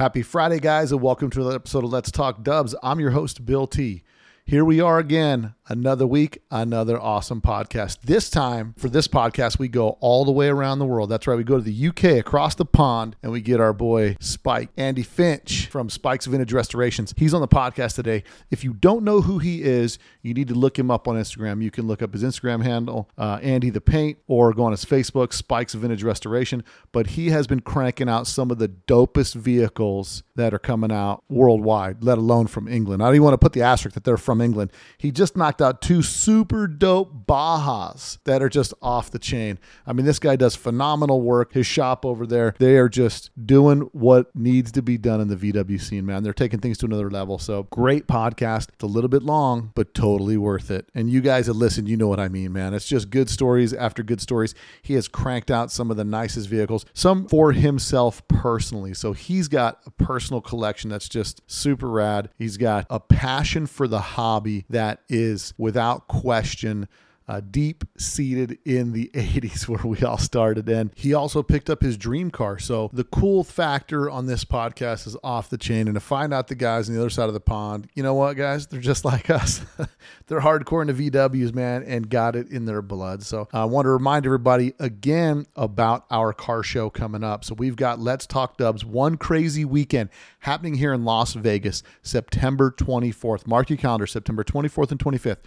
Happy Friday, guys, and welcome to another episode of Let's Talk Dubs. I'm your host, Bill T. Here we are again, another week, another awesome podcast. This time, for this podcast, we go all the way around the world. That's right, we go to the UK across the pond and we get our boy Spike, Andy Finch from Spike's Vintage Restorations. He's on the podcast today. If you don't know who he is, you need to look him up on Instagram. You can look up his Instagram handle, uh, Andy the Paint, or go on his Facebook, Spike's Vintage Restoration. But he has been cranking out some of the dopest vehicles that are coming out worldwide, let alone from England. I don't even want to put the asterisk that they're from England. He just knocked out two super dope Bajas that are just off the chain. I mean, this guy does phenomenal work. His shop over there, they are just doing what needs to be done in the VW scene, man. They're taking things to another level. So great podcast. It's a little bit long, but totally worth it. And you guys that listen, you know what I mean, man. It's just good stories after good stories. He has cranked out some of the nicest vehicles, some for himself personally. So he's got a personal collection that's just super rad. He's got a passion for the hobby that is without question uh, deep seated in the 80s where we all started. And he also picked up his dream car. So the cool factor on this podcast is off the chain. And to find out the guys on the other side of the pond, you know what, guys? They're just like us. They're hardcore into VWs, man, and got it in their blood. So I want to remind everybody again about our car show coming up. So we've got Let's Talk Dubs, one crazy weekend happening here in Las Vegas, September 24th. Mark your calendar, September 24th and 25th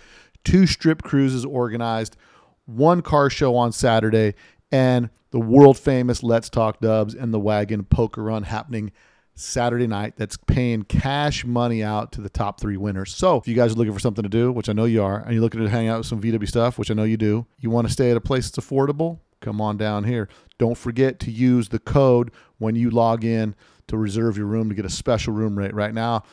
two strip cruises organized, one car show on Saturday, and the world famous Let's Talk Dubs and the Wagon Poker Run happening Saturday night that's paying cash money out to the top three winners. So if you guys are looking for something to do, which I know you are, and you're looking to hang out with some VW stuff, which I know you do, you want to stay at a place that's affordable, come on down here. Don't forget to use the code when you log in to reserve your room to get a special room rate. Right now,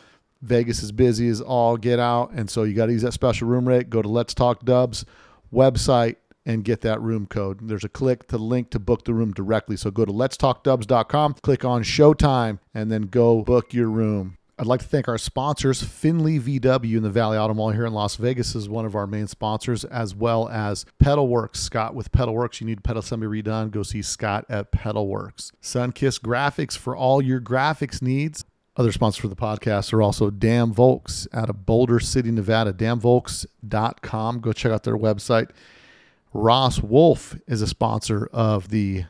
Vegas is busy as all get out, and so you got to use that special room rate. Go to Let's Talk Dubs website and get that room code. There's a click to link to book the room directly. So go to letstalkdubs.com, click on Showtime, and then go book your room. I'd like to thank our sponsors, Findlay VW in the Valley Auto Mall here in Las Vegas is one of our main sponsors, as well as Pedalworks. Scott with Pedalworks. You need pedal semi redone, go see Scott at Pedalworks. Sunkiss Graphics for all your graphics needs. Other sponsors for the podcast are also Damn Volks out of Boulder City, Nevada. DamnVolks.com. Go check out their website. Ross Wolf is a sponsor of the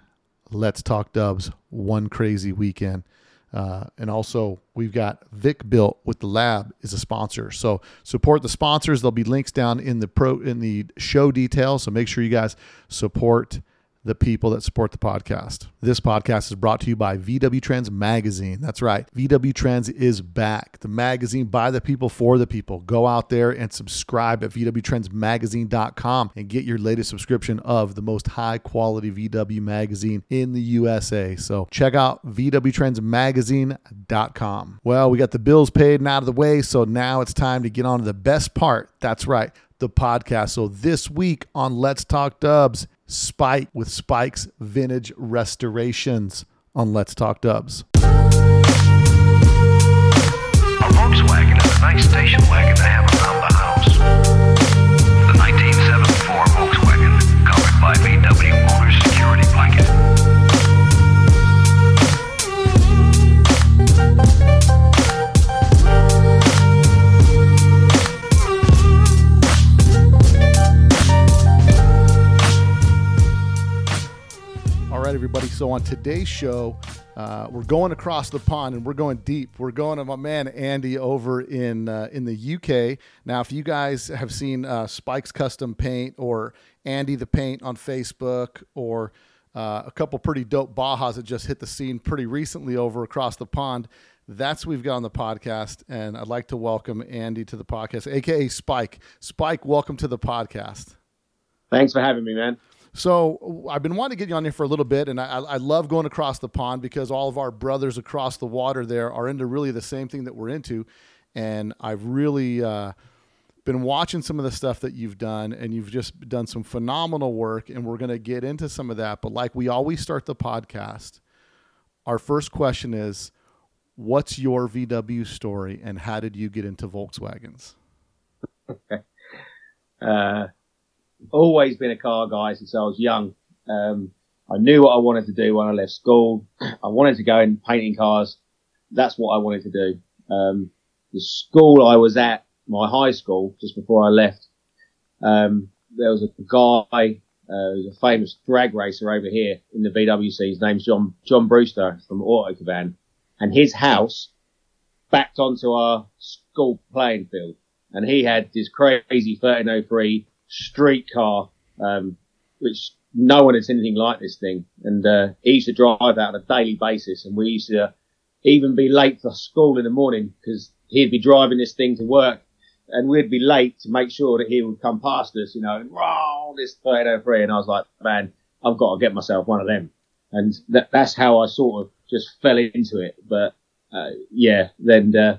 Let's Talk Dubs One Crazy Weekend. Uh, and also, we've got Vic Built with the Lab is a sponsor. So support the sponsors. There'll be links down in the pro in the show details. So make sure you guys support the people that support the podcast. This podcast is brought to you by VW Trends Magazine. That's right. VW Trends is back. The magazine by the people for the people. Go out there and subscribe at VWTrendsMagazine.com and get your latest subscription of the most high quality VW magazine in the USA. So check out VWTrendsMagazine.com. Well, we got the bills paid and out of the way. So now it's time to get on to the best part. That's right. The podcast. So this week on Let's Talk Dubs, Spike with Spike's Vintage Restorations on Let's Talk Dubs. So on today's show, uh, we're going across the pond and we're going deep. We're going to my man Andy over in uh, in the UK. Now, if you guys have seen uh, Spike's Custom Paint or Andy the Paint on Facebook or uh, a couple pretty dope Bajas that just hit the scene pretty recently over across the pond, that's what we've got on the podcast. And I'd like to welcome Andy to the podcast, aka Spike. Spike, welcome to the podcast. Thanks for having me, man. So I've been wanting to get you on here for a little bit, and I, I love going across the pond because all of our brothers across the water there are into really the same thing that we're into, and I've really uh, been watching some of the stuff that you've done, and you've just done some phenomenal work, and we're going to get into some of that. But like we always start the podcast, our first question is, "What's your VW story, and how did you get into Volkswagens?" Uh, always been a car guy since I was young. Um, I knew what I wanted to do when I left school. I wanted to go in painting cars. that's what I wanted to do. Um, the school I was at, my high school, just before I left, um, there was a guy, uh, who's a famous drag racer over here in the BWC. His name's John John Brewster from Autocavan, and his house backed onto our school playing field, and he had this crazy 1303 street car, um, which no one seen anything like this thing, and uh, he used to drive that on a daily basis, and we used to even be late for school in the morning because he'd be driving this thing to work and we'd be late to make sure that he would come past us, you know, and roll this 1303. And I was like, man, I've got to get myself one of them. And that, that's how I sort of just fell into it. But, uh, yeah, then, uh,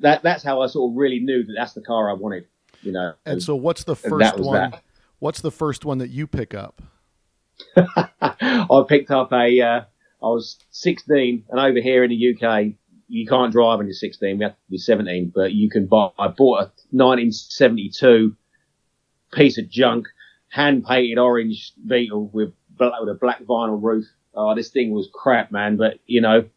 that, that's how I sort of really knew that that's the car I wanted, you know. And so, what's the first one? that. What's the first one that you pick up? I picked up a, uh, I was 16 and over here in the UK, you can't drive when you're 16. We have to be 17, but you can buy, I bought a 1972 piece of junk, hand painted orange Beetle with, with a black vinyl roof. Oh, this thing was crap, man. But you know,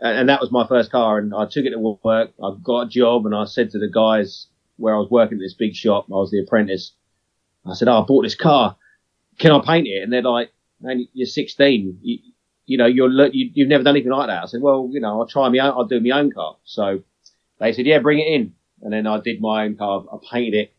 and, and that was my first car and I took it to work. I got a job and I said to the guys where I was working at this big shop, I was the apprentice. I said, oh, I bought this car. Can I paint it? And they're like, man, you're 16. You, you know, you're you, you've never done anything like that. I said, well, you know, I'll try my own, I'll do my own car. So they said, yeah, bring it in. And then I did my own car. I painted it.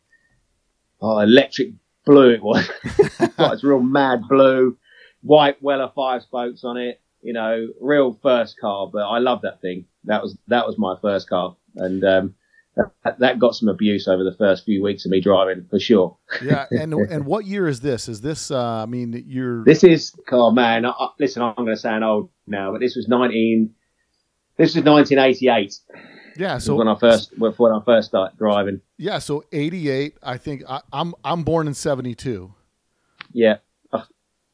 Oh, electric blue it was. like it's real mad blue, white Weller five spokes on it. You know, real first car, but I love that thing. That was, that was my first car. And, um, that, that got some abuse over the first few weeks of me driving for sure. Yeah, and and what year is this? Is this? Uh, I mean, you're This is, oh man, I, I- listen, I'm going to sound old now, but this was 19, this was 1988 yeah. so when I first, when I first started driving. yeah, so eighty eight. I think I, I'm I'm born in seventy two. Yeah.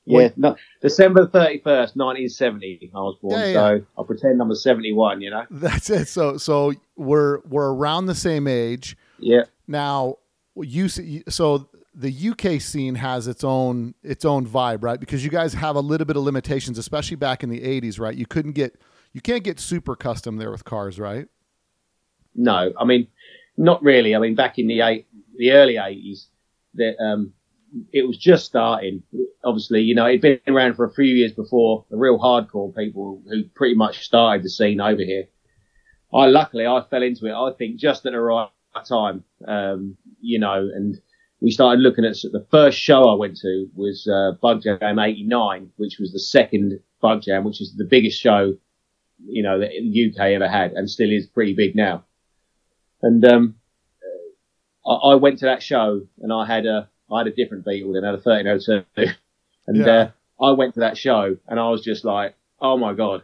Yeah, no, December 31st, 1970, I was born, Yeah, yeah. so I'll pretend I'm a 71, you know? That's it. So so we're we're around the same age Yeah. now. You see, so the UK scene has its own its own vibe, right? Because you guys have a little bit of limitations, especially back in the '80s, right? You couldn't get you can't get super custom there with cars, right? No, I mean, not really. I mean, back in the eight, the early 80s, that, um, it was just starting. Obviously, you know, it'd been around for a few years before the real hardcore people who pretty much started the scene over here. I luckily I fell into it. I think just at the right time, um, you know, and we started looking at the first show I went to was uh, Bug Jam '89, which was the second Bug Jam, which is the biggest show, you know, that the UK ever had, and still is pretty big now. And um, I, I went to that show, and I had a I had a different Beetle than I had a 1302, and Yeah. uh, I went to that show, and I was just like, oh my god,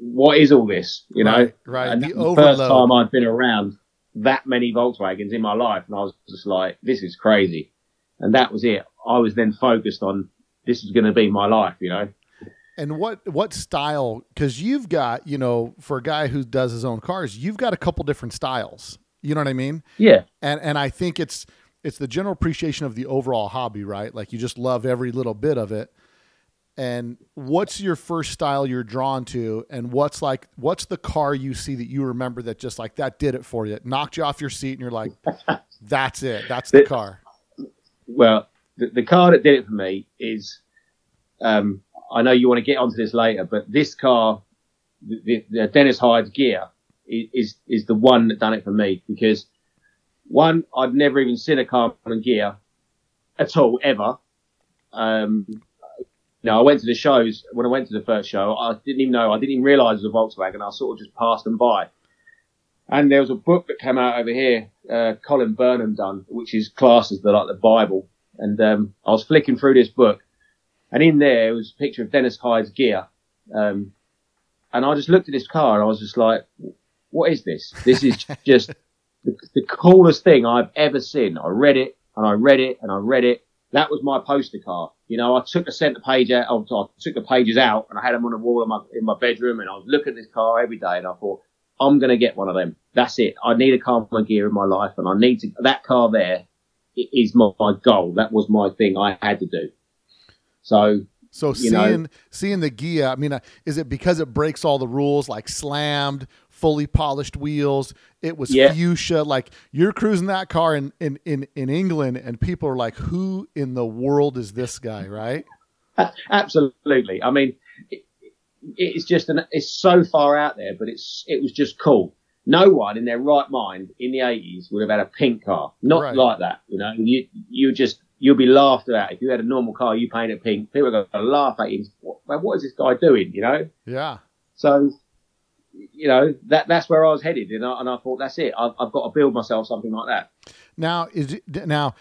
what is all this? You know, Right, right. and The the first time I'd been around that many Volkswagens in my life, and I was just like, this is crazy. And that was it. I was then focused on this is going to be my life, you know. And what what style? Because you've got you know, for a guy who does his own cars, you've got a couple different styles. You know what I mean? Yeah, And and I think it's it's the general appreciation of the overall hobby, right? Like you just love every little bit of it. And what's your first style you're drawn to? And what's like what's the car you see that you remember that just like that did it for you? It knocked you off your seat and you're like, that's it. That's the The- car. well, the, the car that did it for me is, um, I know you want to get onto this later, but this car, the, the, Dennis Hyde's Ghia is, is the one that done it for me because one, I'd never even seen a Karmann Ghia at all, ever. Um, you I went to the shows, when I went to the first show, I didn't even know, I didn't even realize it was a Volkswagen. I sort of just passed them by. And there was a book that came out over here, uh, Colin Burnham done, which is classed as the, like the Bible. And, um, I was flicking through this book and in there was a picture of Dennis Hyde's Ghia. Um, and I just looked at this car and I was just like, what is this? This is just the, the coolest thing I've ever seen. I read it and I read it and I read it. That was my poster car. You know, I took the centre page out, I took the pages out and I had them on the wall in my, in my bedroom and I was looking at this car every day and I thought, I'm going to get one of them. That's it. I need a Karmann Ghia in my life and I need to, that car there is my, my goal. That was my thing I had to do. So So You know. seeing seeing the Ghia, I mean, uh, is it because it breaks all the rules, like slammed, fully polished wheels? It was Yeah. fuchsia. Like you're cruising that car in, in in in England, and people are like, "Who in the world is this guy?" Right? Absolutely. I mean, it, it's just an, it's so far out there, but it's it was just cool. No one in their right mind in the 80s would have had a pink car. Not Right. like that. You know, you you just you'll be laughed at if you had a normal car. You paint it pink. People are going to laugh at you. What, what is this guy doing? You know. Yeah. So, you know that that's where I was headed, and I, and I thought that's it. I've, I've got to build myself something like that. Now is now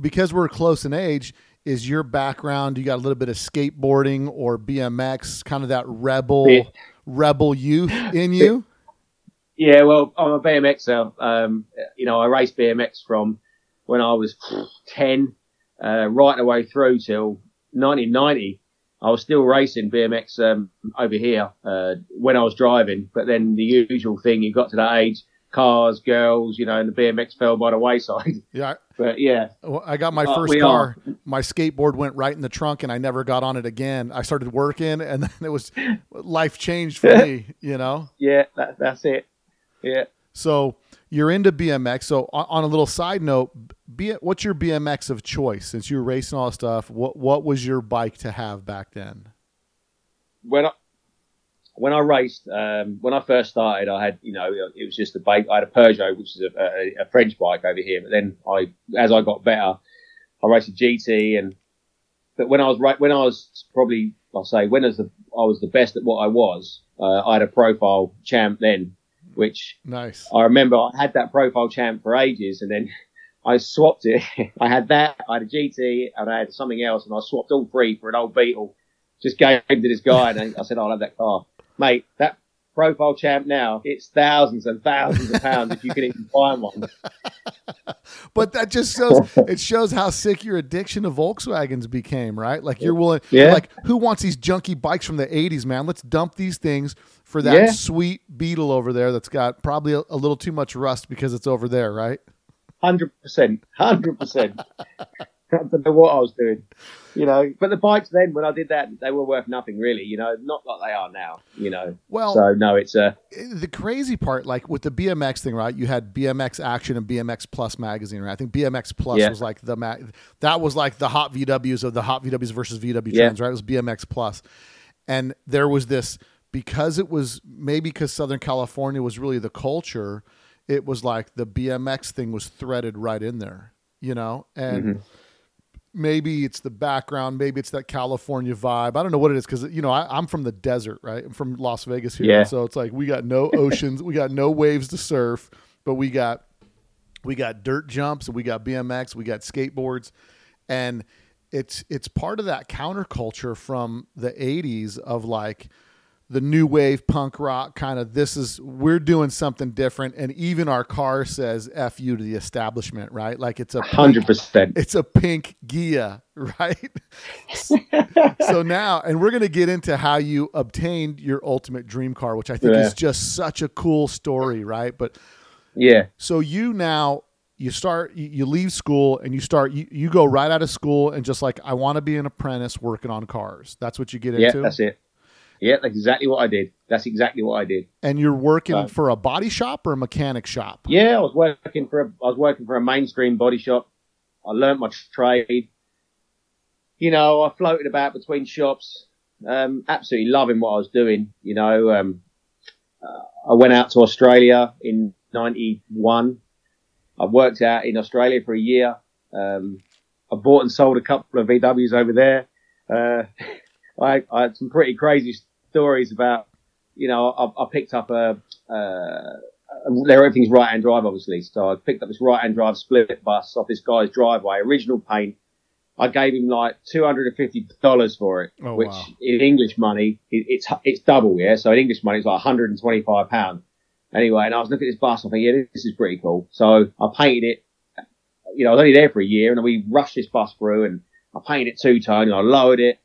because we're close in age. Is your background? You got a little bit of skateboarding or BMX, kind of that rebel, Yeah. rebel youth in you? Yeah, well, I'm a BMXer. Um, you know, I raced BMX from when I was 10, uh, right the way through till 1990. I was still racing BMX um, over here uh, when I was driving, but then the usual thing, you got to that age, cars, girls, you know, and the BMX fell by the wayside. Yeah, but yeah, Well, I got my first car. My skateboard went right in the trunk, and I never got on it again. I started working, and then it was life changed for me. You know. yeah, that, that's it. Yeah. So you're into BMX. So on, on a little side note, what's your BMX of choice? Since you were racing all stuff, what what was your bike to have back then? when I when I raced, um, when I first started, I had you know it was just a bike. I had a Peugeot, which is a, a, a French bike over here. But then I, as I got better, I raced a GT. And but when I was right, when I was probably I'll say when I was the I was the best at what I was. Uh, I had a profile champ then, which Nice. I remember I had that profile champ for ages, and then I swapped it. I had that, I had a GT, and I had something else, and I swapped all three for an old Beetle. Just gave it to this guy, and I said, oh, "I'll have that car, mate." That profile champ now, it's thousands and thousands of pounds if you can even find one. But that just shows it shows how sick your addiction to Volkswagens became, right? Like you're willing Yeah. like who wants these junky bikes from the 80s, man? Let's dump these things for that Yeah. sweet Beetle over there that's got probably a, a little too much rust because it's over there, right? Hundred percent, hundred percent. I don't know what I was doing, you know. But the bikes then, when I did that, they were worth nothing really, you know. Not like they are now, you know. Well, So no, it's a the crazy part, like with the BMX thing, right? You had BMX Action and BMX Plus magazine, right? I think BMX Plus Yeah. was like the ma- that was like the hot VWs of the hot VWs versus VW Yeah. right? It was BMX Plus, and there was this because it was maybe because Southern California was really the culture. It was like the BMX thing was threaded right in there, you know, and. Mm-hmm. Maybe it's the background. Maybe it's that California vibe. I don't know what it is because you know I, I'm from the desert, right? I'm from Las Vegas here, Yeah. so it's like we got no oceans, we got no waves to surf, but we got we got dirt jumps, we got BMX, we got skateboards, and it's it's part of that counterculture from the '80s of like the new wave punk rock kind of this is we're doing something different and even our car says f you to the establishment right like it's a hundred percent. it's a pink Ghia, right? so now, and we're going to get into how you obtained your ultimate dream car, which I think Yeah. is just such a cool story, right? But Yeah, so you now you start you, you leave school and you start you, you go right out of school and just like I want to be an apprentice working on cars. That's what you get yeah, into. that's it. Yeah, that's exactly what I did. That's exactly what I did. And you're working Right. for a body shop or a mechanic shop. Yeah, I was working for a, I was working for a mainstream body shop. I learnt my trade. You know, I floated about between shops, um, absolutely loving what I was doing. You know, um, uh, I went out to Australia in '91. I worked out in Australia for a year. Um, I bought and sold a couple of VWs over there. Uh, I, I had some pretty crazy stories about, you know, I, I picked up a, uh, everything's right hand drive obviously. So I picked up this right hand drive split bus off this guy's driveway, original paint. I gave him like two hundred and fifty dollars for it, Oh, which wow. in English money it, it's it's double, yeah. So in English money it's like one hundred and twenty five pound. Anyway, and I was looking at this bus, I think, yeah, this is pretty cool. So I painted it. You know, I was only there for a year, and we rushed this bus through, and I painted it two tone, and I lowered it,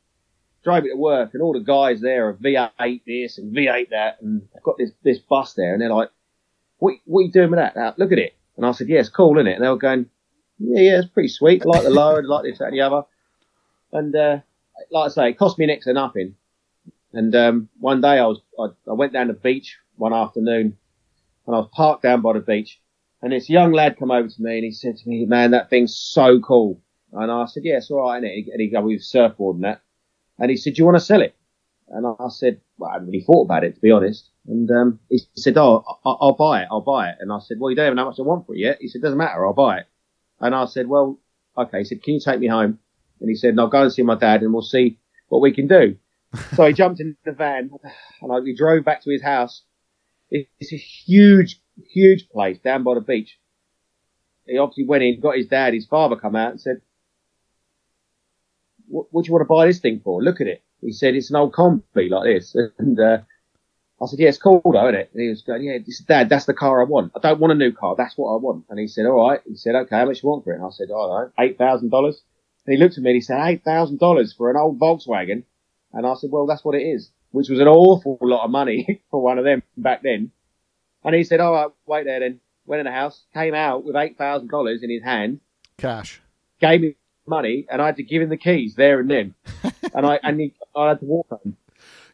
drove it to work, and all the guys there are V8 this and V8 that, and I've got this this bus there, and they're like, "What what are you doing with that? Now, look at it." And I said, "Yeah, it's cool, isn't it?" And they were going, "Yeah, yeah, it's pretty sweet. I like the lower, I like this, that, and the other." And uh, like I say, it cost me next to nothing. And um, one day I was I, I went down the beach one afternoon, and I was parked down by the beach, and this young lad come over to me and he said to me, "Man, that thing's so cool." And I said, "Yeah, it's all right." innit?" And he go with surfboard and that, and he said, "Do you want to sell it?" And I said, "Well, I hadn't really thought about it to be honest." And um, he said, "Oh, I- I'll buy it. I'll buy it." And I said, "Well, you don't even know how much I want for it yet." He said, "Doesn't matter. I'll buy it." And I said, "Well, okay." He said, "Can you take me home?" And he said, "I'll go and see my dad, and we'll see what we can do." so he jumped in the van, and I, we drove back to his house. It's a huge, huge place down by the beach. He obviously went in, got his dad, his father come out and said, what, what do you want to buy this thing for? Look at it. He said, it's an old combi like this. And, uh, I said, yeah, it's cool though, isn't it? And he was going, yeah, dad, that's the car I want. I don't want a new car. That's what I want. And he said, all right. He said, okay, how much you want for it? And I said, I don't know, $8,000. And he looked at me and he said, $8,000 for an old Volkswagen. And I said, well, that's what it is, which was an awful lot of money for one of them back then. And he said, all right, wait there then. Went in the house, came out with $8,000 in his hand, Cash. gave me money, and I had to give him the keys there and then. and I, and he, I had to walk home.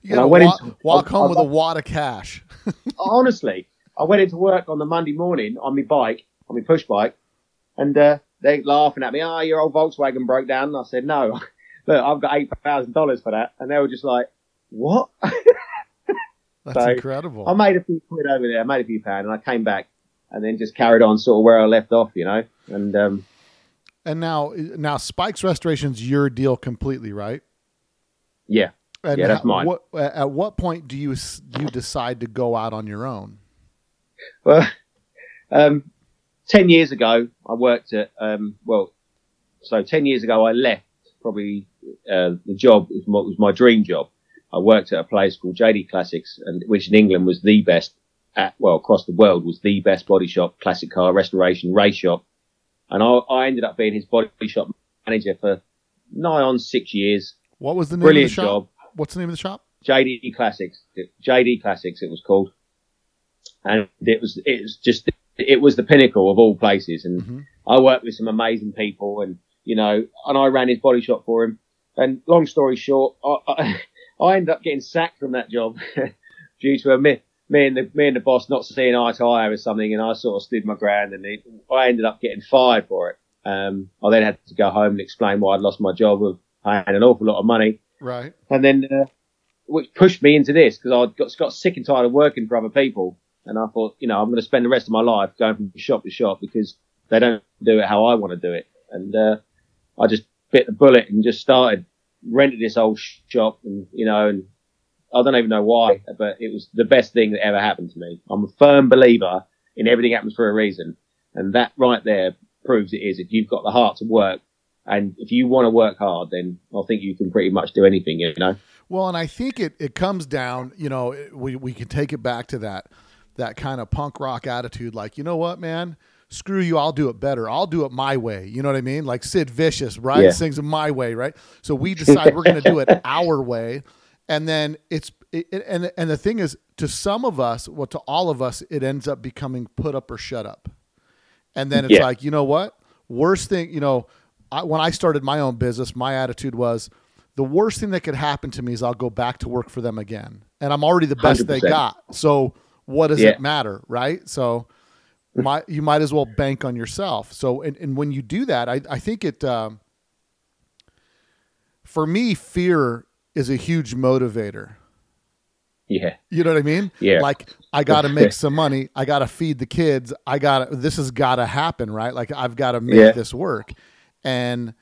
You And I went walk, into- walk I- home I- with a wad of cash. Honestly, I went into work on the Monday morning on my bike, on my push bike, and, uh, they laughing at me, oh, your old Volkswagen broke down. And I said, no, look, I've got $8,000 for that. And they were just like, what? That's So, incredible. I made a few quid over there, I made a few pounds, and I came back and then just carried on sort of where I left off, you know. And um, and now, now Spikes Restoration's your deal completely, right? yeah, And Yeah, that's mine. What, at what point do you do you decide to go out on your own? well, um, ten years ago, I worked at um, well, so ten years ago, I left probably uh, the job was my, was my dream job. I worked at a place called JD Classics, and which in England was the best at well across the world was the best body shop, classic car restoration, race shop, and I, I ended up being his body shop manager for nigh on six years. What was the name Brilliant of the shop? job. What's the name of the shop? JD Classics. JD Classics, it was called, and it was it was just it was the pinnacle of all places. And Mhm. I worked with some amazing people, and you know, and I ran his body shop for him. And long story short, I I, I ended up getting sacked from that job due to a me, me and the me and the boss not seeing eye to eye with something, and I sort of stood my ground, and it, I ended up getting fired for it. Um, I then had to go home and explain why I'd lost my job of had an awful lot of money Right. and then uh, which pushed me into this because I got got sick and tired of working for other people, and I thought, you know, I'm going to spend the rest of my life going from shop to shop because they don't do it how I want to do it, and uh, I just bit the bullet and just started rented this old shop, and you know, and I don't even know why, but it was the best thing that ever happened to me. I'm a firm believer in everything happens for a reason, and that right there proves it is. If you've got the heart to work. And if you want to work hard, then I think you can pretty much do anything, you know. Well, and I think it, it comes down, you know, we, we can take it back to that that kind of punk rock attitude, like, you know what, man, screw you, I'll do it better. I'll do it my way. You know what I mean? Like Sid Vicious, right? Yeah. Sings my way, right? So we decide we're going to do it our way, and then it's it, and and the thing is, to some of us, well, to all of us, it ends up becoming put up or shut up, and then it's Yeah. like, you know what? Worst thing, you know, I, when I started my own business, my attitude was the worst thing that could happen to me is I'll go back to work for them again. And I'm already the best they 100%. got. So what does Yeah. it matter? Right. So my, you might as well bank on yourself. So, and, and when you do that, I, I think it, um, for me, fear is a huge motivator. Yeah. You know what I mean? Yeah. Like I got to make some money. I got to feed the kids. I got to, this has got to happen, right? Like I've got to make Yeah. this work. And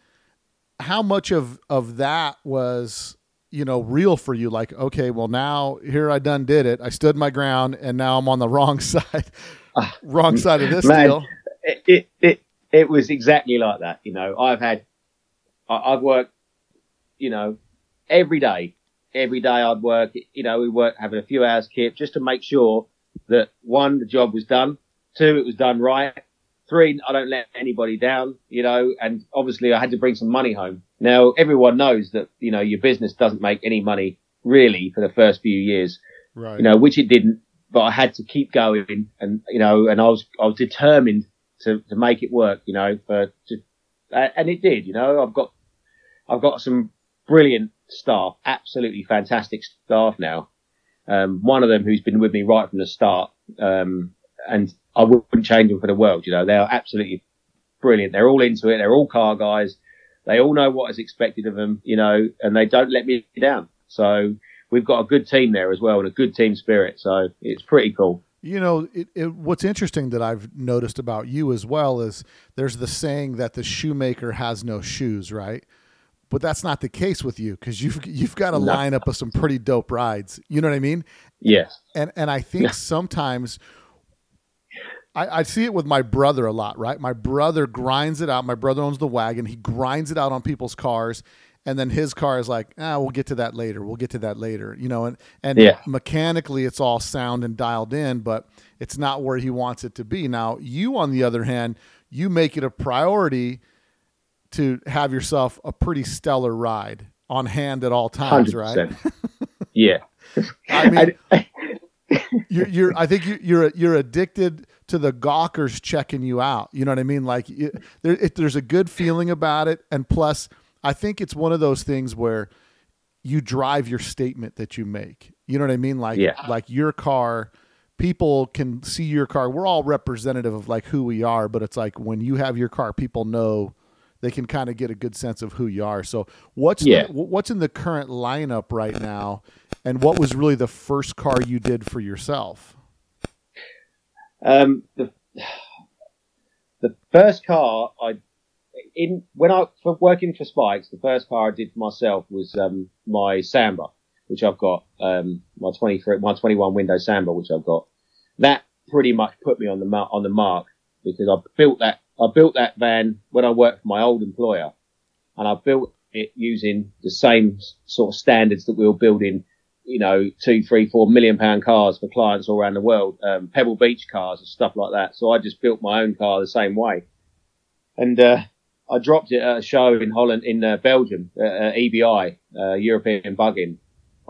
how much of, of that was, you know, real for you? Like, okay, well now here I done did it. I stood my ground and now I'm on the wrong side, ah, wrong side of this man. deal. It, it, it, it was exactly like that. You know, I've had, I, I've worked, you know, every day, every day I'd work, you know, we work having a few hours kip just to make sure that one, the job was done. Two, it was done right. Three, I don't let anybody down, you know, and obviously I had to bring some money home. Now everyone knows that, you know, your business doesn't make any money really for the first few years Right. you know, which it didn't, but I had to keep going and, you know, and I was, I was determined to, to make it work, you know, for, to, and it did, you know, I've got, I've got some brilliant staff, absolutely fantastic staff now. Um, one of them who's been with me right from the start, um, and I wouldn't change them for the world. You know, they are absolutely brilliant. They're all into it. They're all car guys. They all know what is expected of them, you know, and they don't let me down. So we've got a good team there as well and a good team spirit. So it's pretty cool. You know, it, it, what's interesting that I've noticed about you as well is there's the saying that the shoemaker has no shoes, right? But that's not the case with you because you've you've got a No. lineup of some pretty dope rides. You know what I mean? Yes. And and I think Yeah. sometimes I, I see it with my brother a lot, right? My brother grinds it out. My brother owns the wagon. He grinds it out on people's cars, and then his car is like, ah, we'll get to that later. We'll get to that later. You know, and and Yeah. mechanically it's all sound and dialed in, but it's not where he wants it to be. Now, you on the other hand, you make it a priority to have yourself a pretty stellar ride on hand at all times, Hundred right? Yeah. I mean, I- you're, you're I think you- you're you're addicted to the gawkers checking you out. You know what I mean? Like you, there, it, there's a good feeling about it, and plus, I think it's one of those things where you drive your statement that you make. You know what I mean? Like Yeah. like your car. People can see your car. We're all representative of like who we are, but it's like when you have your car, people know they can kind of get a good sense of who you are. So what's Yeah. the, what's in the current lineup right now, and what was really the first car you did for yourself? Um, the, the first car I in when I for working for Spikes, the first car I did for myself was um, my Samba, which I've got um, my twenty three, my twenty one window Samba, which I've got. That pretty much put me on the mar- on the mark because I built that I built that van when I worked for my old employer, and I built it using the same sort of standards that we were building you know, two, three, four million pound cars for clients all around the world, um, Pebble Beach cars and stuff like that. So I just built my own car the same way. And, uh, I dropped it at a show in Holland, in uh, Belgium, uh, uh, EBI, uh, European Bug In.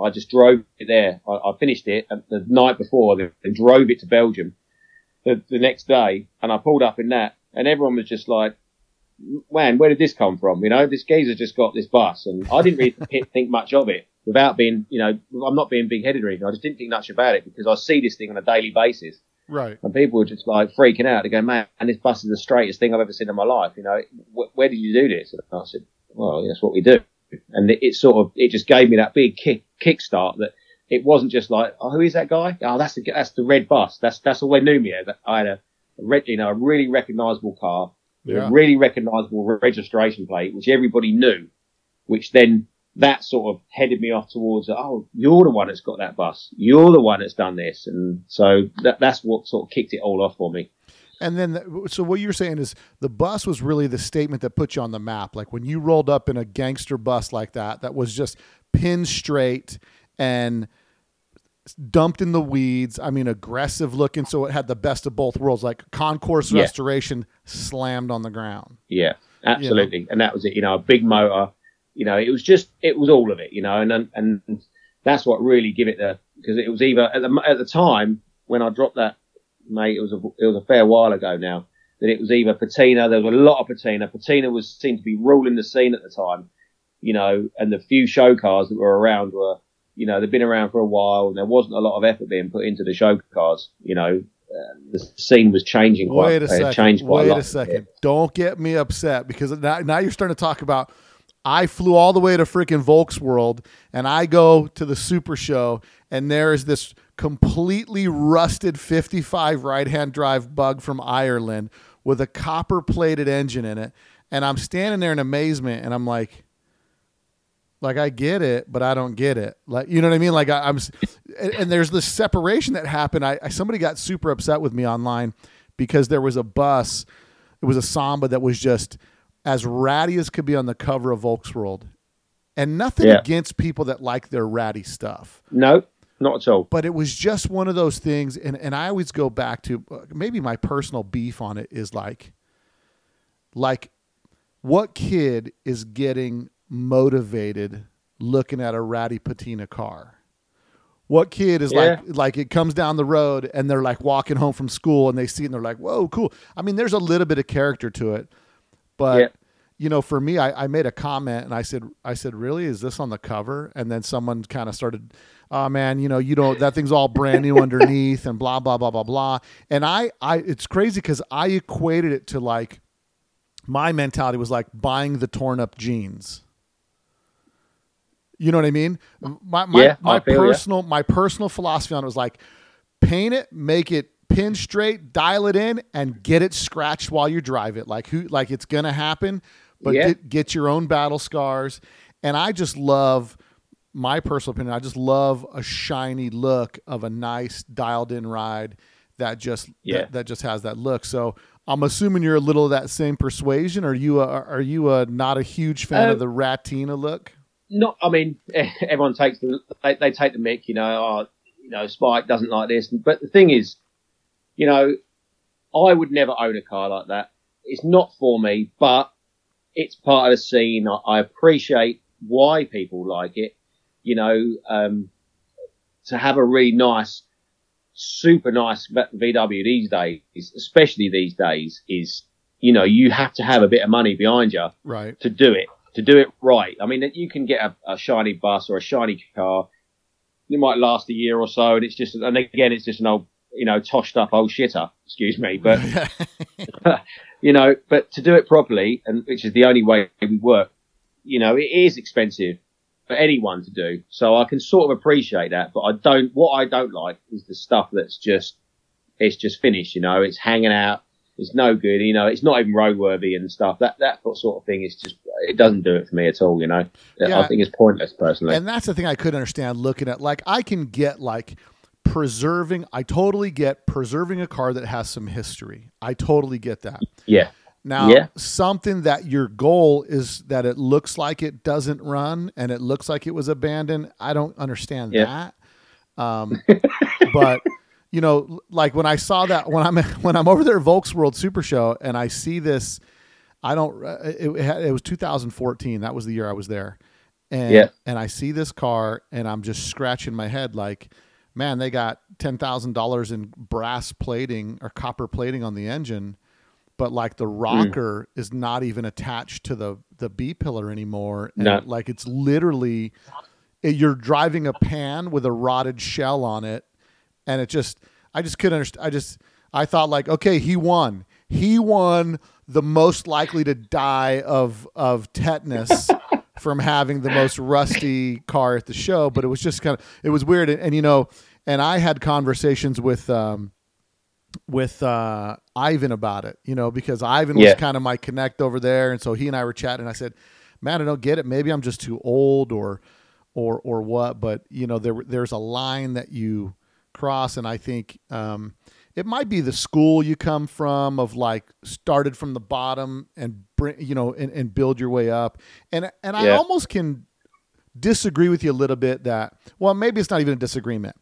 I just drove it there. I, I finished it the night before and drove it to Belgium the, the next day. And I pulled up in that and everyone was just like, man, where did this come from? You know, this geezer just got this bus and I didn't really think much of it without being, you know, I'm not being big headed or anything. I just didn't think much about it because I see this thing on a daily basis Right. and people were just like freaking out. They go, man, and this bus is the straightest thing I've ever seen in my life. You know, wh- where did you do this? And I said, well, that's what we do. And it, it sort of, it just gave me that big kick, kickstart that it wasn't just like, oh, who is that guy? Oh, that's the, that's the red bus. That's, that's all they knew me as. I had a, you know, a really recognizable car, Yeah. a really recognizable re- registration plate, which everybody knew, which then that sort of headed me off towards, oh, you're the one that's got that bus. You're the one that's done this. And so that, that's what sort of kicked it all off for me. And then, the- so what you're saying is the bus was really the statement that put you on the map. Like when you rolled up in a gangster bus like that, that was just pin straight and dumped in the weeds. I mean, aggressive looking. So it had the best of both worlds, like concourse Yeah. restoration slammed on the ground. Yeah, absolutely. And that was it. You know, a big motor. You know, it was just it was all of it. You know, and and, and that's what really give it the because it was either at the at the time when I dropped that, mate. It was a it was a fair while ago now. That it was either patina. There was a lot of patina. Patina was seemed to be ruling the scene at the time. You know, and the few show cars that were around were, you know, they've been around for a while, and there wasn't a lot of effort being put into the show cars. You know, uh, the scene was changing quite. Wait a it second. changed quite Wait a lot. a second. Don't get me upset because now, now you're starting to talk about. I flew all the way to freaking Volksworld and I go to the Super Show and there is this completely rusted 55 right hand drive bug from Ireland with a copper plated engine in it. And I'm standing there in amazement and I'm like, like I get it, but I don't get it. Like you know what I mean? Like I, I'm, and, and there's this separation that happened. I, I somebody got super upset with me online because there was a bus. It was a Samba that was just as ratty as could be on the cover of Volksworld, and nothing Yeah. against people that like their ratty stuff. No, not at all. But it was just one of those things, and, and I always go back to uh, maybe my personal beef on it is like, like, what kid is getting motivated looking at a ratty patina car? What kid is Yeah. like like it comes down the road and they're like walking home from school and they see it and they're like, whoa, cool. I mean, there's a little bit of character to it, but Yeah. you know, for me, I, I made a comment and I said, I said, really, is this on the cover? And then someone kind of started, oh man, you know, you don't, that thing's all brand new underneath and blah, blah, blah, blah, blah. And I, I, it's crazy because I equated it to like, my mentality was like buying the torn up jeans. You know what I mean? My, my, Yeah, my I feel ya. personal, my personal philosophy on it was like, paint it, make it pin straight, dial it in, and get it scratched while you drive it. Like who, like it's gonna happen, but Yeah. get, get your own battle scars. And I just love my personal opinion. I just love a shiny look of a nice dialed in ride that just Yeah. that, that just has that look. So I'm assuming you're a little of that same persuasion. Are you a, are you a, not a huge fan Um, of the Ratina look? Not. I mean, everyone takes the they, they take the mic. You know, oh, you know, Spike doesn't like this. But the thing is, you know, I would never own a car like that. It's not for me, but it's part of the scene. I, I appreciate why people like it. You know, um, to have a really nice, super nice VW these days, especially these days, is you know you have to have a bit of money behind you Right. to do it, to do it right. I mean, you can get a, a shiny bus or a shiny car. It might last a year or so, and it's just, and again, it's just an old, you know, toshed up old shitter. Excuse me, but you know, but to do it properly, and which is the only way we work, you know, it is expensive for anyone to do. So I can sort of appreciate that, but I don't. What I don't like is the stuff that's just, it's just finished. You know, it's hanging out. It's no good. You know, it's not even roadworthy and stuff. That that sort of thing is just, it doesn't do it for me at all. You know, Yeah. I think it's pointless personally. And that's the thing I couldn't understand looking at. Like, I can get like preserving, I totally get preserving a car that has some history. I totally get that. yeah, Now, Yeah. something that your goal is that it looks like it doesn't run and it looks like it was abandoned. I don't understand Yeah. that. Um, but you know, like when I saw that when I'm when I'm over there at Volks World Super Show and I see this, I don't. uh, It, it, was 2014. That was the year I was there, and Yeah. and I see this car and I'm just scratching my head like, man, they got ten thousand dollars in brass plating or copper plating on the engine but like the rocker is not even attached to the the B pillar anymore. And No. like it's literally you're driving a pan with a rotted shell on it, and it just I just couldn't understand. I just I thought like okay, he won. He won the most likely to die of of tetanus. from having the most rusty car at the show, but it was just kind of it was weird, and, and you know, and I had conversations with um, with uh, Ivan about it, you know, because Ivan was kind of my connect over there, and so he and I were chatting. And I said, "Man, I don't get it. Maybe I'm just too old, or, or, or what." But you know, there there's a line that you cross, and I think um, it might be the school you come from of like started from the bottom and bring, you know, and, and build your way up. And and I Yeah. almost can disagree with you a little bit that well, maybe it's not even a disagreement.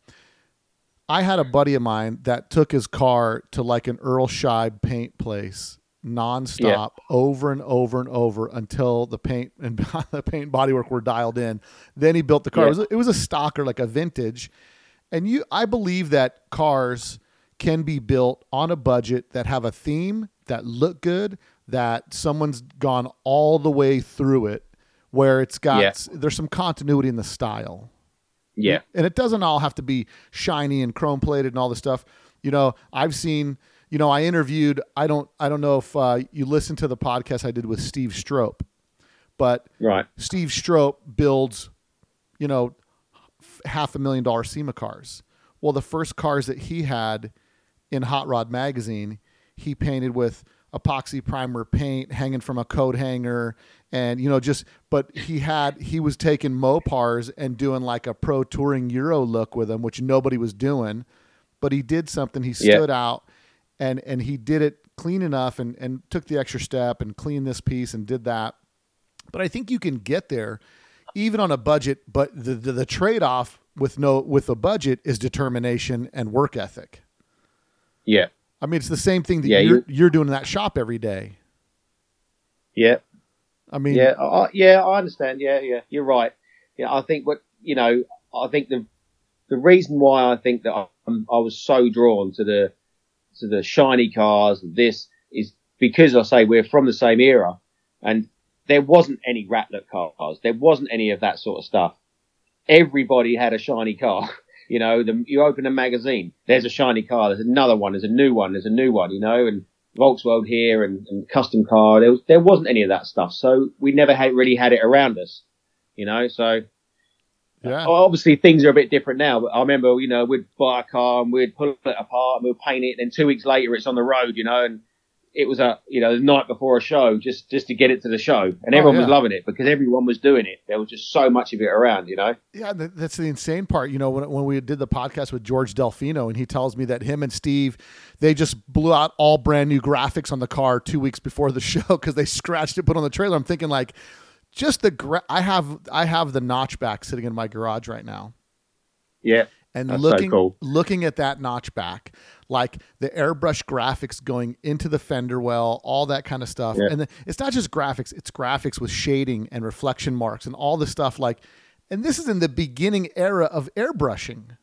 I had a buddy of mine that took his car to like an Earl Scheib paint place nonstop over and over and over until the paint and the paint bodywork were dialed in. Then he built the car. It, was a, it was a stocker, like a vintage. And you, I believe that cars can be built on a budget that have a theme that look good, that someone's gone all the way through it, where it's got Yeah. there's some continuity in the style yeah, and it doesn't all have to be shiny and chrome plated and all this stuff. You know, I've seen. You know, I interviewed. I don't. I don't know if uh, you listened to the podcast I did with Steve Strope, but right, Steve Strope builds, you know, half a million dollar SEMA cars. Well, the first cars that he had in Hot Rod magazine, he painted with epoxy primer paint hanging from a coat hanger and you know just but he had he was taking Mopars and doing like a pro touring euro look with them which nobody was doing but he did something he Yeah. stood out and and he did it clean enough and and took the extra step and cleaned this piece and did that but I think you can get there even on a budget. But the the, the trade off with no with a budget is determination and work ethic. yeah, I mean, it's the same thing that Yeah, you're you- you're doing in that shop every day. yeah. I mean, Yeah, I, I- yeah, I understand. Yeah, yeah, you're right. Yeah, I think what you know, I think the the reason why I think that I'm, I was so drawn to the to the shiny cars, this is because I say we're from the same era, and there wasn't any Ratlet cars. There wasn't any of that sort of stuff. Everybody had a shiny car. You know, the, you open a magazine, there's a shiny car, there's another one, there's a new one, there's a new one, you know, and Volkswagen here and, and custom car. There, was, there wasn't any of that stuff. So we never had, really had it around us, you know, so Yeah. obviously things are a bit different now, but I remember, you know, we'd buy a car and we'd pull it apart and we'd paint it, and then two weeks later it's on the road, you know, and it was a, you know, the night before a show just just to get it to the show, and Oh, everyone was loving it because everyone was doing it. There was just so much of it around, you know. Yeah, that's the insane part. You know, when, when we did the podcast with George Delfino, and he tells me that him and Steve, they just blew out all brand new graphics on the car two weeks before the show because they scratched it, put on the trailer. I'm thinking like, just the gra- I have I have the notchback sitting in my garage right now, Yeah, and That's so looking cool. looking at that notchback, like the airbrush graphics going into the fender well, all that kind of stuff. Yeah. And then it's not just graphics; it's graphics with shading and reflection marks and all the stuff. Like, and this is in the beginning era of airbrushing.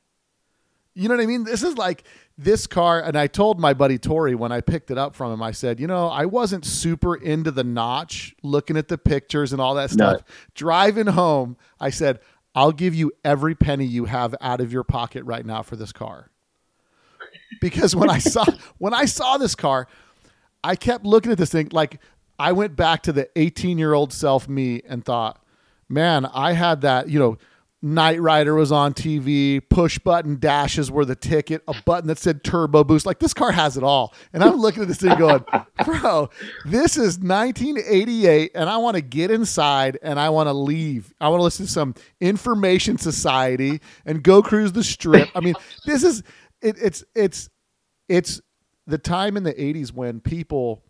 You know what I mean? This is like this car, and I told my buddy Tori when I picked it up from him, I said, you know, I wasn't super into the notch, looking at the pictures and all that No. stuff. Driving home, I said, I'll give you every penny you have out of your pocket right now for this car. Because when I saw when I saw this car, I kept looking at this thing like I went back to the 18 year old self me and thought, man, I had that, you know, Knight Rider was on TV, push button dashes were the ticket, a button that said turbo boost. Like this car has it all. And I'm looking at this thing going, bro, this is 1988 and I want to get inside and I want to leave. I want to listen to some information society and go cruise the strip. I mean, this is it, it's it's it's the time in the 80s when people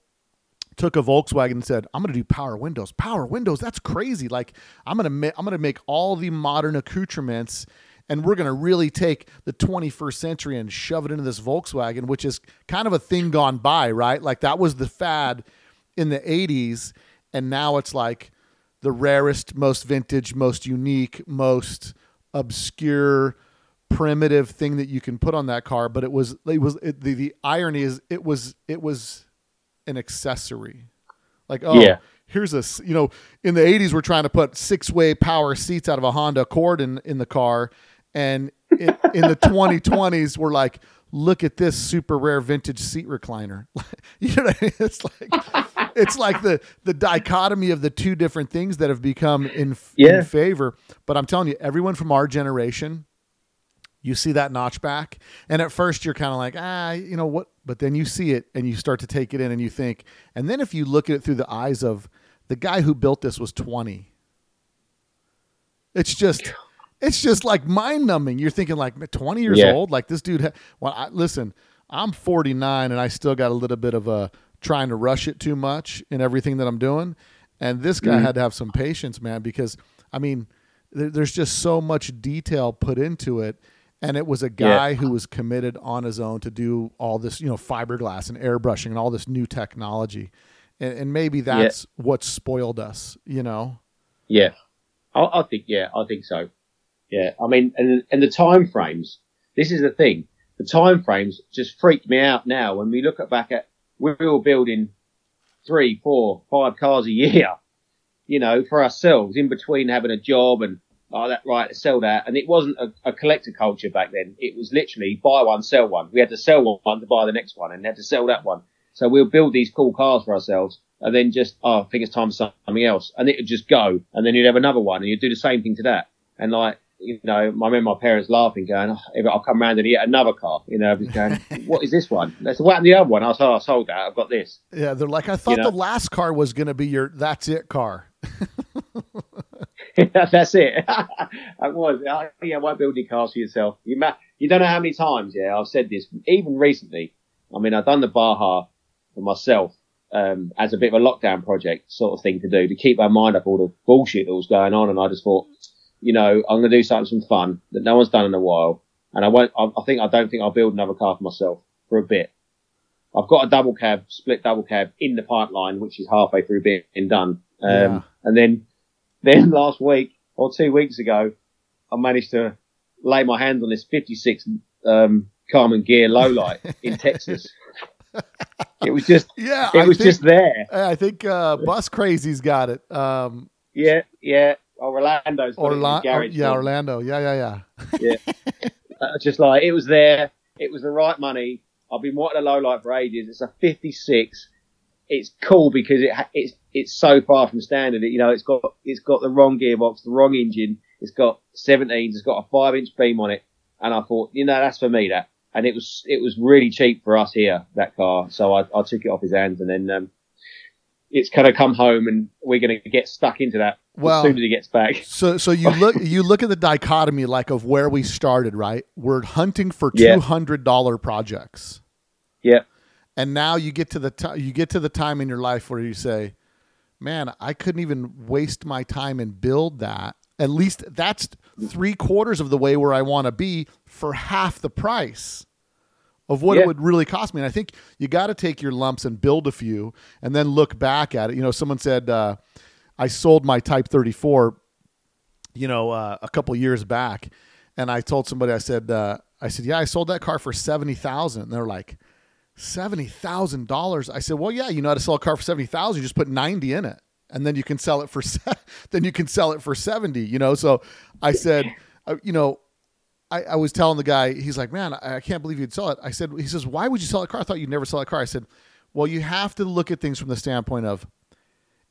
took a Volkswagen and said, "I'm going to do power windows. Power windows, that's crazy. Like I'm going to ma- I'm going to make all the modern accoutrements and we're going to really take the 21st century and shove it into this Volkswagen, which is kind of a thing gone by, right? Like that was the fad in the 80s and now it's like the rarest, most vintage, most unique, most obscure primitive thing that you can put on that car but it was it was it, the, the irony is it was it was an accessory like oh Yeah. here's a you know in the 80s we're trying to put six way power seats out of a honda accord in, in the car and in, in the 2020s we're like look at this super rare vintage seat recliner you know what I mean? it's like it's like the the dichotomy of the two different things that have become in, Yeah. in favor but i'm telling you everyone from our generation you see that notchback and at first you're kind of like ah you know what? But then you see it and you start to take it in and you think and then if you look at it through the eyes of the guy who built this was 20 it's just it's just like mind numbing you're thinking like 20 years Yeah. old? Like this dude ha- well I, listen i'm 49 and i still got a little bit of a trying to rush it too much in everything that i'm doing. And this Mm-hmm. guy had to have some patience man because i mean there, there's just so much detail put into it and it was a guy who was committed on his own to do all this you know fiberglass and airbrushing and all this new technology and, and maybe that's what spoiled us you know Yeah, I, I think yeah, I think so. Yeah, I mean, and and the time frames. This is the thing. The time frames just freak me out now when we look at back at we were building three, four, five cars a year. You know, for ourselves in between having a job and oh that right sell that. And it wasn't a, a collector culture back then. It was literally buy one, sell one. We had to sell one to buy the next one, and had to sell that one. So we'll build these cool cars for ourselves, and then just oh, I think it's time for something else, and it would just go, and then you'd have another one, and you'd do the same thing to that, and like you know, I remember my parents laughing, going, oh, I'll come round and get another car, you know, just going, what is this one? That's what to the other one. I was, oh, I sold that. I've got this. yeah they're like i thought know? the last car was going to be your that's it car That's it. it was. Uh, Yeah, why build your cars for yourself? You ma- you don't know how many times, yeah, I've said this, even recently. I mean, I've done the Baja for myself um, as a bit of a lockdown project sort of thing to do to keep my mind up all the bullshit that was going on. And I just thought, you know, I'm going to do something some fun that no one's done in a while. And I won't, I, I think, I don't think I'll build another car for myself for a bit. I've got a double cab, split double cab in the pipeline, which is halfway through being done. Um, Yeah. and then, then last week or two weeks ago, I managed to lay my hands on this 56, um, Karmann Ghia lowlight in Texas. it was just Yeah, it I was think, just there. I think uh, Bus Crazy's got it. Um, Yeah, yeah. Orlando's got it in Orla- garage yeah. Orlando. Yeah, yeah, yeah. Uh, just like it was there. It was the right money. I've been wanting a low light for ages. It's a 56. It's cool because it it's it's so far from standard. You know, it's got it's got the wrong gearbox, the wrong engine. It's got 17s. It's got a five inch beam on it. And I thought, you know, that's for me. That and it was it was really cheap for us here that car. So I, I took it off his hands and then um, it's kind of come home and we're going to get stuck into that Well- as soon as he gets back. So, so you look you look at the dichotomy like of where we started, right? We're hunting for two hundred dollar projects, Yeah, and now you get to the ti you get to the time in your life where you say, "Man, I couldn't even waste my time and build that." At least that's three quarters of the way where I want to be for half the price of what it would really cost me. And I think you got to take your lumps and build a few, and then look back at it. You know, someone said uh, I sold my Type 34 you know, uh, a couple years back, and I told somebody, I said, uh, I said, yeah, I sold that car for seventy thousand. And they're like, seventy thousand dollars. I said, well, yeah, you know how to sell a car for seventy thousand. You just put ninety in it, and then you can sell it for se- then you can sell it for seventy. You know, so I said, uh, you know. I, I was telling the guy, he's like, man, I, I can't believe you'd sell it. I said, he says, why would you sell a car? I thought you'd never sell a car. I said, well, you have to look at things from the standpoint of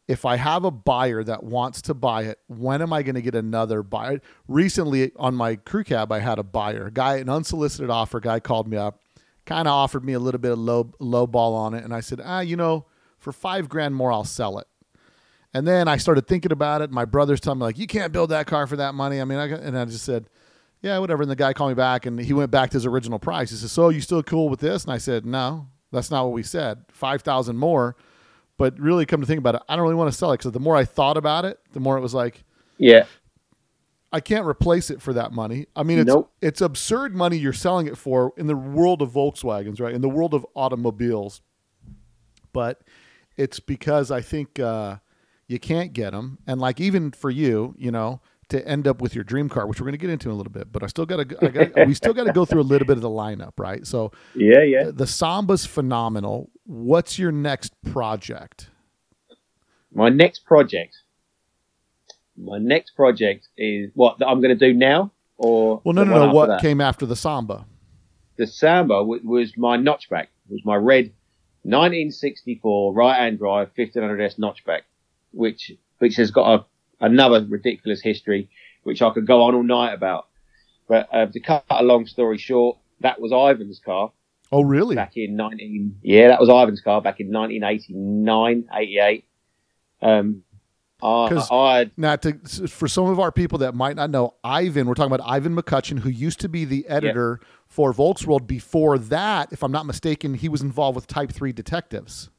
if I have a buyer that wants to buy it, when am I going to get another buyer? Recently on my crew cab, I had a buyer, a guy, an unsolicited offer. Guy called me up, kind of offered me a little bit of low low ball on it, and I said, ah, you know, for five grand more, I'll sell it. And then I started thinking about it. My brother's telling me like, you can't build that car for that money. I mean, I, and I just said, yeah, whatever. And the guy called me back, and he went back to his original price. He said, so you still cool with this? And I said, no, that's not what we said. Five thousand more. But really, come to think about it, I don't really want to sell it because the more I thought about it, the more it was like yeah, I can't replace it for that money. I mean, it's Nope. it's absurd money you're selling it for in the world of Volkswagens, right? In the world of automobiles, but it's because I think uh, you can't get them, and like even for you, you know, to end up with your dream car, which we're going to get into in a little bit, but I still got to, we still got to go through a little bit of the lineup, right? So yeah, yeah. the Samba's phenomenal. What's your next project? My next project. My next project is what that I'm going to do now, or Well, no, no, no. What that? came after the Samba? the Samba w- was my notchback. It was my red 1964 right-hand drive 1500s notchback, which which has got a, another ridiculous history, which I could go on all night about. But uh, to cut a long story short, that was Ivan's car Oh, really? back in 19. Yeah, that was Ivan's car back in 1989, 88. Um, I, 'Cause- I Now, to, for some of our people that might not know, Ivan, we're talking about Ivan McCutcheon, who used to be the editor for Volksworld. Before that, if I'm not mistaken, he was involved with Type 3 detectives.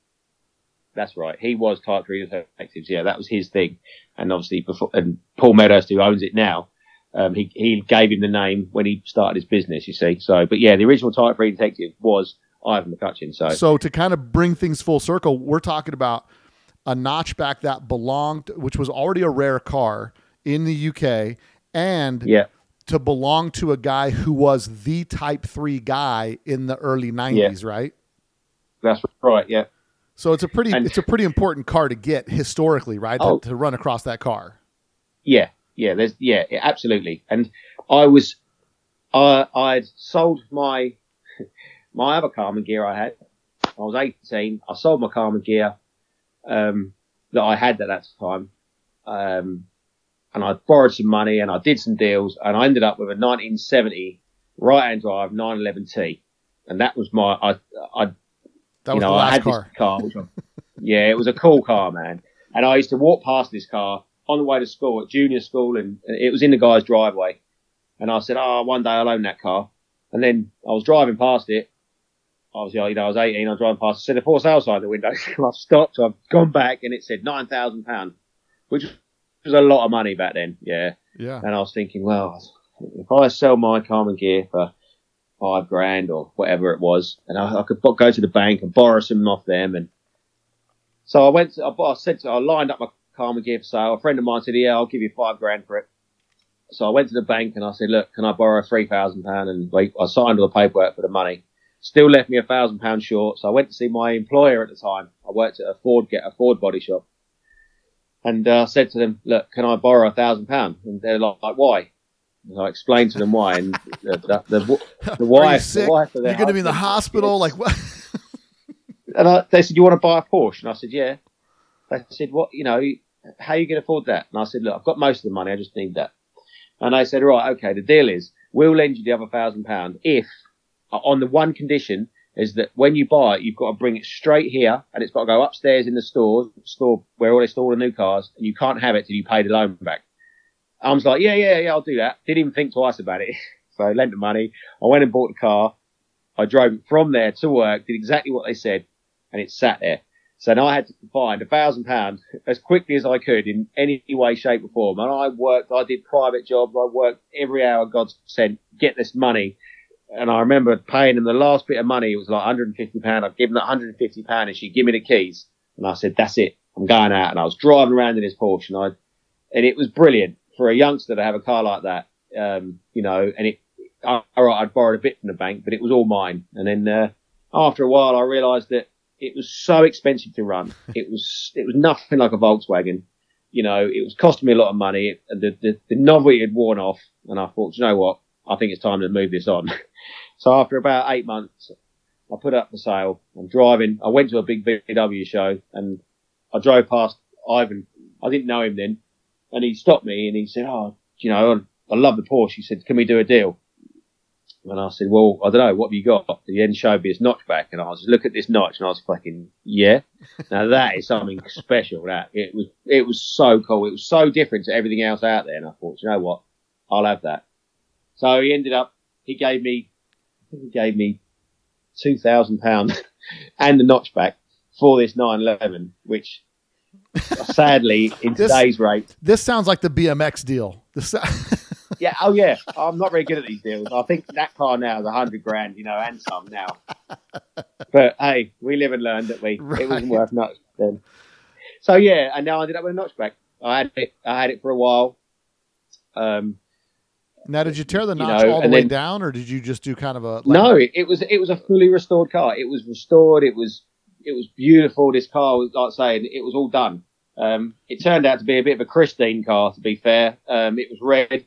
That's right. He was Type Three Detectives. Yeah, that was his thing. And obviously, before and Paul Meadows, who owns it now, um, he he gave him the name when he started his business. You see. So, but yeah, the original Type Three Detective was Ivan McCutcheon. So, So, to kind of bring things full circle, we're talking about a notchback that belonged, which was already a rare car in the UK, and yeah, to belong to a guy who was the Type 3 guy in the early 90s, right? that's right. Yeah, So it's a pretty And- it's a pretty important car to get historically, right? Oh. To, to run across that car. yeah, yeah. There's yeah, yeah, absolutely. And I was, I I'd sold my my other Karmann Ghia I had. I was 18. I sold my Karmann Ghia um, that I had at that time. Um, and I borrowed some money and I did some deals and I ended up with a 1970 right-hand drive 911T. And that was my, I, I, That you was know, the I had car. this car. Yeah, it was a cool car, man. And I used to walk past this car on the way to school at junior school and it was in the guy's driveway. And I said, oh, one day I'll own that car. And then I was driving past it. Obviously, you know, I was 18, I was driving past, it said a for sale sign the window. and I've stopped, I've gone back and it said £9,000, which was a lot of money back then. Yeah. Yeah. And I was thinking, well, if I sell my Karmann Ghia for five grand or whatever it was, and I, I could go to the bank and borrow some off them. And so I went, to, I, I said, to, I lined up my Karmann Ghia for sale. A friend of mine said, yeah, I'll give you five grand for it. So I went to the bank and I said, look, can I borrow three thousand pound? And I signed all the paperwork for the money. Still left me a thousand pounds short. So I went to see my employer at the time. I worked at a Ford get a Ford body shop, and uh, I said to them, "Look, can I borrow a thousand pounds?" And they're like, like, "Why?" And I explained to them why, and the, the, the, the you wife, sick? the wife You're going to be in the hospital. Like what? and I, they said, "You want to buy a Porsche?" And I said, "Yeah." They said, "What? You know, how are you going to afford that?" And I said, "Look, I've got most of the money. I just need that." And they said, "Right, okay. The deal is, we'll lend you the other thousand pound if, Uh, on the one condition, is that when you buy it, you've got to bring it straight here, and it's got to go upstairs in the store, store where all they store all the new cars, and you can't have it till you pay the loan back." I was like, "Yeah, yeah, yeah, I'll do that." Didn't even think twice about it. so I lent the money. I went and bought the car. I drove from there to work, did exactly what they said, and it sat there. So now I had to find a thousand pounds as quickly as I could in any way, shape, or form. And I worked, I did private jobs, I worked every hour God sent, get this money. And I remember paying them the last bit of money, it was like 150 pound. I'd given her 150 pound and she give me the keys. And I said, that's it. I'm going out. And I was driving around in this Porsche and I, and it was brilliant for a youngster to have a car like that. Um, you know, and it, all right, I'd borrowed a bit from the bank, but it was all mine. And then, uh, after a while, I realised that it was so expensive to run. It was, it was nothing like a Volkswagen. You know, it was costing me a lot of money. The, the, the novelty had worn off. And I thought, you know what? I think it's time to move this on. so after about eight months, I put up for sale. I'm driving. I went to a big VW show and I drove past Ivan. I didn't know him then. And he stopped me and he said, Oh, you know, I love the Porsche. He said, Can we do a deal? And I said, Well, I don't know, what have you got? And he then showed me his notch back and I was look at this notch and I was fucking yeah. Now that is something special. That it was it was so cool. It was so different to everything else out there and I thought, you know what? I'll have that. So he ended up he gave me I think he gave me two thousand pounds and the notchback for this nine eleven, which sadly in This- today's rate This sounds like the BMX deal. This, Yeah, oh yeah. I'm not very good at these deals. I think that car now is a hundred grand, you know, and some now. But hey, we live and learn, that we? It wasn't worth much then. So yeah, and now I ended up with a notchback. I had it. I had it for a while. Um, now, did you tear the You know, all the way then- down, or did you just do kind of a? Like, no, it, was it was a fully restored car. It was restored. It was it was beautiful. This car was like saying it was all done. Um, it turned out to be a bit of a Christine car, to be fair. Um, it was red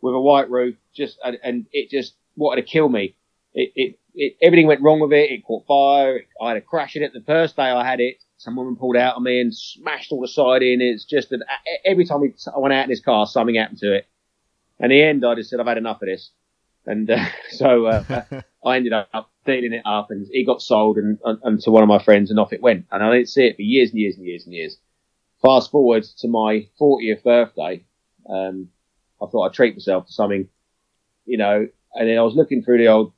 with a white roof, just and, and it just wanted to kill me. It, it, it everything went wrong with it. It caught fire. I had a crash in it the first day I had it. Some woman pulled out on me and smashed all the side in. It's just that every time we, I went out in this car, something happened to it. And in the end, I just said, I've had enough of this. And uh, so uh, I ended up dealing it up, and it got sold and, and, and to one of my friends, and off it went. And I didn't see it for years and years and years and years. Fast forward to my 40th birthday, um, I thought I'd treat myself to something, you know. And then I was looking through the old,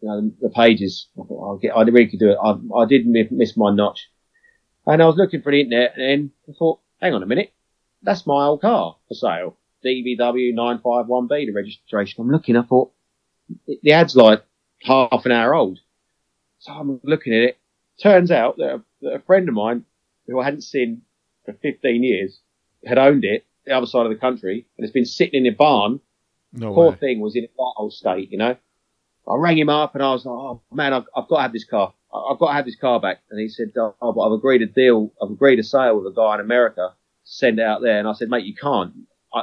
you know, the pages. I thought I'll get, I really could do it. I, I did miss my notch, and I was looking for the internet, and then I thought, hang on a minute, that's my old car for sale. DVW 951B, the registration. I'm looking, I thought, the ad's like half an hour old. So I'm looking at it. Turns out that a, that a friend of mine, who I hadn't seen for 15 years, had owned it the other side of the country and it's been sitting in a barn. no Poor way. thing was in a old state, you know. I rang him up and I was like, oh man, I've, I've got to have this car. I've got to have this car back. And he said, oh, but I've agreed a deal. I've agreed a sale with a guy in America. Send it out there. And I said, mate, you can't.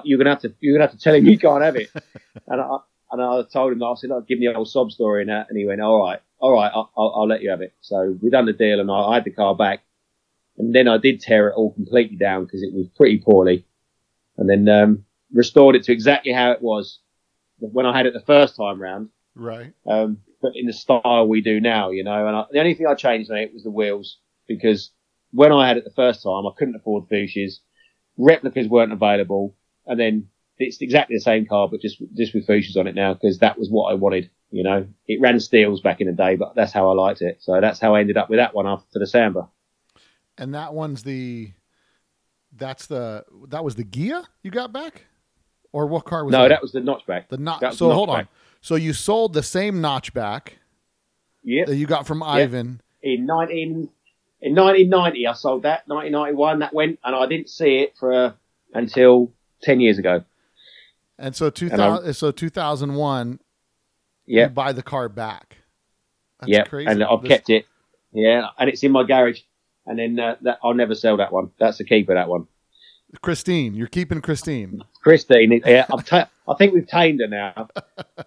You're gonna have to. You're gonna have to tell him you can't have it. and I and I told him. I said, I'll give me the old sob story and that. And he went, all right, all right, I'll, I'll, I'll let you have it. So we done the deal, and I, I had the car back. And then I did tear it all completely down because it was pretty poorly. And then um, restored it to exactly how it was when I had it the first time round Right. um, but in the style we do now, you know. And I, the only thing I changed on it was the wheels because when I had it the first time, I couldn't afford Fuchsias. Replicas weren't available, and then it's exactly the same car, but just just with Fuchsias on it now because that was what I wanted. You know, it ran steels back in the day, but that's how I liked it. So that's how I ended up with that one after the Samba. And that one's the. That's the that was the Ghia you got back, or what car was no, that? that was the notchback. the notch. So the hold on. So you sold the same notchback. Yeah. That you got from Ivan. in 19 in 1990 I sold that 1991 that went and I didn't see it for uh, until 10 years ago And so two And I'm- so two thousand one you yeah buy the car back. That's yeah, crazy. and I've This- kept it. Yeah, and it's in my garage. And then uh, that, I'll never sell that one. That's the keeper. That one, Christine. You're keeping Christine. Christine. Yeah, I've ta- I think we've tamed her now.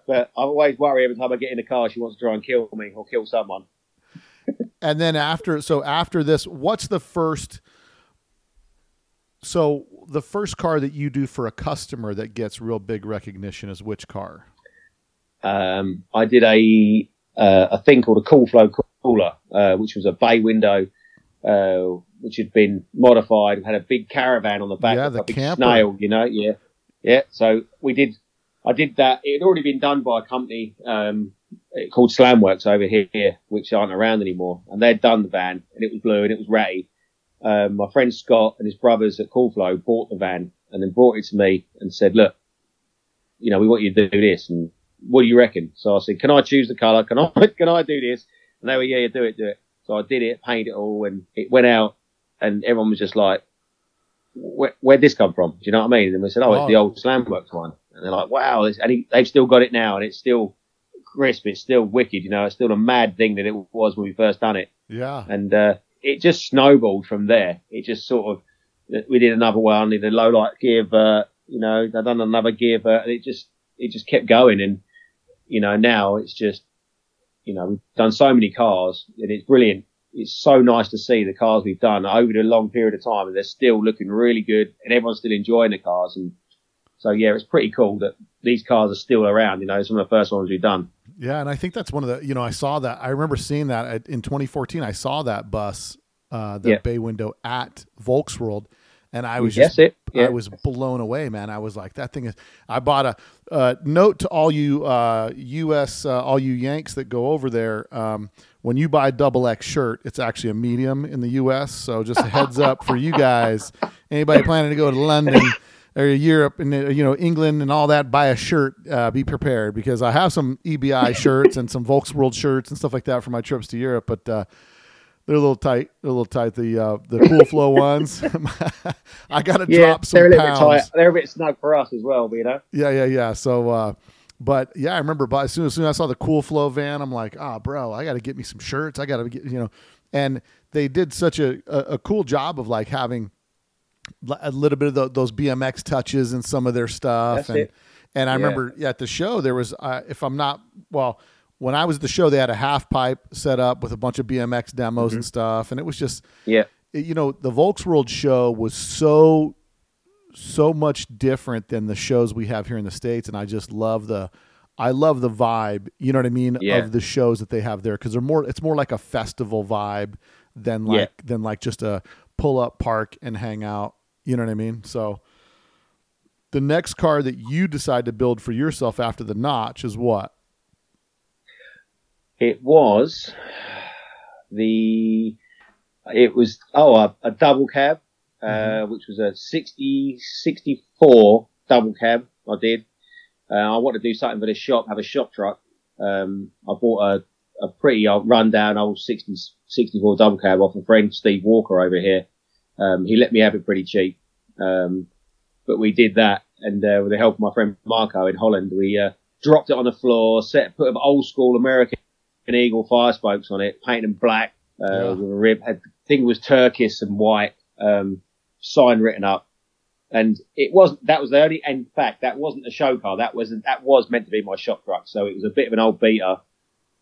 But I always worry every time I get in the car, she wants to try and kill me or kill someone. And then after, so after this, what's the first? So the first car that you do for a customer that gets real big recognition is which car? um, I did a uh, a thing called a cool flow cooler, uh, which was a bay window, uh, which had been modified, had a big caravan on the back, Yeah, the camper. snail, you know, yeah, yeah. So we did, I did that. It had already been done by a company um, called Slamworks over here, which aren't around anymore, and they'd done the van, and it was blue and it was ratty. Um, my friend Scott and his brothers at Cool Flow bought the van and then brought it to me and said, "Look, you know, we want you to do this, and what do you reckon? So I said, can I choose the colour? Can I, can I do this? And they were, yeah, yeah, do it, do it. So I did it, painted it all, and it went out, and everyone was just like, Where, where'd this come from? Do you know what I mean? And we said, oh, it's the old Slamworks one. And they're like, wow, and he, they've still got it now, and it's still crisp, it's still wicked, you know, it's still a mad thing that it was when we first done it. Yeah. And uh, it just snowballed from there. It just sort of, we did another one, did a low light Ghia you know, I done another Ghia and it just, it just kept going. And, you know, now it's just, you know, we've done so many cars and it's brilliant. It's so nice to see the cars we've done over a long period of time and they're still looking really good and everyone's still enjoying the cars. And so, yeah, it's pretty cool that these cars are still around. You know, some of the first ones we've done. Yeah, and I think that's one of the you know I saw that I remember seeing that at, in 2014. I saw that bus, uh, the Yeah. bay window at Volksworld, and I was Yes, just it. I was blown away, man. I was like, that thing is. I bought a uh, note to all you uh, U.S. Uh, all you Yanks that go over there. Um, when you buy a double X shirt, it's actually a medium in the U.S. So just a heads up for you guys. Anybody planning to go to London or Europe and uh, you know England and all that, buy a shirt. Uh, be prepared because I have some EBI shirts and some Volksworld shirts and stuff like that for my trips to Europe, but. Uh, they're a little tight. They're a little tight. The uh, the cool flow ones. I got to Yeah, drop some they're a little pounds. bit tight. They're a bit snug for us as well, you know. Yeah, yeah, yeah. So, uh, but yeah, I remember. But as soon as soon as I saw the Cool Flow van, I'm like, ah, bro, I got to get me some shirts. I got to get you know. And they did such a, a, a cool job of like having a little bit of tho- those BMX touches and some of their stuff. That's and it. and I Yeah. remember at the show there was, uh, if I'm not well. When I was at the show, they had a half pipe set up with a bunch of BMX demos Mm-hmm. and stuff, and it was just Yeah. you know the Volksworld show was so so much different than the shows we have here in the states and I just love the I love the vibe you know what I mean Yeah. of the shows that they have there cuz they're more it's more like a festival vibe than Yeah. like than like just a pull up park and hang out you know what I mean so the next car that you decide to build for yourself after the notch is what It was the it was oh a, a double cab, uh, which was a 60, 64 double cab. I did. Uh, I wanted to do something for the shop, have a shop truck. Um, I bought a, a pretty old rundown old 60, 64 double cab off a friend Steve Walker over here. Um, he let me have it pretty cheap. Um, but we did that, and uh, with the help of my friend Marco in Holland, we uh, dropped it on the floor, set put an old school American Eagle fire spokes on it, painted them black. Uh, Yeah. with a rib. Had, thing was turquoise and white. Um, sign written up, and it wasn't. That was the only. In fact, that wasn't a show car. That was that was meant to be my shop truck. So it was a bit of an old beater.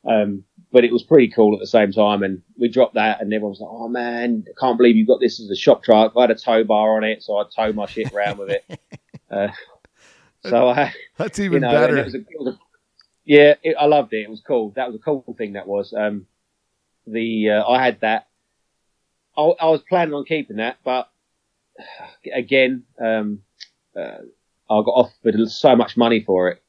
Um, but it was pretty cool at the same time. And we dropped that, and everyone was like, "Oh man, I can't believe you got this as a shop truck." I had a tow bar on it, so I towed my shit around with it. Uh, so I, that's you even know, better it was a, it was a, yeah, it, I loved it. It was cool. That was a cool thing. That was um, the uh, I had that. I, I was planning on keeping that, but again, um, uh, I got offered so much money for it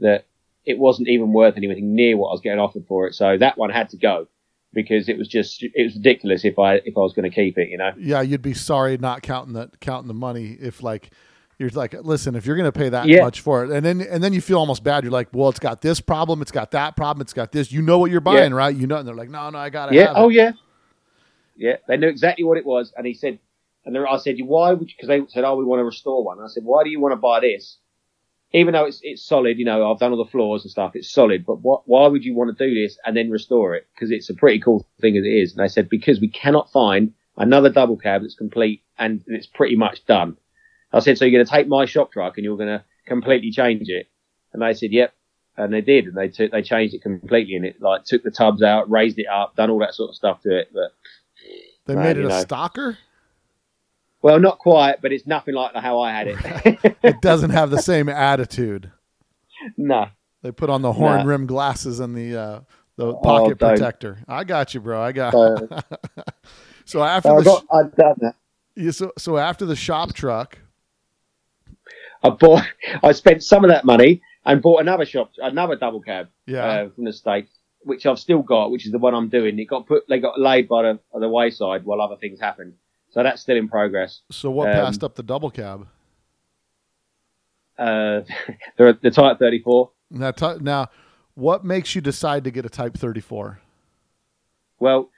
that it wasn't even worth anything near what I was getting offered for it. So that one had to go because it was just it was ridiculous if I if I was going to keep it. You know. yeah, you'd be sorry not counting the counting the money if like you're like, listen, if you're going to pay that Yeah. much for it, and then and then you feel almost bad. You're like, well, it's got this problem, it's got that problem, it's got this. You know what you're buying, right? You know, and they're like, no, no, I got to Yeah. Oh yeah. Yeah. They knew exactly what it was, and he said, and I said, why would? Because they said, oh, we want to restore one. And I said, why do you want to buy this? Even though it's it's solid, you know, I've done all the floors and stuff, it's solid. But what, why would you want to do this and then restore it? Because it's a pretty cool thing as it is. And they said because we cannot find another double cab that's complete and it's pretty much done. I said, so you're going to take my shop truck and you're going to completely change it? And they said, yep. And they did, and they took they changed it completely, and it like took the tubs out, raised it up, done all that sort of stuff to it. But They Man, made it a know. stalker. Well, not quite, but it's nothing like how I had it. It doesn't have the same attitude. no, They put on the horn Nah. rim glasses and the uh, the pocket don't. protector. I got you, bro. I got. so, so after I the got sh- I'd done that. yeah, so so after the shop truck, I bought, I spent some of that money and bought another shop, another double cab yeah, uh, from the states, which I've still got, which is the one I'm doing. It got put, they got laid by the, by the wayside while other things happened, so that's still in progress. so what um, passed up the double cab? Uh, the, the Type 34. Now, t- now, what makes you decide to get a Type 34? Well,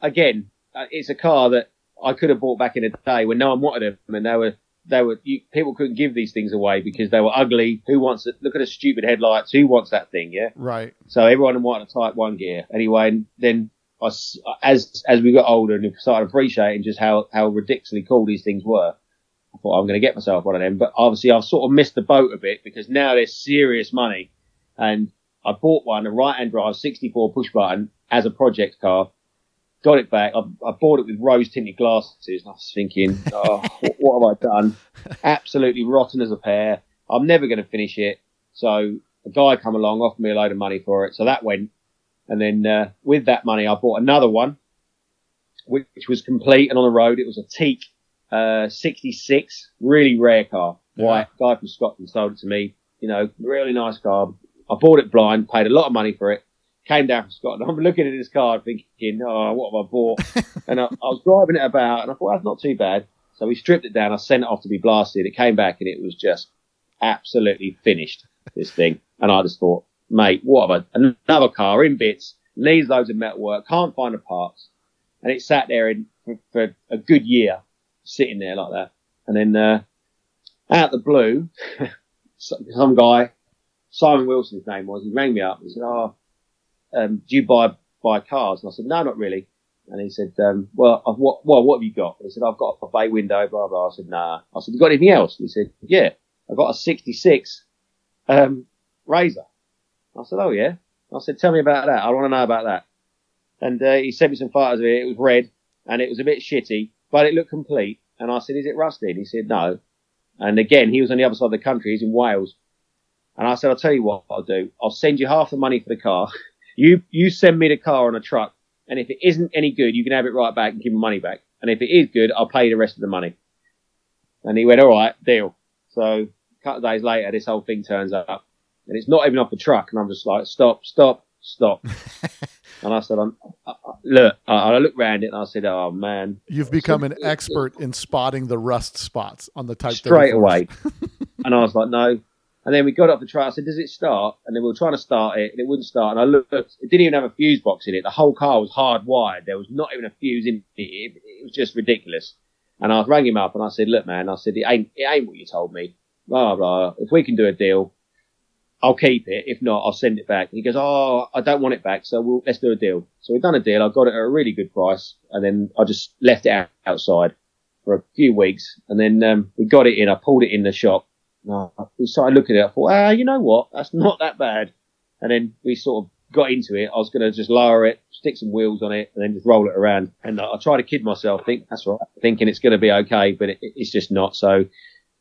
again, uh, it's a car that I could have bought back in a day when no one wanted them, and they were they were you, people couldn't give these things away because they were ugly. Who wants it? Look at the stupid headlights. Who wants that thing? Yeah. Right. So everyone wanted a Type One Ghia anyway. And then I as as we got older and started appreciating just how how ridiculously cool these things were, I thought I'm going to get myself one of them. But obviously I've sort of missed the boat a bit because now there's serious money, and I bought one a right hand drive 64 push button as a project car. Got it back. I, I bought it with rose tinted glasses. And I was thinking, oh, what, what have I done? Absolutely rotten as a pear. I'm never going to finish it. So a guy come along, offered me a load of money for it. So that went. And then uh, with that money, I bought another one, which, which was complete and on the road. It was a Teak uh, 66, really rare car. White guy from Scotland sold it to me. You know, really nice car. I bought it blind, paid a lot of money for it. Came down from Scotland. I'm looking at this car thinking, oh, what have I bought? and I, I was driving it about, and I thought that's not too bad. So we stripped it down. I sent it off to be blasted. It came back, and it was just absolutely finished. This thing, and I just thought, mate, what have I? Another car in bits, needs loads of metal work, can't find the parts, and it sat there in, for, for a good year, sitting there like that. And then uh, out the blue, some, guy, Simon Wilson's name was, he rang me up and said, "Oh, um, do you buy buy cars?" And I said, "No, not really." And he said, um, "Well, I've, what, well, what have you got?" And He said, "I've got a bay window, blah blah." I said, "Nah." I said, "You got anything else?" He said, "Yeah, I've got a '66 um, Razor." I said, "Oh yeah." I said, "Tell me about that. I want to know about that." And uh, he sent me some photos of it. It was red and it was a bit shitty, but it looked complete. And I said, "Is it rusted?" He said, "No." And again, he was on the other side of the country. He's in Wales. And I said, "I'll tell you what I'll do. I'll send you half the money for the car. You you send me the car on a truck, and if it isn't any good, you can have it right back and give me money back. And if it is good, I'll pay you the rest of the money." And he went, "All right, deal." So a couple of days later, this whole thing turns up, and it's not even off the truck. And I'm just like, "Stop, stop, stop." and I said, I'm, I, I- "Look," I, I looked round it and I said, "Oh man." You've become an expert in spotting the rust spots on the Type straight 34s. away. and I was like, no. And then we got off the track. I said, does it start? And then we were trying to start it, and it wouldn't start. And I looked, it didn't even have a fuse box in it. The whole car was hardwired. There was not even a fuse in it. It, it was just ridiculous. And I rang him up and I said, look, man, I said, it ain't, it ain't what you told me. Blah, blah. If we can do a deal, I'll keep it. If not, I'll send it back. And he goes, oh, I don't want it back. So we'll, let's do a deal. So we've done a deal. I got it at a really good price. And then I just left it out, outside for a few weeks. And then, um, we got it in. I pulled it in the shop. No, we started looking at it. I thought, ah, you know what? That's not that bad. And then we sort of got into it. I was going to just lower it, stick some wheels on it, and then just roll it around. And I, I try to kid myself, think that's right, thinking it's going to be okay, but it, it's just not. So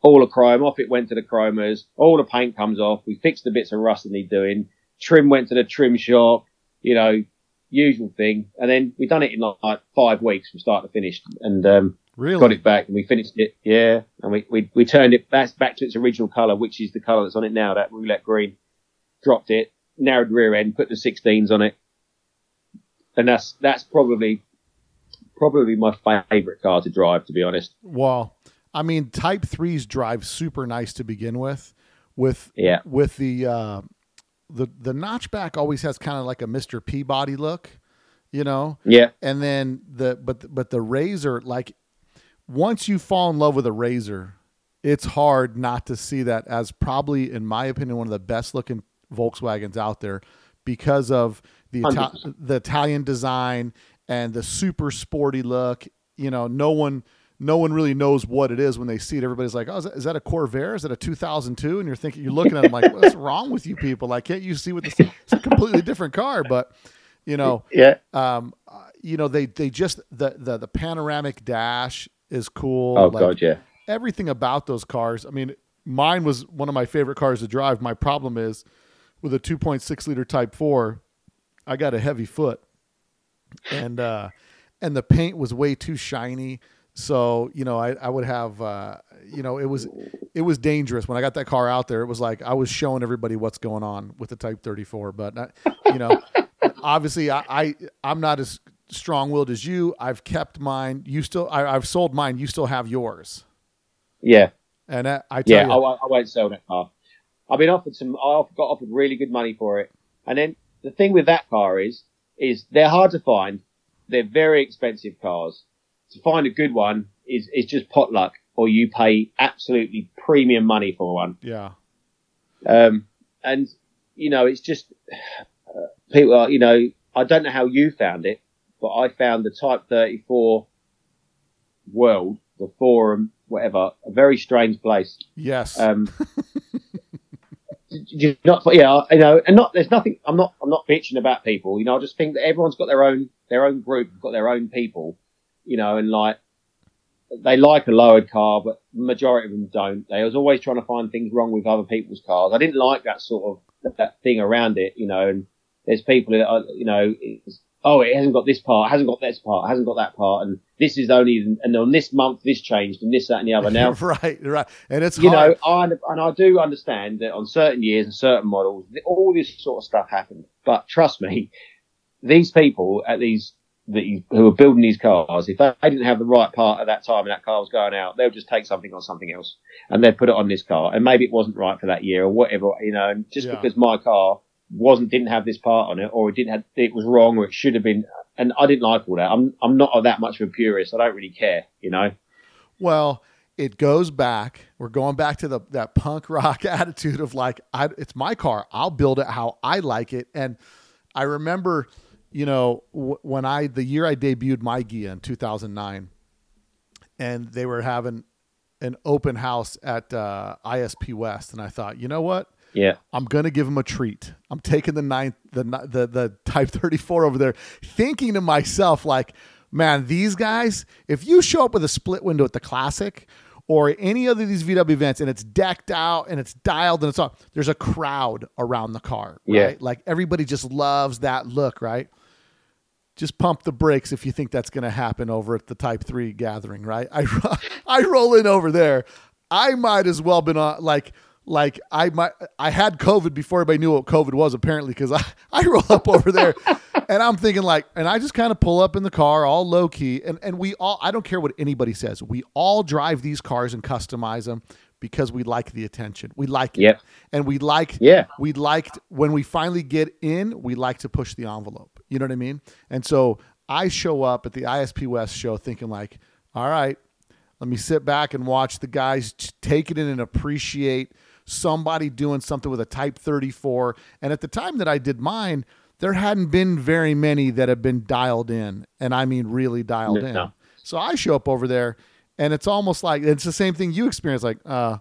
all the chrome off it went to the chromers. All the paint comes off. We fixed the bits of rust that need doing. Trim went to the trim shop. You know, usual thing. And then we done it in like, five weeks from start to finish. And um, Really? got it back and we finished it. Yeah, and we we, we turned it back back to its original colour, which is the colour that's on it now, that roulette green. Dropped it, narrowed rear end, put the 16s on it, and that's that's probably probably my favourite car to drive, to be honest. Well, I mean, Type Threes drive super nice to begin with. With Yeah, with the uh, the the notchback always has kind of like a Mister Peabody look, you know. yeah, And then the but but the razor like once you fall in love with a razor, it's hard not to see that as probably, in my opinion, one of the best looking Volkswagens out there because of the Ita- the Italian design and the super sporty look. You know, no one no one really knows what it is when they see it. Everybody's like, "Oh, is that, is that a Corvair? Is that a 2002?" And you're thinking, you're looking at them like, "What's wrong with you people? Like, can't you see what this? It's a completely different car." But you know, Yeah. um, you know, they they just the the the panoramic dash is cool. Oh Like, god, yeah. everything about those cars. I mean, mine was one of my favorite cars to drive. My problem is with a 2.6 liter Type 4, I got a heavy foot, and uh, and the paint was way too shiny. So you know, I, I would have uh, you know, it was it was dangerous when I got that car out there. It was like I was showing everybody what's going on with the Type 34. But uh, you know, obviously, I, I I'm not as strong willed as you. I've kept mine. You still, I, I've sold mine. You still have yours. Yeah. And I, I tell Yeah, you, I, won't- I won't sell that car. I've been offered some. I got offered really good money for it, and then the thing with that car is, is they're hard to find. They're very expensive cars. To find a good one is is just pot luck, or you pay absolutely premium money for one. yeah, Um, and you know, it's just uh, people are. You know, I don't know how you found it, but I found the Type 34 world, the forum, whatever, a very strange place. yes, Um, you not, yeah, you know, and not there's nothing. I'm not, I'm not bitching about people. You know, I just think that everyone's got their own, their own group, got their own people. You know, and like they like a lowered car, but the majority of them don't. They was always trying to find things wrong with other people's cars. I didn't like that sort of that thing around it. You know, and there's people that are, you know, it's, oh, it hasn't got this part, hasn't got this part, hasn't got that part, and this is only, and on this month this changed, and this, that, and the other. Now, right, right, and it's you hard. know, I, and I do understand that on certain years and certain models, all this sort of stuff happened. But trust me, these people at these that you, who are building these cars, if they didn't have the right part at that time and that car was going out, they'll just take something on something else and they'd put it on this car. And maybe it wasn't right for that year or whatever, you know. And just Yeah. because my car wasn't didn't have this part on it, or it didn't have it was wrong, or it should have been, and I didn't like all that. I'm I'm not that much of a purist. I don't really care, you know. Well, it goes back. We're going back to the that punk rock attitude of like, I, it's my car. I'll build it how I like it. And I remember, you know, w- when I the year I debuted my Ghia in 2009, and they were having an open house at uh, ISP West, and I thought, you know what? Yeah, I'm gonna give him a treat. I'm taking the ninth, the the the Type 34 over there, thinking to myself like, man, these guys. If you show up with a split window at the Classic or any other of these VW events, and it's decked out and it's dialed and it's all, there's a crowd around the car, right? Yeah. Like everybody just loves that look, right? Just pump the brakes if you think that's going to happen over at the Type Three gathering, right? I I roll in over there. I might as well been on like like I might I had COVID before everybody knew what COVID was apparently because I I roll up over there and I'm thinking like and I just kind of pull up in the car all low key and and we all I don't care what anybody says we all drive these cars and customize them because we like the attention. We like it. Yep. and we like Yeah. we liked when we finally get in we like to push the envelope. You know what i mean? And so i show up at the isp west show thinking like all right let me sit back and watch the guys t- take it in and appreciate somebody doing something with a type 34 and at the time that i did mine there hadn't been very many that have been dialed in and i mean really dialed in so i show up over there and it's almost like it's the same thing you experience like uh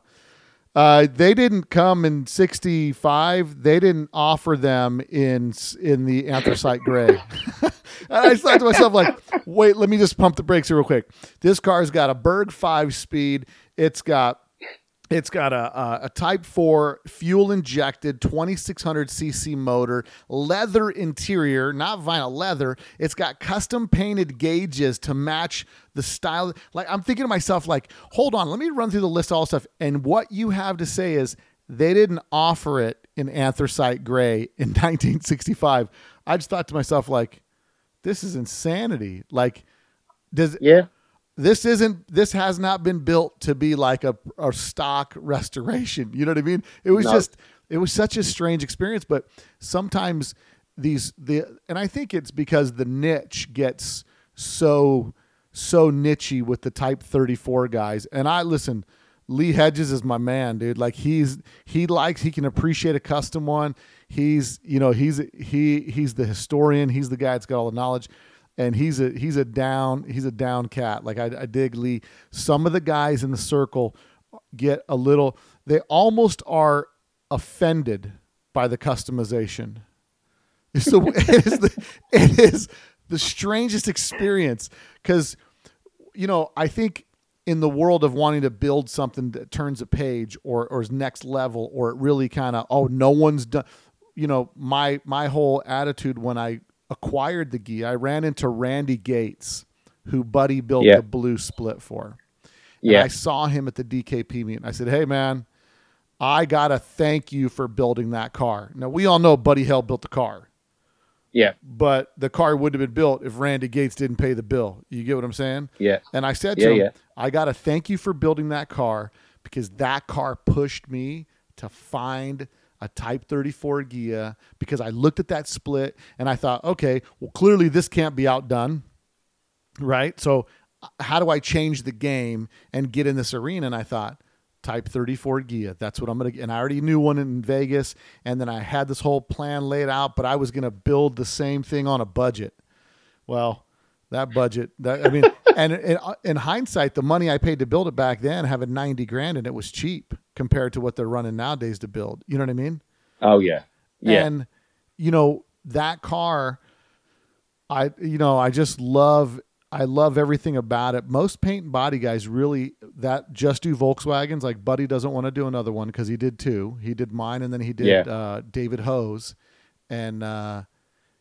uh, they didn't come in '65. They didn't offer them in in the anthracite gray. and I just thought to myself, like, wait, let me just pump the brakes here real quick. This car's got a Berg five speed. It's got it's got a, a, Type 4 fuel injected 2600 cc motor, leather interior, not vinyl leather. It's got custom painted gauges to match the style. Like, I'm thinking to myself, like, hold on, let me run through the list of all stuff. And what you have to say is they didn't offer it in anthracite gray in 1965. I just thought to myself, like, this is insanity. Like, does yeah. This isn't this has not been built to be like a, a stock restoration you know what i mean it was No. just it was such a strange experience but sometimes these the and i think it's because the niche gets so so nichey with the type 34 guys and i listen Lee Hedges is my man, dude. Like he's he likes he can appreciate a custom one. He's you know he's he he's the historian. He's the guy that's got all the knowledge, and he's a he's a down he's a down cat. Like I, I dig Lee. Some of the guys in the circle get a little. They almost are offended by the customization. So it is the it is the strangest experience because you know I think in the world of wanting to build something that turns a page or or is next level or it really kind of oh no one's done you know my my whole attitude when I acquired the Ghia I ran into Randy Gates who Buddy built Yeah. the blue split for and Yeah. I saw him at the DKP meeting I said hey man I gotta thank you for building that car now we all know Buddy Hell built the car Yeah. but the car wouldn't have been built if Randy Gates didn't pay the bill you get what I'm saying Yeah. and I said to Yeah, him, yeah. I got to thank you for building that car because that car pushed me to find a Type 34 Ghia because I looked at that split and I thought, okay, well, clearly this can't be outdone. Right. So, uh, how do I change the game and get in this arena? And I thought, Type 34 Ghia. That's what I'm going to And I already knew one in Vegas. And then I had this whole plan laid out, but I was going to build the same thing on a budget. Well, that budget, that I mean, and in, in hindsight, the money I paid to build it back then, having 90 grand, and it was cheap compared to what they're running nowadays to build. You know what I mean? Oh yeah. Yeah. And you know that car, I you know I just love I love everything about it. Most paint and body guys really that just do Volkswagens. Like Buddy doesn't want to do another one because he did two. He did mine, and then he did Yeah. uh, David Hose, and uh,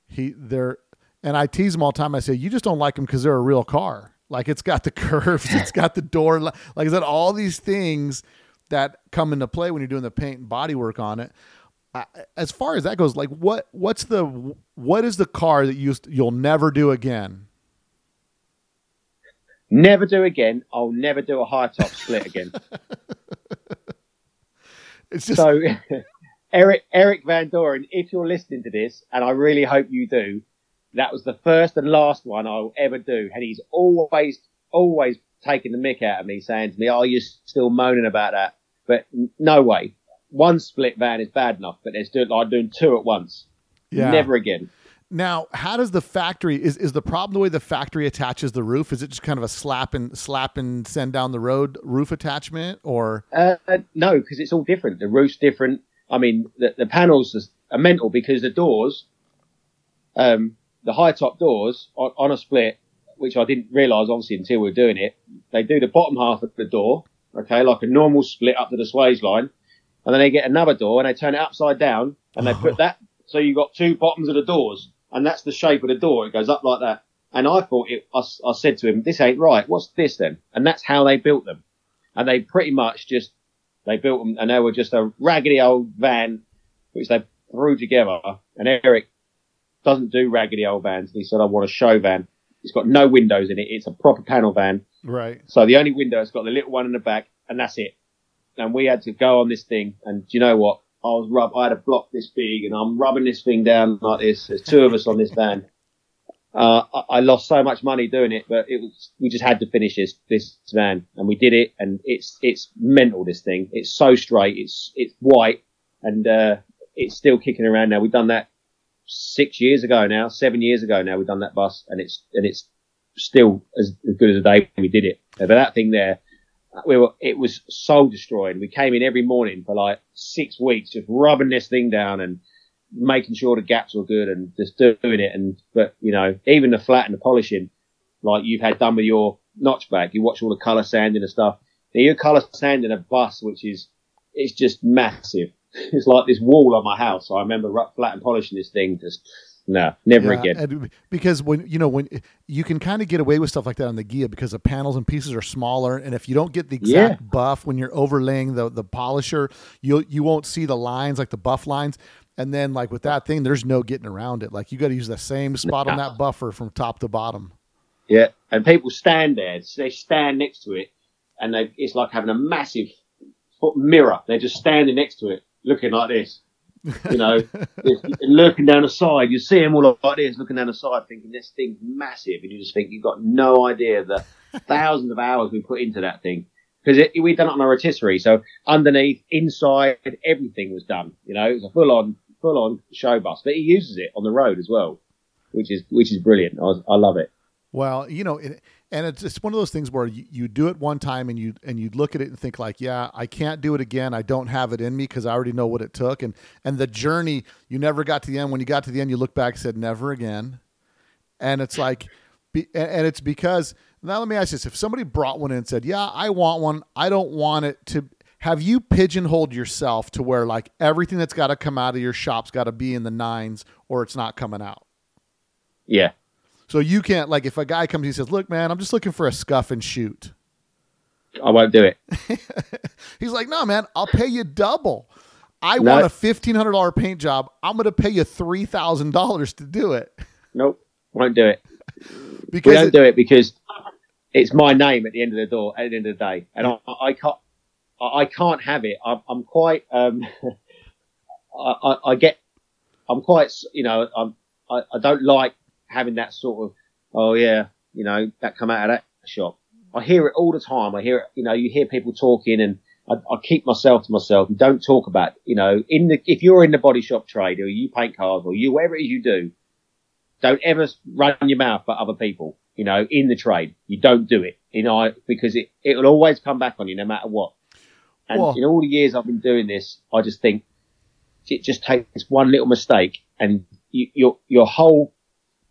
he they're and I tease them all the time. I say you just don't like them because they're a real car. Like it's got the curves, it's got the door. Like I said, all these things that come into play when you're doing the paint and body work on it. I- As far as that goes, like what what's the what is the car that you you'll never do again? Never do again. I'll never do a high top split again. It's just so, Eric Eric Van Doren, if you're listening to this, and I really hope you do, that was the first and last one I'll ever do, and he's always always taking the mick out of me, saying to me, "Oh, you're still moaning about that," but no way. One split van is bad enough, but let's do it like doing two at once. yeah. Never again. Now, how does the factory is is the problem the way the factory attaches the roof? Is it just kind of a slap and slap and send down the road roof attachment, or Uh, no, because it's all different. The roof's different. I mean, the, the panels are mental because the doors, um, the high top doors on, on a split, which I didn't realise obviously until we were doing it, they do the bottom half of the door, okay, like a normal split up to the swage line, and then they get another door and they turn it upside down and they put oh. that so you've got two bottoms of the doors, and that's the shape of the door. It goes up like that. And I thought it. I, I said to him, "This ain't right. What's this then?" And that's how they built them. And they pretty much just they built them, and they were just a raggedy old van, which they threw together. And Eric doesn't do raggedy old vans. And He said, "I want a show van. It's got no windows in it. It's a proper panel van. right? So the only window has got the little one in the back, and that's it. And we had to go on this thing, and do you know what? I was rub. I had a block this big, and I'm rubbing this thing down like this. There's two of us on this van. Uh, I, I lost so much money doing it, but it was we just had to finish this this van, and we did it. And it's it's mental. This thing. It's so straight. It's it's white, and uh, it's still kicking around now. We've done that six years ago now, seven years ago now. We've done that bus, and it's and it's still as, as good as the day we did it. But that thing there, we were, it was soul destroying. We came in every morning for like six weeks, just rubbing this thing down and making sure the gaps were good and just doing it. And, but, you know, even the flat and the polishing, like you've had done with your notchback, you watch all the colour sanding and stuff. Now you colour sanding a bus, which is, it's just massive. It's like this wall on my house. I remember flat and polishing this thing, just, no, never Yeah, again. and because when you know when you can kind of get away with stuff like that on the Ghia because the panels and pieces are smaller, and if you don't get the exact buff when you're overlaying the the polisher, you you won't see the lines like the buff lines. And then like with that thing, there's no getting around it. Like you got to use the same spot on that buffer from top to bottom. Yeah, and people stand there. They stand next to it, and they, it's like having a massive mirror. They're just standing next to it, looking like this. You know, looking down the side. You see them all like this, looking down the side, thinking this thing's massive, and you just think you've got no idea the thousands of hours we put into that thing. because we'd done it on a rotisserie, so underneath, inside, everything was done. You know, it was a full on full on show bus, but he uses it on the road as well, which is which is brilliant. I, I love it. Well, you know, it, and it's it's one of those things where you, you do it one time and you and you look at it and think like, yeah, I can't do it again. I don't have it in me because I already know what it took, and and the journey you never got to the end. When you got to the end, you look back and said, never again, and it's like, be, and it's because now let me ask you this: if somebody brought one in and said, yeah, I want one, I don't want it to. Have you pigeonholed yourself to where like everything that's got to come out of your shop's got to be in the nines or it's not coming out? Yeah, So you can't like if a guy comes and he says, "Look, man, I'm just looking for a scuff and shoot." I won't do it. He's like, "No, man, I'll pay you double. I No. want a fifteen hundred dollar paint job. I'm going to pay you three thousand dollars to do it Nope, won't do it. We because don't it- do it because it's my name at the end of the door. At the end of the day, and I, I can't. I I can't have it. I'm, I'm quite. Um, I, I, I get. I'm quite. You know. I'm. I, I don't like having that sort of. Oh yeah. You know that come out of that shop. I hear it all the time. I hear it. You know. You hear people talking, and I, I keep myself to myself and don't talk about. You know, in the if you're in the body shop trade or you paint cars or you whatever it is you do, don't ever run your mouth about other people. You know, in the trade, you don't do it. You know, because it it will always come back on you no matter what. And Well- in all the years I've been doing this, I just think it just takes one little mistake and you, your your whole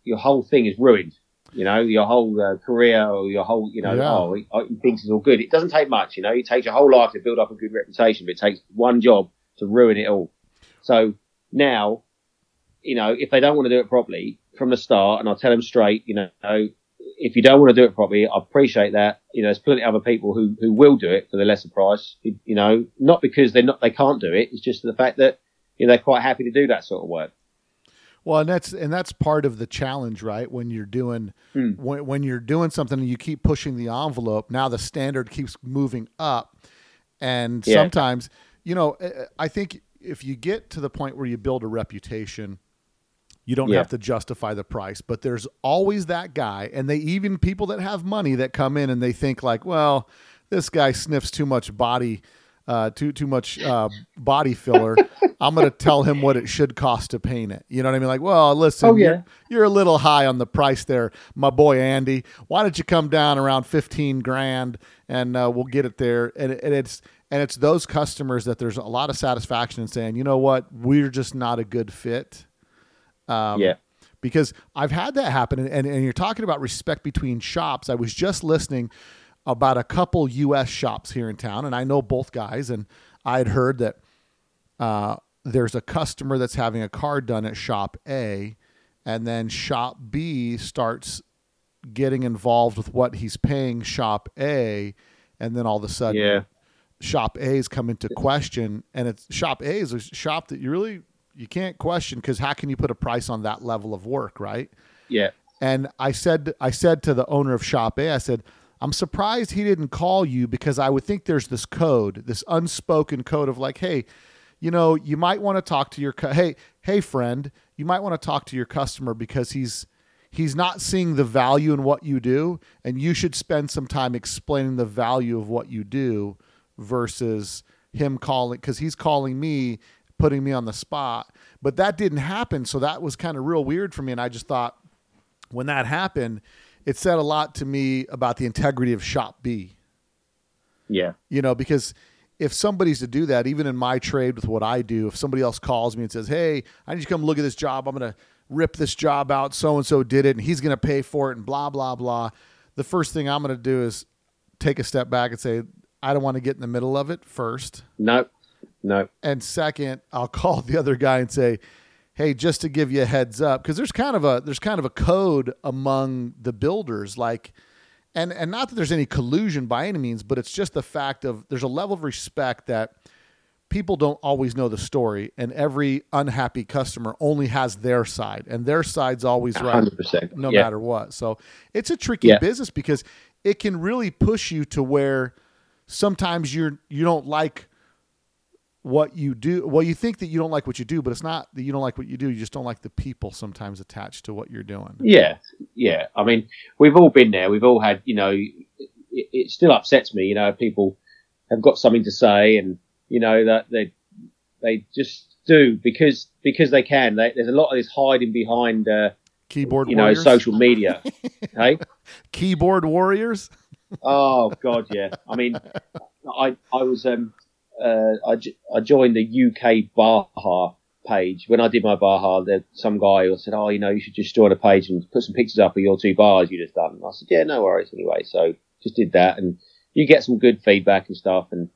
your whole thing is ruined. You know, your whole uh, career or your whole, you know, Yeah. oh, he, oh, he thinks it's all good. It doesn't take much. You know, it takes your whole life to build up a good reputation, but it takes one job to ruin it all. So now, you know, if they don't want to do it properly from the start, and I'll tell them straight, you know, if you don't want to do it properly, I appreciate that. You know, there's plenty of other people who, who will do it for the lesser price. You you know, not because they're not they can't do it. It's just the fact that you know they're quite happy to do that sort of work. Well, and that's and that's part of the challenge, right? When you're doing Hmm. when when you're doing something and you keep pushing the envelope, now the standard keeps moving up, and Yeah. sometimes, you know, I- I think if you get to the point where you build a reputation, you don't Yeah. have to justify the price but there's always that guy and they even people that have money that come in and they think like well this guy sniffs too much body uh, too too much uh, body filler i'm going to tell him what it should cost to paint it. You know what i mean? Like well listen Oh, yeah. you're, you're a little high on the price there my boy andy. Why don't you come down around 15 grand and uh, we'll get it there. And, and it's and it's those customers that there's a lot of satisfaction in saying you know what? We're just not a good fit. Um, yeah, because I've had that happen. And, and, and you're talking about respect between shops. I was just listening about a couple U.S. shops here in town, and I know both guys, and I'd heard that uh, there's a customer that's having a car done at shop A, and then shop B starts getting involved with what he's paying shop A, and then all of a sudden, yeah, shop A's come into question, and it's shop A is a shop that you really you can't question because how can you put a price on that level of work, right? yeah, And I said I said to the owner of shop A, I said, I'm surprised he didn't call you because I would think there's this code, this unspoken code of like, hey, you know, you might want to talk to your cu- hey, hey friend, you might want to talk to your customer because he's he's not seeing the value in what you do and you should spend some time explaining the value of what you do versus him calling cuz he's calling me putting me on the spot. But that didn't happen so that was kind of real weird for me and I just thought when that happened it said a lot to me about the integrity of shop B. Yeah, you know because if somebody's to do that even in my trade with what i do if somebody else calls me and says hey i need you to come look at this job. I'm going to rip this job out. So and so did it and he's going to pay for it and blah blah blah the first thing i'm going to do is take a step back and say i don't want to get in the middle of it first. No, no, and second i'll call the other guy and say hey just to give you a heads up because there's kind of a there's kind of a code among the builders like and and not that there's any collusion by any means but it's just the fact of there's a level of respect that people don't always know the story and every unhappy customer only has their side and their side's always right hundred percent. no yeah. matter what. So it's a tricky Yeah. business because it can really push you to where sometimes you're you don't like what you do. Well, you think that you don't like what you do, but it's not that you don't like what you do. You just don't like the people sometimes attached to what you're doing. Yeah, yeah. I mean, we've all been there. We've all had, you know, it, it still upsets me, you know, people have got something to say, and you know that they they just do because because they can. They, there's a lot of this hiding behind, uh, Keyboard you know, social media. hey, Keyboard warriors. oh god, yeah. I mean, I I was um uh I, I joined the UK Baja page when I did my Baja. There some guy said, oh, you know, you should just join a page and put some pictures up of your two bars you just done. And I said, yeah, no worries. Anyway, so just did that, and you get some good feedback and stuff, and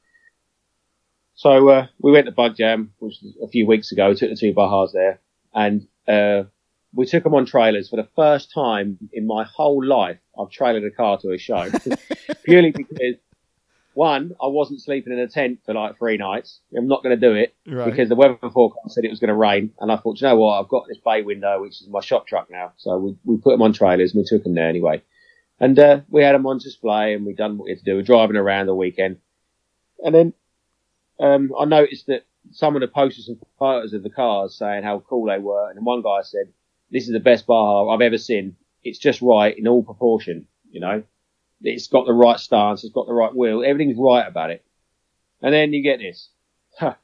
so uh, we went to Bug Jam, which was a few weeks ago. We Took the two Bajas there, and uh, we took them on trailers for the first time in my whole life. I've trailered a car to a show purely because one, I wasn't sleeping in a tent for like three nights. I'm not going to do it Right. because the weather forecast said it was going to rain, and I thought, you know what, I've got this bay window, which is my shop truck now. So we we put them on trailers and we took them there anyway, and uh, we had them on display and we'd done what we had to do. We're driving around the weekend, and then um, I noticed that someone had posted some photos of the cars saying how cool they were, and one guy said, "This is the best Baja I've ever seen. It's just right in all proportion. You know, it's got the right stance, it's got the right wheel, everything's right about it." And then you get this. Huh,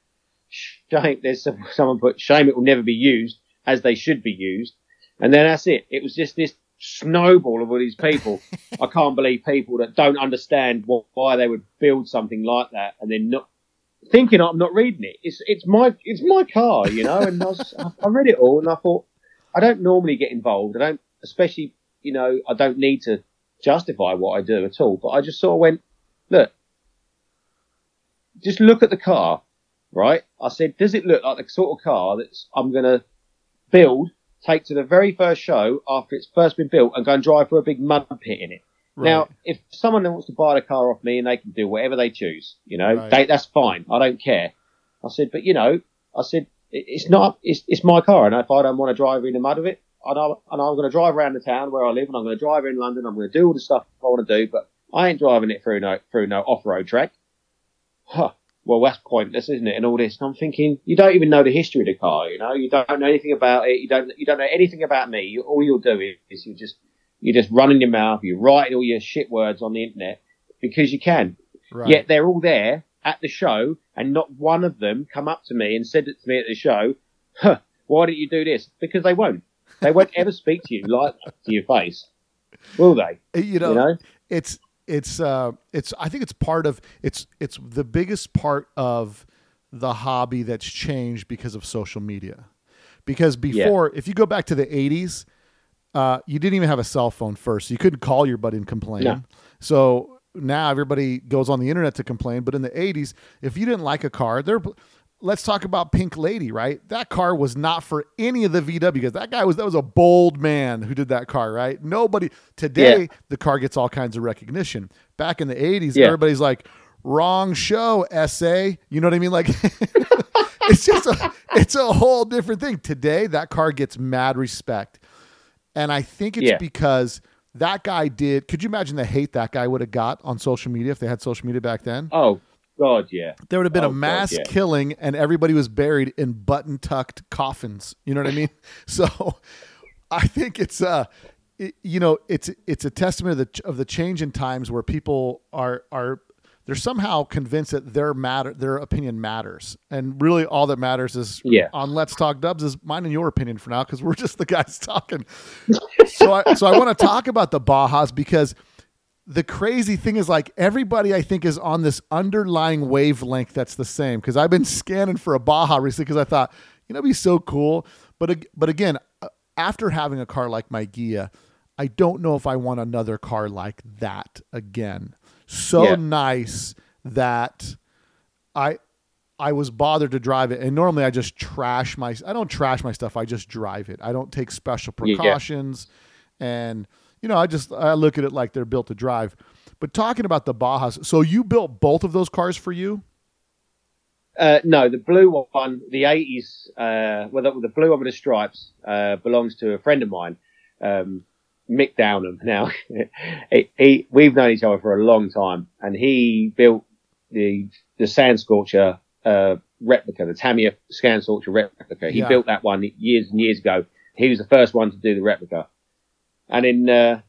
shame. There's some, someone put shame it will never be used as they should be used, and then that's it. It was just this snowball of all these people. I can't believe people that don't understand what, why they would build something like that and then not thinking I'm not reading it. It's it's my it's my car, you know. And I, was, I read it all, and I thought I don't normally get involved. I don't, especially you know, I don't need to justify what I do at all. But I just sort of went, look, just look at the car, right? I said, does it look like the sort of car that I'm going to build, take to the very first show after it's first been built, and go and drive for a big mud pit in it? Now, if someone wants to buy the car off me and they can do whatever they choose, you know, Right. they, that's fine. I don't care. I said, but you know, I said, it's not, it's, it's my car. And if I don't want to drive in the mud of it, and, I, and I'm going to drive around the town where I live and I'm going to drive in London. I'm going to do all the stuff I want to do, but I ain't driving it through no, through no off-road track. Huh. Well, that's pointless, isn't it? And all this. And I'm thinking, you don't even know the history of the car, you know? You don't know anything about it. You don't, you don't know anything about me. You, all you'll do is, is you just, you're just running your mouth. You're writing all your shit words on the internet because you can. Right. Yet they're all there at the show, and not one of them come up to me and said it to me at the show. Huh, why didn't you do this? Because they won't. They won't ever speak to you like to your face, will they? you know, You know? it's it's uh it's I think it's part of it's it's the biggest part of the hobby that's changed because of social media. Because before, if you go back to the '80s, uh, you didn't even have a cell phone first. You couldn't call your buddy and complain. No. So now everybody goes on the internet to complain. But in the '80s, if you didn't like a car, there. Let's talk about Pink Lady, right? That car was not for any of the VW because that guy was that was a bold man who did that car, right? Nobody today Yeah. the car gets all kinds of recognition. Back in the '80s, Yeah. everybody's like, "Wrong show, essay." You know what I mean? Like, it's just a it's a whole different thing. Today, that car gets mad respect, and I think it's Yeah. because that guy did. Could you imagine the hate that guy would have got on social media if they had social media back then? Oh God, yeah. There would have been Oh, a God, mass yeah. killing, and everybody was buried in button tucked coffins. You know what I mean? So, I think it's uh, it, you know, it's it's a testament of the of the change in times where people are are they're somehow convinced that their matter their opinion matters, and really all that matters is Yeah. on Let's Talk Dubs is mine and your opinion for now because we're just the guys talking. so I so I want to talk about the Bajas because the crazy thing is like everybody I think is on this underlying wavelength that's the same because I've been scanning for a Baja recently because I thought you know it'd be so cool. But but again uh, after having a car like my Ghia I don't know if I want another car like that again. So Yeah. nice that I I was bothered to drive it. And normally I just trash my I don't trash my stuff. I just drive it. I don't take special Yeah. precautions. And you know I just I look at it like they're built to drive but talking about the Bajas so you built both of those cars for you Uh, no, the blue one, the 80s, uh, well, the, the blue one with the stripes, uh, belongs to a friend of mine, um, Mick Downham. Now, he, he, we've known each other for a long time, and he built the, the Sand Scorcher, uh, replica, the Tamiya Sand Scorcher replica. He Yeah. built that one years and years ago. He was the first one to do the replica. And then, uh,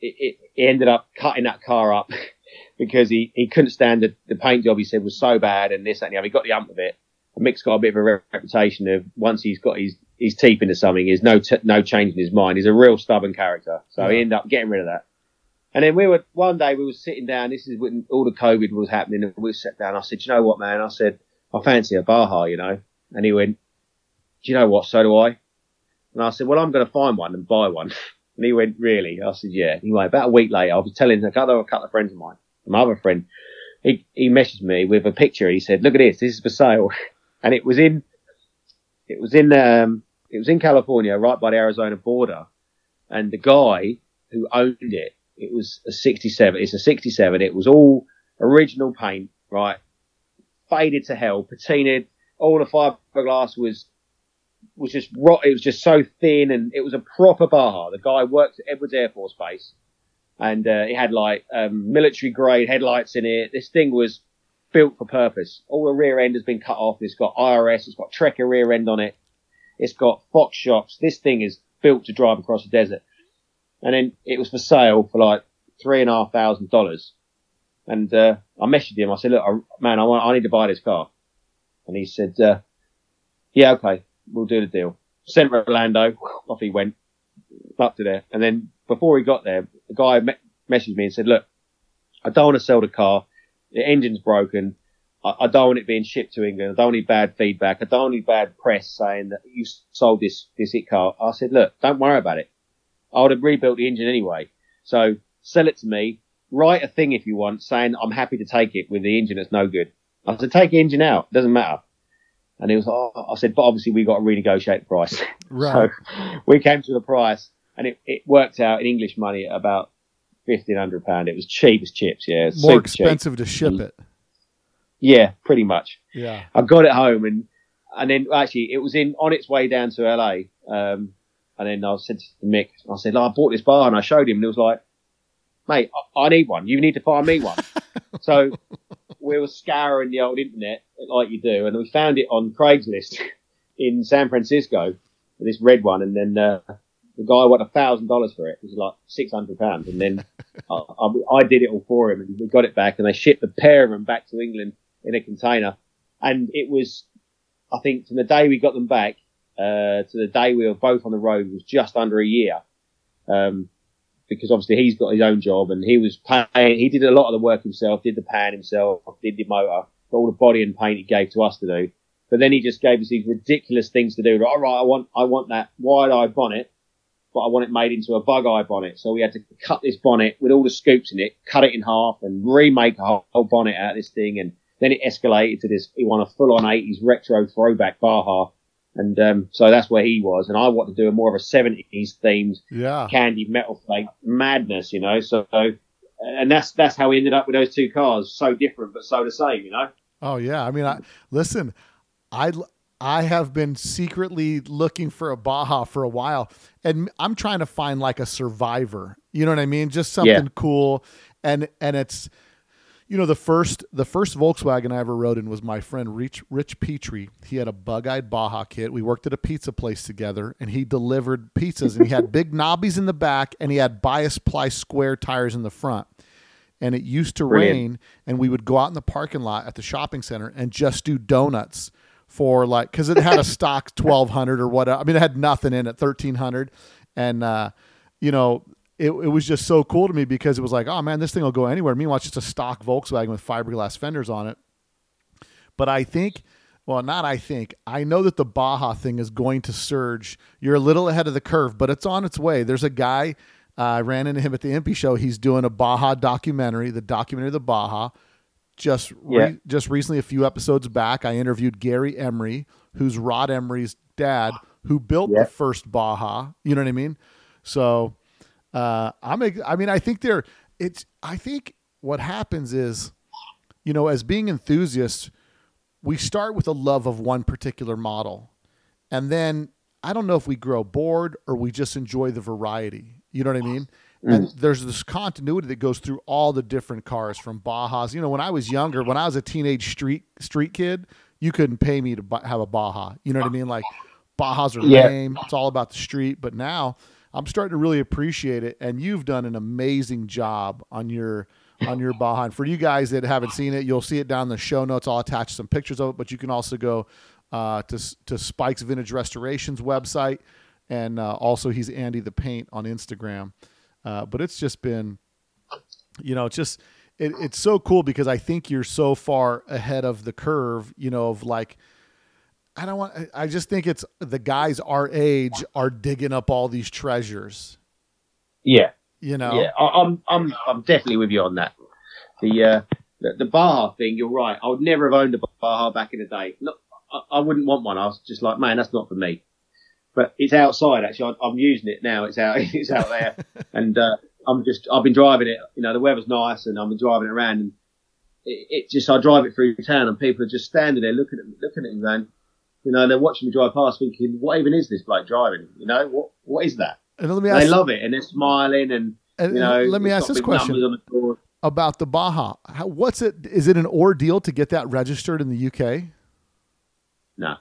it, it, he ended up cutting that car up because he, he couldn't stand the, the paint job. He said was so bad and this that, and the other. He got the ump of it. And Mick's got a bit of a reputation of once he's got his his teeth into something, there's no t- no change in his mind. He's a real stubborn character. So he ended up getting rid of that. And then we were one day we were sitting down. This is when all the COVID was happening, and we sat down. I said, "You know what, man?" I said, "I fancy a Baja, you know." And he went, "Do you know what? So do I." And I said, "Well, I'm going to find one and buy one." And he went, "Really?" I said, "Yeah." Anyway, about a week later, I was telling a couple, a couple of friends of mine, my other friend, he he messaged me with a picture. He said, "Look at this. This is for sale," and it was in, it was in, um, it was in California, right by the Arizona border, and the guy who owned it, it was a 67. It's a 67. It was all original paint, right? Faded to hell, patinaed. All the fiberglass was was just rot. It was just so thin, and it was a proper Baja. The guy worked at Edwards Air Force Base, and uh, it had like um, military grade headlights in it. This thing was built for purpose. All the rear end has been cut off. It's got IRS. It's got Trekker rear end on it. It's got Fox shocks. This thing is built to drive across the desert. And then it was for sale for like three and a half thousand dollars. And uh, I messaged him. I said, "Look, I, man, I want, I need to buy this car." And he said, uh, "Yeah, okay, we'll do the deal." Sent Orlando. Off he went up to there. And then before he got there, the guy me- messaged me and said, "Look, I don't want to sell the car. The engine's broken. I, I don't want it being shipped to England. I don't want any bad feedback. I don't want any bad press saying that you sold this this hit car." I said, "Look, don't worry about it. I would have rebuilt the engine anyway. So sell it to me. Write a thing if you want, saying I'm happy to take it with the engine that's no good. I said, take the engine out. It Doesn't matter. And he was, oh, I said, but obviously we got to renegotiate the price. Right. so we came to the price and it, it worked out in English money at about fifteen hundred pound. It was cheap as chips. Yeah. More super cheap. expensive to ship it. Yeah, pretty much. Yeah. I got it home and and then actually it was in on its way down to LA. Um, and then I said to Mick, I said, "Look, I bought this bar and I showed him and he was like, mate, I, I need one. You need to find me one. so we were scouring the old internet like you do and we found it on Craigslist in San Francisco, this red one. And then, uh, the guy wanted a thousand dollars for it. It was like six hundred pounds, and then I, I, I did it all for him, and we got it back, and they shipped a pair of them back to England in a container, and it was, I think, from the day we got them back uh, to the day we were both on the road was just under a year, um, because obviously he's got his own job, and he was paying. He did a lot of the work himself, did the pan himself, did the motor, got all the body and paint he gave to us to do. But then he just gave us these ridiculous things to do. All right, I want, I want that wide-eye bonnet but I want it made into a bug eye bonnet. So we had to cut this bonnet with all the scoops in it, cut it in half, and remake a whole, whole bonnet out of this thing. And then it escalated to this. He wanted a full-on '80s retro throwback Baja, and um, so that's where he was. And I wanted to do a more of a '70s themed Yeah. candy metal flake madness, you know. So, and that's that's how we ended up with those two cars, so different but so the same, you know. Oh yeah. I mean, I listen. I I have been secretly looking for a Baja for a while, and I'm trying to find like a survivor. You know what I mean? Just something Yeah. cool, and and it's. You know the first the first Volkswagen I ever rode in was my friend Rich Rich Petrie. He had a bug-eyed Baja kit. We worked at a pizza place together, and he delivered pizzas. And he had big knobbies in the back, and he had bias ply square tires in the front and it used to Brilliant. rain and we would go out in the parking lot at the shopping center and just do donuts for like because it had a stock 1200 or what i mean it had nothing in it 1300 and uh you know it, it was just so cool to me because it was like oh man this thing will go anywhere. Meanwhile it's just a stock volkswagen with fiberglass fenders on it. But i think well not i think i know that the baja thing is going to surge. You're a little ahead of the curve but it's on its way. There's a guy uh, i ran into him at the impy show. He's doing a baja documentary the documentary of the baja. Just re- Yeah. just recently a few episodes back i interviewed gary Emory who's rod Emory's dad who built Yeah. the first baja. You know what i mean? So uh, i'm i mean i think they're it's i think what happens is you know as being enthusiasts we start with a love of one particular model. And then i don't know if we grow bored or we just enjoy the variety. You know what i mean? And there's this continuity that goes through all the different cars from bajas. You know when i was younger when i was a teenage street street kid you couldn't pay me to have a baja. You know what i mean? Like bajas are Yeah. lame. It's all about the street. But now i'm starting to really appreciate it and you've done an amazing job on your on your. And for you guys that haven't seen it, you'll see it down in the show notes. I'll attach some pictures of it, but you can also go uh, to to Spike's Vintage Restorations website, and uh, also he's Andy the Paint on Instagram. Uh, but it's just been, you know, it's just it, it's so cool because I think you're so far ahead of the curve. You know, of like. I don't want. I just think it's the guys our age are digging up all these treasures. Yeah, You know. yeah. I, I'm I'm I'm definitely with you on that. The uh, the, the Baja thing, you're right. I would never have owned a Baja back in the day. Not, I, I wouldn't want one. I was just like, man, that's not for me. But it's outside actually. I, I'm using it now. It's out. It's out there, and uh, I'm just. I've been driving it. You know, the weather's nice, and I've been driving it around, and it, it just. I drive it through town, and people are just standing there looking at me, looking at me, going, you know, they're watching me drive past, thinking, what even is this bloke driving? You know, what what is that? And let me ask. they love it, and they're smiling, and and- you know, let me ask this question on the about the Baja. How, what's it? Is it an ordeal to get that registered in the UK? No,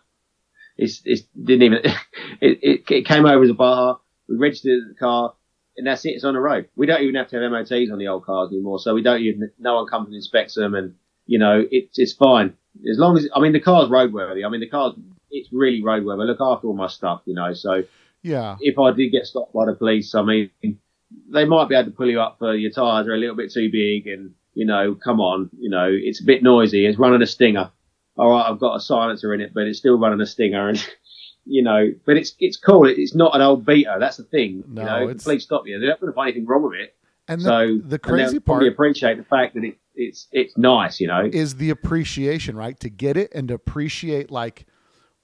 it's it's didn't even. It, it it came over as a Baja. We registered the car, and that's it. It's on the road. We don't even have to have MOTs on the old cars anymore, so we don't even. No one comes and inspects them, and you know it's it's fine as long as. I mean, the car's roadworthy. I mean, the car's it's really roadworthy. I look after all my stuff, you know. So Yeah. if I did get stopped by the police, I mean, they might be able to pull you up for your tyres are a little bit too big, and you know, come on, you know, it's a bit noisy. It's running a stinger. All right, I've got a silencer in it, but it's still running a stinger, and you know, but it's it's cool. It's not an old beater. That's the thing. No, you know, if it's- the police stop you. They're not going to find anything wrong with it. And so the they'll crazy part appreciate the fact that it, it's it's nice. You know, is the appreciation, right? To get it and to appreciate like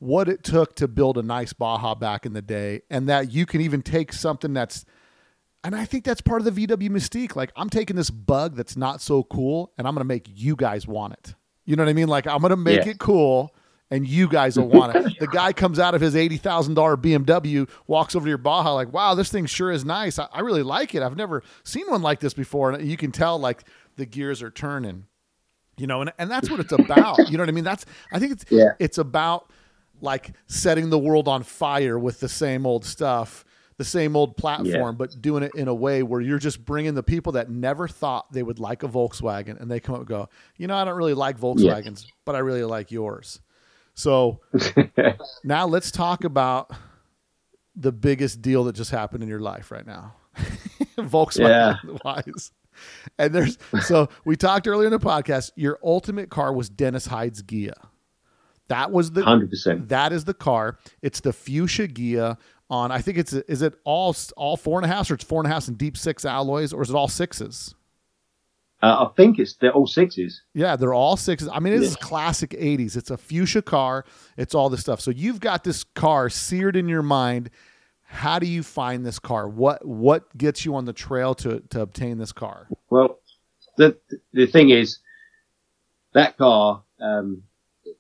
what it took to build a nice Baja back in the day, and that you can even take something that's. And I think that's part of the VW mystique. Like, I'm taking this bug that's not so cool, and I'm going to make you guys want it. You know what I mean? Like, I'm going to make Yeah. it cool, and you guys will want it. the guy comes out of his eighty thousand dollar BMW, walks over to your Baja, like, "Wow, this thing sure is nice. I, I really like it. I've never seen one like this before." And you can tell, like, the gears are turning you know and, and that's what it's about you know what i mean that's i think it's Yeah. it's about like setting the world on fire with the same old stuff the same old platform but doing it in a way where you're just bringing the people that never thought they would like a volkswagen and they come up and go you know i don't really like volkswagens but i really like yours so now let's talk about the biggest deal that just happened in your life right now volkswagen wise and there's so we talked earlier in the podcast. Your ultimate car was Dennis Hyde's Ghia. That was the hundred percent. that is the car. It's the fuchsia Ghia on. I think it's is it all all four and a half or it's four and a half and deep six alloys or is it all sixes? Uh, I think it's they're all sixes. Yeah, they're all sixes. I mean, it is classic '80s. It's a fuchsia car. It's all this stuff. So you've got this car seared in your mind. How do you find this car? What what gets you on the trail to to obtain this car? Well, the the thing is, that car, um,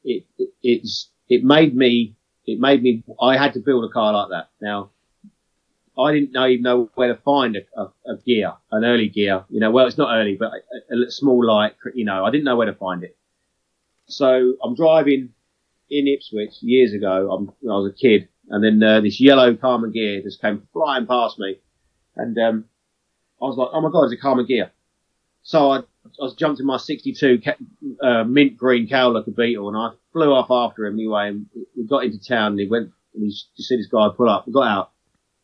it, it it's it made me it made me I had to build a car like that. Now, I didn't know even know where to find a, a, a Ghia, an early Ghia. You know, well, it's not early, but a, a small light. You know, I didn't know where to find it. So I'm driving in Ipswich years ago. I'm, I was a kid, and then uh, this yellow Karmann Ghia just came flying past me, and um, I was like, "Oh my god, it's a Karmann Ghia!" So I, I was jumped in my 62 ca- uh, mint green Cowlicker Beetle, and I flew off after him anyway. And we got into town, and he went, and he you see this guy pull up. We got out,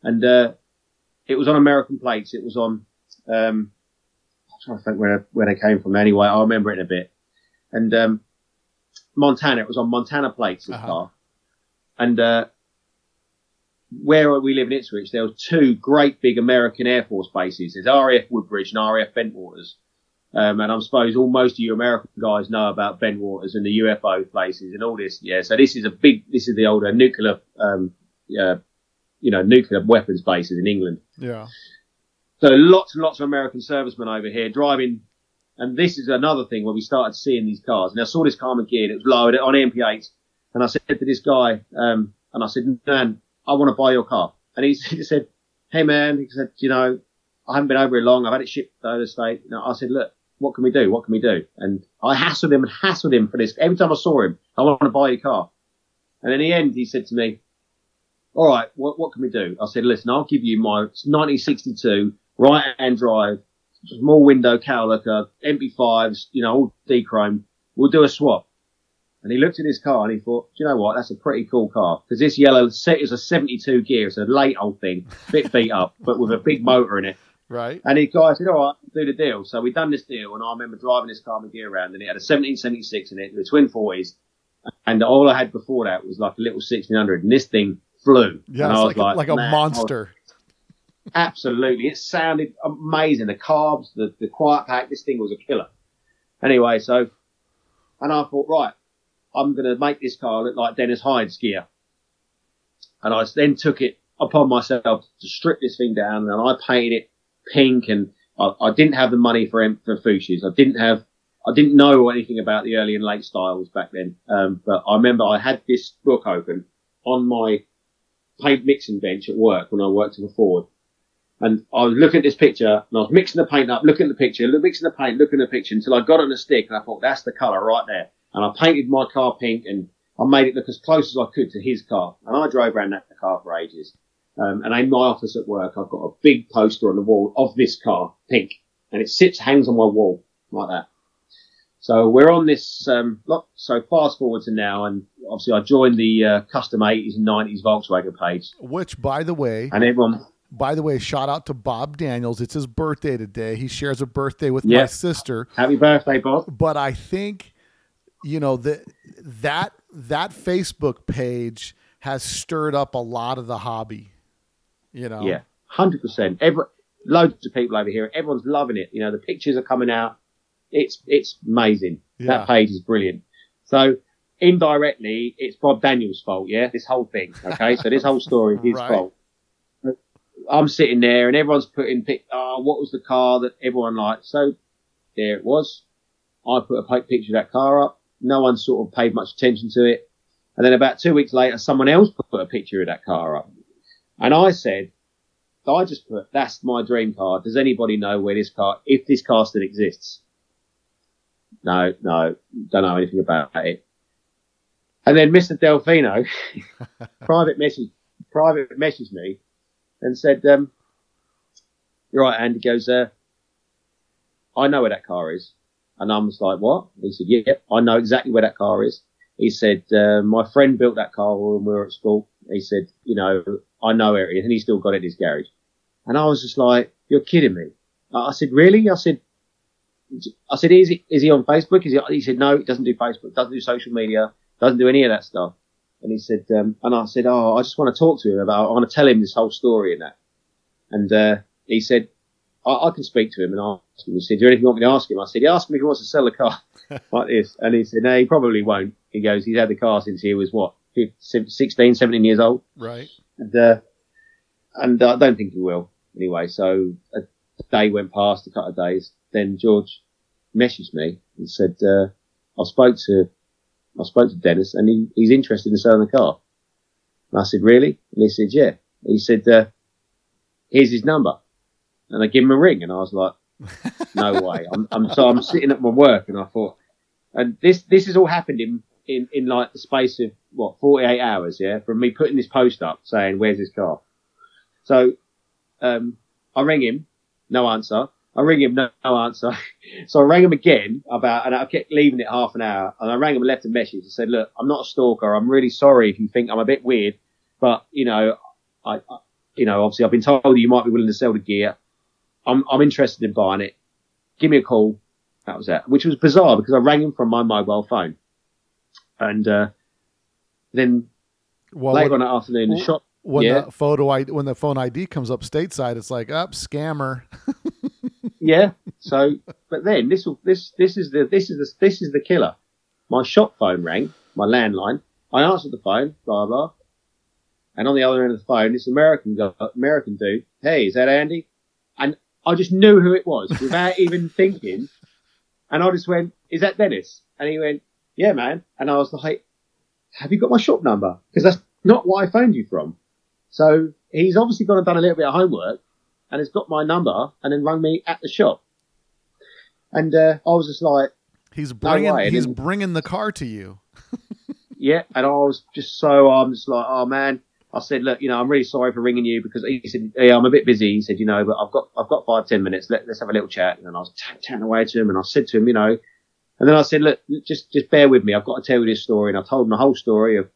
and uh, it was on American plates. It was on. Um, I'm trying to think where where they came from. Anyway, I remember it in a bit. And um, Montana. It was on Montana plates. This Uh-huh. car, and uh, where we live in Ipswich, there were two great big American Air Force bases. There's RAF Woodbridge and RAF Bentwaters. Um, and I suppose all most of you American guys know about Bentwaters and the UFO places and all this. Yeah, so this is a big, this is the older nuclear, um, uh, you know, nuclear weapons bases in England. Yeah. So lots and lots of American servicemen over here driving. And this is another thing where we started seeing these cars. And I saw this Karmann Ghia that was lowered on EMPI 8. And I said to this guy, um, and I said, man, I want to buy your car. And he, he said, hey man, he said, you know, I haven't been over here long. I've had it shipped to the state. Know, I said, look, what can we do? What can we do? And I hassled him and hassled him for this. Every time I saw him, I want to buy your car. And in the end, he said to me, all right, what, what can we do? I said, listen, I'll give you my 1962 right hand drive small window cowlicker, EMPI 5s, you know, all dechrome. We'll do a swap. And he looked at his car and he thought, do you know what? That's a pretty cool car. Because this yellow set is a 72 Ghia. It's a late old thing, bit beat up, but with a big motor in it. Right. And he guy said, all right, do the deal. So we done this deal, and I remember driving this car with gear around, and it had a 1776 in it, the twin 40s, and all I had before that was like a little 1600, and this thing flew. Yeah, and I like, was a, like a "Man, was monster. Absolutely. It sounded amazing. The carbs, the, the quiet pack, this thing was a killer. Anyway, so, and I thought, right, I'm going to make this car look like Dennis Hyde's Ghia. And I then took it upon myself to strip this thing down and I painted it pink and I, I didn't have the money for, for Fuchsias. I didn't have, I didn't know anything about the early and late styles back then. Um, but I remember I had this book open on my paint mixing bench at work when I worked a Ford. And I was looking at this picture and I was mixing the paint up, looking at the picture, mixing the paint, looking at the picture until I got on a stick and I thought, that's the colour right there. And I painted my car pink and I made it look as close as I could to his car. And I drove around that car for ages. Um, and in my office at work, I've got a big poster on the wall of this car, pink. And it sits, hangs on my wall like that. So we're on this, um, look, so fast forward to now and obviously I joined the, uh, custom 80s and 90s Volkswagen page Which, by the way, and everyone, by the way, shout out to Bob Daniels. It's his birthday today. He shares a birthday with my sister. happy birthday, Bob. But I think, you know, that that that Facebook page has stirred up a lot of the hobby. You know, Yeah, hundred percent. Every loads of people over here. Everyone's loving it. You know, the pictures are coming out. It's it's amazing. Yeah. That page is brilliant. So indirectly, it's Bob Daniels' fault. Yeah, this whole thing. Okay, so this whole story is his Right. fault. I'm sitting there and everyone's putting pic. Oh, what was the car that everyone liked? So there it was. I put a picture of that car up. No one sort of paid much attention to it. And then about two weeks later, someone else put a picture of that car up. And I said, I just put, that's my dream car. Does anybody know where this car, if this car still exists? No, no, don't know anything about it. And then Mr. Delfino private message, private messaged me and said, um, you're right, Andy goes, uh, I know where that car is. And I was like, what? He said, yeah, I know exactly where that car is. He said, uh, my friend built that car when we were at school. He said, you know, I know where it is. And he's still got it in his garage. And I was just like, you're kidding me. I said, really? I said, I said, is he, is he on Facebook? Is he, he said, no, he doesn't do Facebook, doesn't do social media, doesn't do any of that stuff. And he said, um, and I said, oh, I just want to talk to him about, I want to tell him this whole story and that. And, uh, he said, I, I can speak to him and ask him. He said, do you anything you want me to ask him? I said, yeah, ask him if he wants to sell the car like this. And he said, no, he probably won't. He goes, he's had the car since he was what, 15, 16, 17 years old. right. And, uh, and I don't think he will. Anyway, so a day went past, a couple of days. Then George messaged me and said, uh, I spoke to, I spoke to Dennis and he, he's interested in selling the car. And I said, really? And he said, yeah. He said, uh, here's his number. And I give him a ring and I was like, no way. I'm, I'm, so I'm sitting at my work and I thought, and this, this has all happened in, in, in like the space of what, 48 hours, yeah, from me putting this post up saying, where's his car? So, um, I ring him, no answer. I ring him, no, no answer. so I rang him again about, and I kept leaving it half an hour. And I rang him and left a message and said, look, I'm not a stalker. I'm really sorry if you think I'm a bit weird, but you know, I, I you know, obviously I've been told you might be willing to sell the Ghia. I'm, I'm interested in buying it. Give me a call. That was it, which was bizarre because I rang him from my mobile phone. And, uh, then Well, later when, on that afternoon, the shop, when yeah. the photo ID, when the phone ID comes up stateside, it's like up scammer. Yeah. So, but then this will this this is the this is the this is the killer. My shop phone rang, my landline. I answered the phone, blah blah, and on the other end of the phone, this American guy, American dude. Hey, is that Andy? And I just knew who it was without even thinking. And I just went, "Is that Dennis?" And he went, "Yeah, man." And I was like, "Have you got my shop number? Because that's not what I phoned you from." So he's obviously gone and done a little bit of homework and has got my number and then rung me at the shop. And uh, I was just like, He's bringing way, he's bringing the car to you. yeah. And I was just so, I'm just like, oh man. I said, look, you know, I'm really sorry for ringing you because he said, yeah, I'm a bit busy. He said, you know, but I've got, I've got five, ten minutes. Let, let's have a little chat. And I was chatting away to him and I said to him, you know, and then I said, look, just, just bear with me. I've got to tell you this story. And I told him the whole story of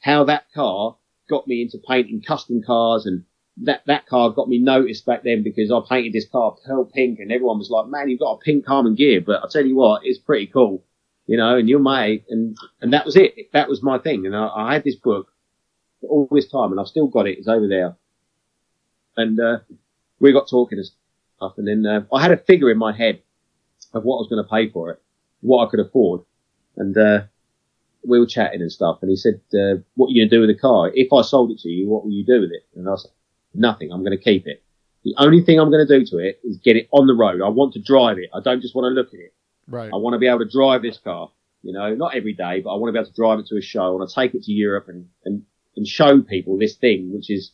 how that car got me into painting custom cars and that, that car got me noticed back then because I painted this car pearl pink and everyone was like, man, you've got a pink Karmann Ghia, But I'll tell you what, it's pretty cool, you know, and you're mate. And, and that was it. That was my thing. And I, I had this book all this time and I've still got it. It's over there. And, uh, we got talking and stuff. And then, uh, I had a figure in my head of what I was going to pay for it, what I could afford. And, uh, we were chatting and stuff, and he said, uh, "What are you going to do with the car? If I sold it to you, what will you do with it?" And I said, "Nothing. I'm going to keep it. The only thing I'm going to do to it is get it on the road. I want to drive it. I don't just want to look at it. Right. I want to be able to drive this car. You know, not every day, but I want to be able to drive it to a show. I want to take it to Europe and and and show people this thing, which is,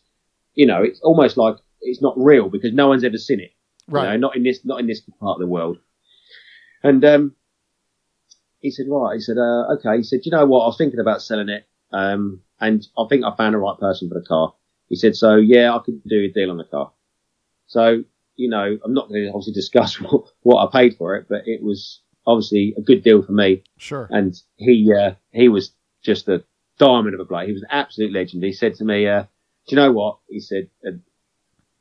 you know, it's almost like it's not real because no one's ever seen it. You Right. know, not in this, not in this part of the world. And um, he said, right. He said, uh, okay. He said, you know what? I was thinking about selling it, um, and I think I found the right person for the car. He said, so yeah, I could do a deal on the car. So you know, I'm not going to obviously discuss what, what I paid for it, but it was obviously a good deal for me. Sure. And he uh, he was just a diamond of a bloke. He was an absolute legend. He said to me, uh, "Do you know what?" He said, uh,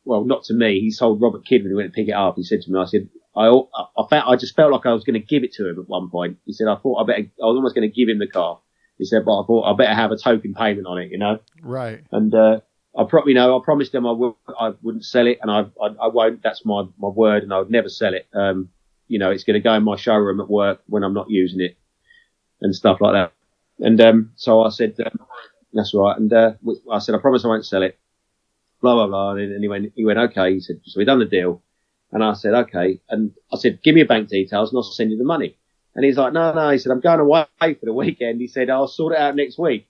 "Well, not to me. He told Robert Kidd when he went to pick it up. He said to me, I said." I, I felt, I just felt like I was going to give it to him at one point. He said, I thought I better, I was almost going to give him the car. He said, but I thought I better have a token payment on it, you know? Right. And, uh, I probably know, I promised him I, would, I wouldn't sell it and I, I, I won't. That's my, my word and I would never sell it. Um, you know, it's going to go in my showroom at work when I'm not using it and stuff like that. And, um, so I said, um, that's right. And, uh, I said, I promise I won't sell it. Blah, blah, blah. And, and he went, he went, okay. He said, so we done the deal. And I said, okay. And I said, give me your bank details and I'll send you the money. And he's like, no, no. He said, I'm going away for the weekend. He said, I'll sort it out next week.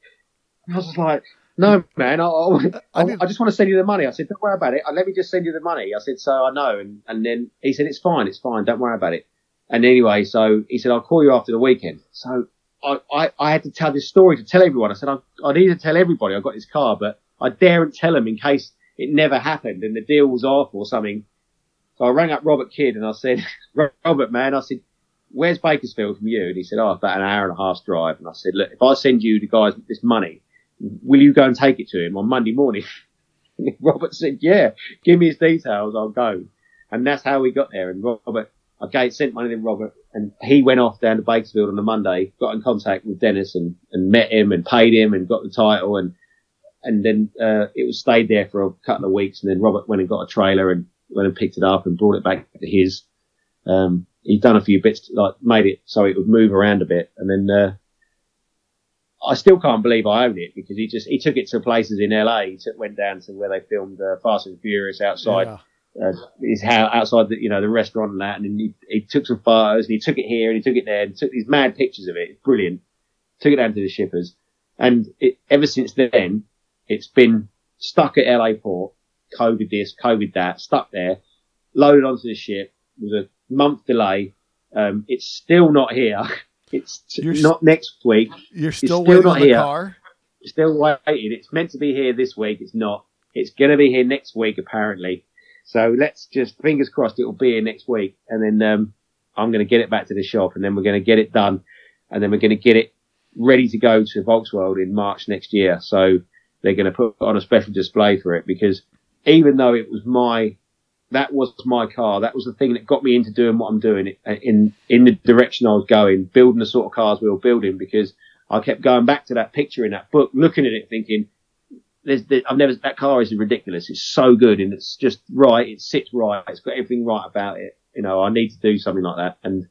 And I was just like, no, man, I, I, I just want to send you the money. I said, don't worry about it. Let me just send you the money. I said, so I know. And, and then he said, it's fine. It's fine. Don't worry about it. And anyway, so he said, I'll call you after the weekend. So I, I, I had to tell this story to tell everyone. I said, I, I need to tell everybody I got this car, but I daren't tell them in case it never happened and the deal was off or something. So I rang up Robert Kidd and I said, Robert, man, I said, where's Bakersfield from you? And he said, oh, about an hour and a half's drive. And I said, look, if I send you the guys this money, will you go and take it to him on Monday morning? Robert said, yeah, give me his details, I'll go. And that's how we got there. And Robert, I sent money to Robert and he went off down to Bakersfield on the Monday, got in contact with Dennis and, and met him and paid him and got the title and, and then, uh, it was stayed there for a couple of weeks and then Robert went and got a trailer and went and picked it up and brought it back to his. Um, he'd done a few bits, like made it so it would move around a bit and then, uh, I still can't believe I own it because he just he took it to places in LA. He took, went down to where they filmed uh, Fast and Furious outside Yeah. uh, his house, outside the you know the restaurant and that, and then he, he took some photos and he took it here and he took it there and took these mad pictures of it. It's brilliant. Took it down to the shippers, and it, ever since then, it's been stuck at LA port, COVID this, COVID that, stuck there, loaded onto the ship with a month delay. Um, it's still not here. It's You're not next week You're still, still waiting not on the here. car. still waiting. It's meant to be here this week. It's not. It's going to be here next week, apparently. So let's just fingers crossed it will be here next week, and then um, I'm going to get it back to the shop, and then we're going to get it done, and then we're going to get it ready to go to VolksWorld in March next year. So they're going to put on a special display for it because even though it was my that was my car. That was the thing that got me into doing what I'm doing uh, in in the direction I was going, building the sort of cars we were building because I kept going back to that picture in that book, looking at it, thinking, "There's, there, I've never that car is ridiculous. It's so good and it's just right. It sits right. It's got everything right about it. You know, I need to do something like that. And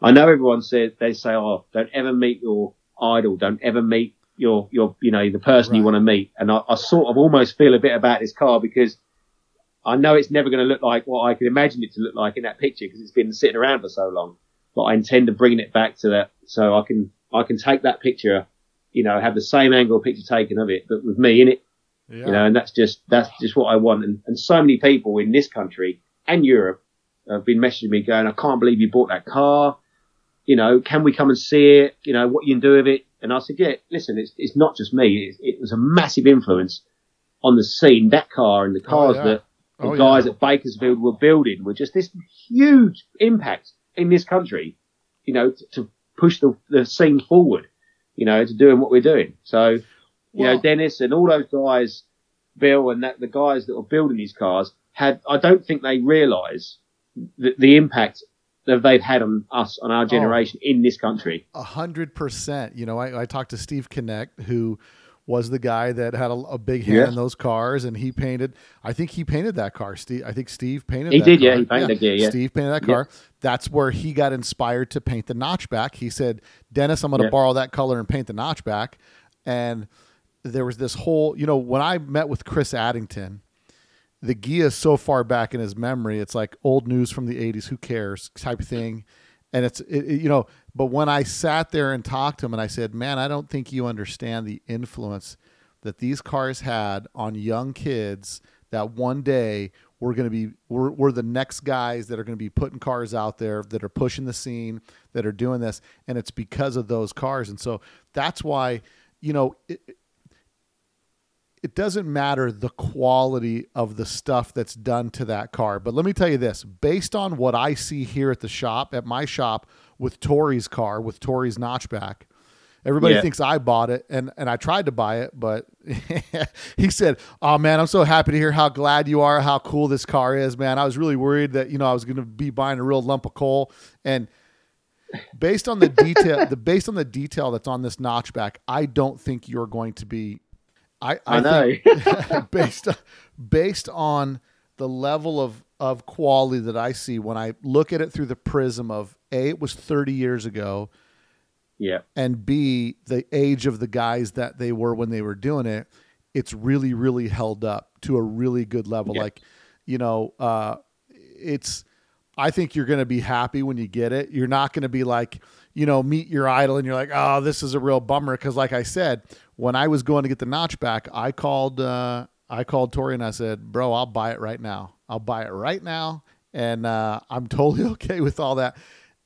I know everyone says they say, "Oh, don't ever meet your idol. Don't ever meet your your you know the person you want to meet." And I, I sort of almost feel a bit about this car because I know it's never going to look like what I could imagine it to look like in that picture because it's been sitting around for so long. But I intend to bring it back to that so I can I can take that picture, you know, have the same angle picture taken of it, but with me in it, Yeah. you know, and that's just that's just what I want. And, and so many people in this country and Europe have been messaging me going, I can't believe you bought that car. You know, can we come and see it? You know, what you can do with it? And I said, yeah, listen, it's it's not just me. It, it was a massive influence on the scene, that car and the oh, cars yeah. that the Oh, guys yeah. at Bakersfield were building were just this huge impact in this country, you know, to, to push the, the scene forward, you know, to doing what we're doing. So, you Well- know, Dennis and all those guys, Bill and that the guys that were building these cars had, I don't think they realise the, the impact that they've had on us, on our oh. generation in this country. A hundred percent. You know, I, I talked to Steve Connect, who was the guy that had a, a big hand Yeah. in those cars, and he painted. I think he painted that car. Steve, I think Steve painted. He that did, yeah, car. he painted the Ghia, yeah. Steve painted that Yeah. car. That's where he got inspired to paint the notchback. He said, "Dennis, I'm going to Yeah. borrow that color and paint the notchback." And there was this whole, you know, when I met with Chris Addington, the Ghia is so far back in his memory. It's like old news from the 80s. Who cares? Type thing. And it's, it, it- you know, but when I sat there and talked to him and I said, man, I don't think you understand the influence that these cars had on young kids that one day we're going to be, we're, we're the next guys that are going to be putting cars out there that are pushing the scene, that are doing this. And it's because of those cars. And so that's why, you know, it, it doesn't matter the quality of the stuff that's done to that car. But let me tell you this based on what I see here at the shop, at my shop with Tori's car, with Tori's notchback, everybody Yeah. thinks I bought it. And, and I tried to buy it, but he said, Oh man, I'm so happy to hear how glad you are, how cool this car is, man. I was really worried that, you know, I was going to be buying a real lump of coal. And based on the detail, the based on the detail that's on this notchback, I don't think you're going to be. I, I know. based based on the level of of quality that I see when I look at it through the prism of a it was 30 years ago yeah. and b the age of the guys that they were when they were doing it it's really really held up to a really good level Yeah. like you know uh it's i think you're going to be happy when you get it you're not going to be like you know meet your idol and you're like oh this is a real bummer because like i said when i was going to get the notch back i called uh i called tori and i said bro i'll buy it right now i'll buy it right now and uh i'm totally okay with all that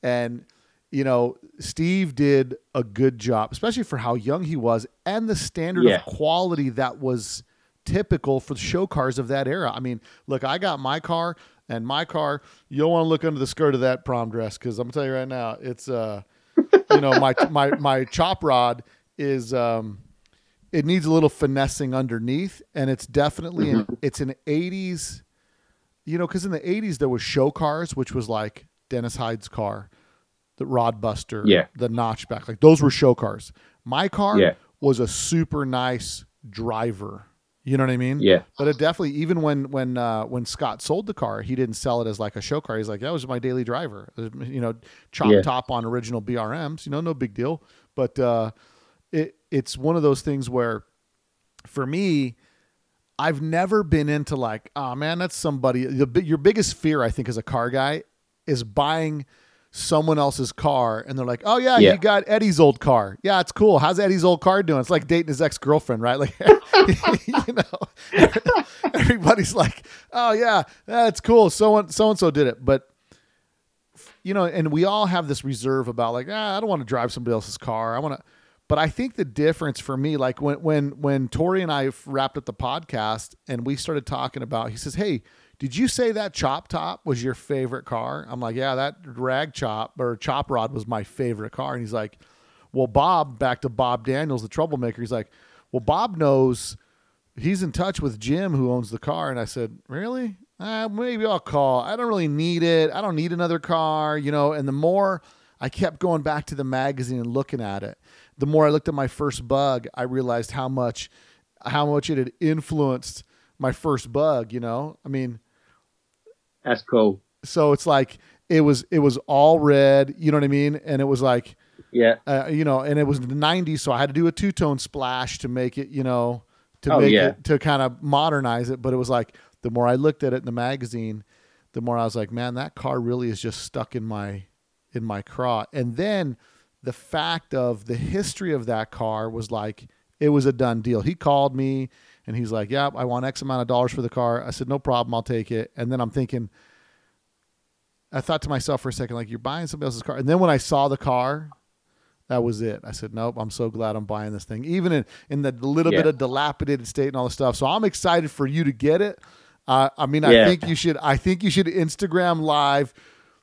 and you know, Steve did a good job, especially for how young he was and the standard Yeah. of quality that was typical for the show cars of that era. I mean, look, I got my car and my car, you don't want to look under the skirt of that prom dress because I'm gonna tell you right now, it's uh you know, my my my chop rod is um it needs a little finessing underneath and it's definitely an it's an 80s you know, because in the 80s there was show cars, which was like Dennis Hyde's car, the Rod Buster, Yeah. the Notchback. Like those were show cars. My car Yeah. was a super nice driver. You know what I mean? Yeah. But it definitely, even when when uh, when Scott sold the car, he didn't sell it as like a show car. He's like, that was my daily driver. You know, chop Yeah. top on original BRMs. You know, no big deal. But uh, it it's one of those things where, for me, I've never been into like, oh man, that's somebody. The, your biggest fear, I think, as a car guy, is buying someone else's car, and they're like, oh yeah, Yeah. you got Eddie's old car. Yeah, it's cool. How's Eddie's old car doing? It's like dating his ex girlfriend, right? Like, you know, everybody's like, oh yeah, that's cool. So and so and so did it, but you know, and we all have this reserve about like, ah, I don't want to drive somebody else's car. I want to, but I think the difference for me, like when when when Tori and I wrapped up the podcast and we started talking about, he says, "Hey, did you say that chop top was your favorite car?" I'm like, "Yeah, that rag chop or chop rod was my favorite car." And he's like, "Well, Bob, back to Bob Daniels, the troublemaker. He's like, well, Bob knows." He's in touch with Jim, who owns the car, and I said, "Really? Uh, maybe I'll call. I don't really need it. I don't need another car, you know." And the more I kept going back to the magazine and looking at it, the more I looked at my first bug, I realized how much, how much it had influenced my first bug. You know, I mean, That's cool. so it's like it was it was all red. You know what I mean? And it was like Yeah. uh, you know, and it was the '90s, so I had to do a two tone splash to make it, you know, to Oh, make yeah. it to kind of modernize it. But it was like the more I looked at it in the magazine, the more I was like, man, that car really is just stuck in my in my craw. And then the fact of the history of that car was like it was a done deal. He called me and he's like, "Yep, I want X amount of dollars for the car." I said, "No problem, I'll take it." And then I'm thinking. I thought to myself for a second, like you're buying somebody else's car, and then when I saw the car, That was it. I said, nope. I'm so glad I'm buying this thing, even in in the little Yeah. bit of dilapidated state and all the stuff. So I'm excited for you to get it. Uh, I mean, I think you should. I think you should Instagram live.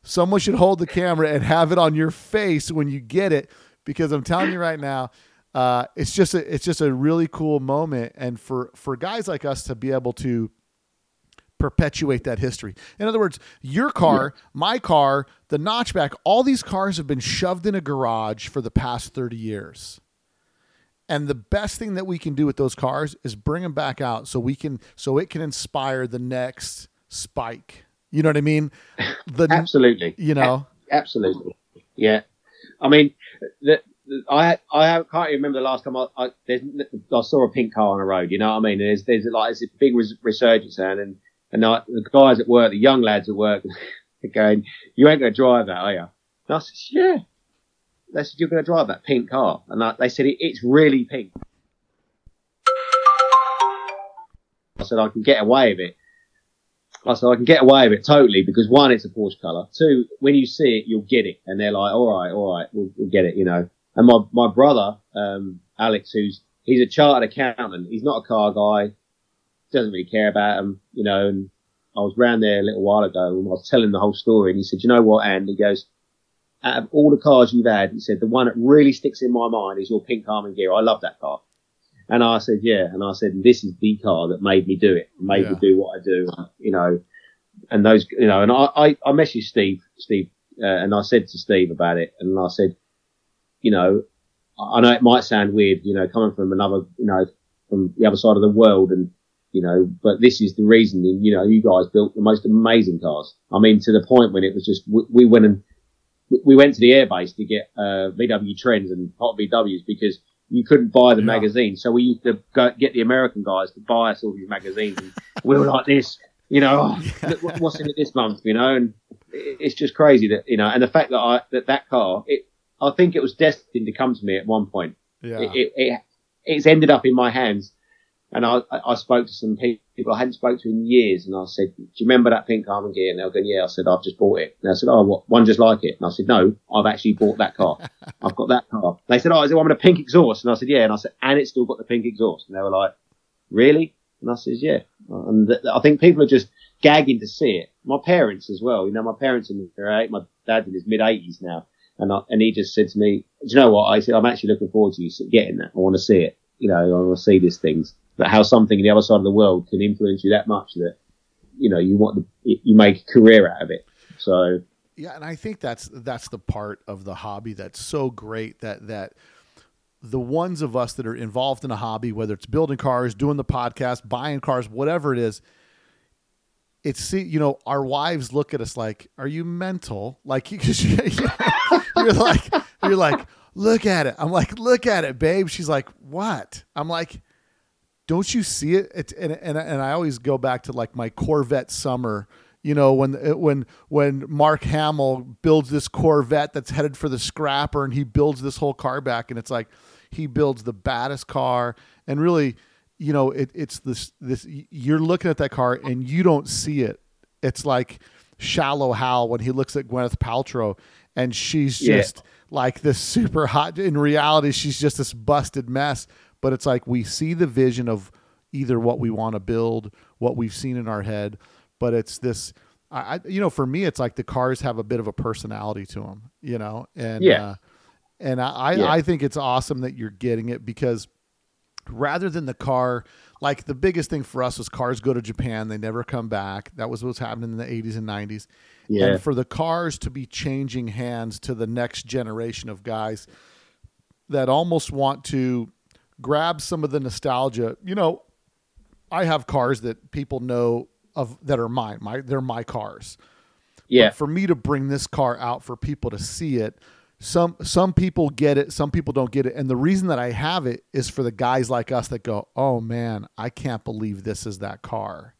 Someone should hold the camera and have it on your face when you get it, because I'm telling you right now, uh, it's just a it's just a really cool moment, and for for guys like us to be able to perpetuate that history. In other words, your car, my car, the notchback, all these cars have been shoved in a garage for the past 30 years. And the best thing that we can do with those cars is bring them back out so we can so it can inspire the next spike. You know what I mean? The Absolutely. you know. Absolutely. Yeah. I mean, the, the, I I can't even remember the last time I I, I saw a pink car on the road. You know what I mean? There's there's like it's a big res- resurgence now, and and I, the guys at work, the young lads at work, they're going, "You ain't going to drive that, are you?" And I said, "Yeah." They said, "You're going to drive that pink car," and I, they said, it, "It's really pink." I said, "I can get away with it." I said, I can get away with it totally because one, it's a Porsche colour. Two, when you see it, you'll get it. And they're like, all right, all right, we'll, we'll get it, you know. And my, my brother, um, Alex, who's, he's a chartered accountant. He's not a car guy. Doesn't really care about them, you know. And I was round there a little while ago and I was telling the whole story and he said, you know what, and he goes, out of all the cars you've had, he said, the one that really sticks in my mind is your pink Karmann Ghia. I love that car. And I said, yeah. And I said, this is the car that made me do it, made Yeah. me do what I do, you know. And those, you know, and I, I, I messaged Steve, Steve, uh, and I said to Steve about it, and I said, you know, I know it might sound weird, you know, coming from another, you know, from the other side of the world, and you know, but this is the reason, you know, you guys built the most amazing cars. I mean, to the point when it was just, we, we went and we- we went to the airbase to get uh, VW Trends and hot VWs because you couldn't buy the Yeah. magazine. So we used to go get the American guys to buy us all these magazines. And we were like this, you know, oh, look what's in it this month, you know, and it- it's just crazy that, you know, and the fact that I, that that car, it, I think it was destined to come to me at one point. Yeah. It, it, it, it's ended up in my hands. And I, I I spoke to some people I hadn't spoken to in years, and I said, "Do you remember that pink Karmann Ghia?" And they were going, "Yeah." I said, "I've just bought it." And I said, "Oh, what? One just like it?" And I said, "No, I've actually bought that car. I've got that car." They said, "Oh, is it one with a pink exhaust?" And I said, "Yeah." And I said, "And it's still got the pink exhaust." And they were like, "Really?" And I says, "Yeah." And th- I think people are just gagging to see it. My parents as well. You know, my parents are in their eight. My dad's in his mid eighties now, and I, and he just said to me, "Do you know what?" I said, "I'm actually looking forward to you getting that. I want to see it. You know, I want to see these things. But how something in the other side of the world can influence you that much that you know you want to, you make a career out of it. So Yeah, and I think that's that's the part of the hobby that's so great that that the ones of us that are involved in a hobby, whether it's building cars, doing the podcast, buying cars, whatever it is, it's you know, our wives look at us like, "Are you mental?" Like you're like you're like, "Look at it." I'm like, "Look at it, babe." She's like, "What?" I'm like, don't you see it? it and, and and I always go back to like my Corvette summer. You know when uh, when when Mark Hamill builds this Corvette that's headed for the scrapper, and he builds this whole car back, and it's like he builds the baddest car, and really, you know, it, it's this this you're looking at that car and you don't see it. It's like shallow Hal when he looks at Gwyneth Paltrow, and she's Yeah. just like this super hot. In reality, she's just this busted mess. But it's like we see the vision of either what we want to build, what we've seen in our head. But it's this, I, you know, for me, it's like the cars have a bit of a personality to them, you know, and Yeah. uh, and I I, Yeah. I think it's awesome that you're getting it because rather than the car like the biggest thing for us was cars go to japan they never come back that was what's happening in the 80s and 90s yeah, and for the cars to be changing hands to the next generation of guys that almost want to grab some of the nostalgia you know i have cars that people know of that are mine my they're my cars yeah, but for me to bring this car out for people to see it, some some people get it, some people don't get it. And the reason that I have it is for the guys like us that go, "Oh man, I can't believe this is that car."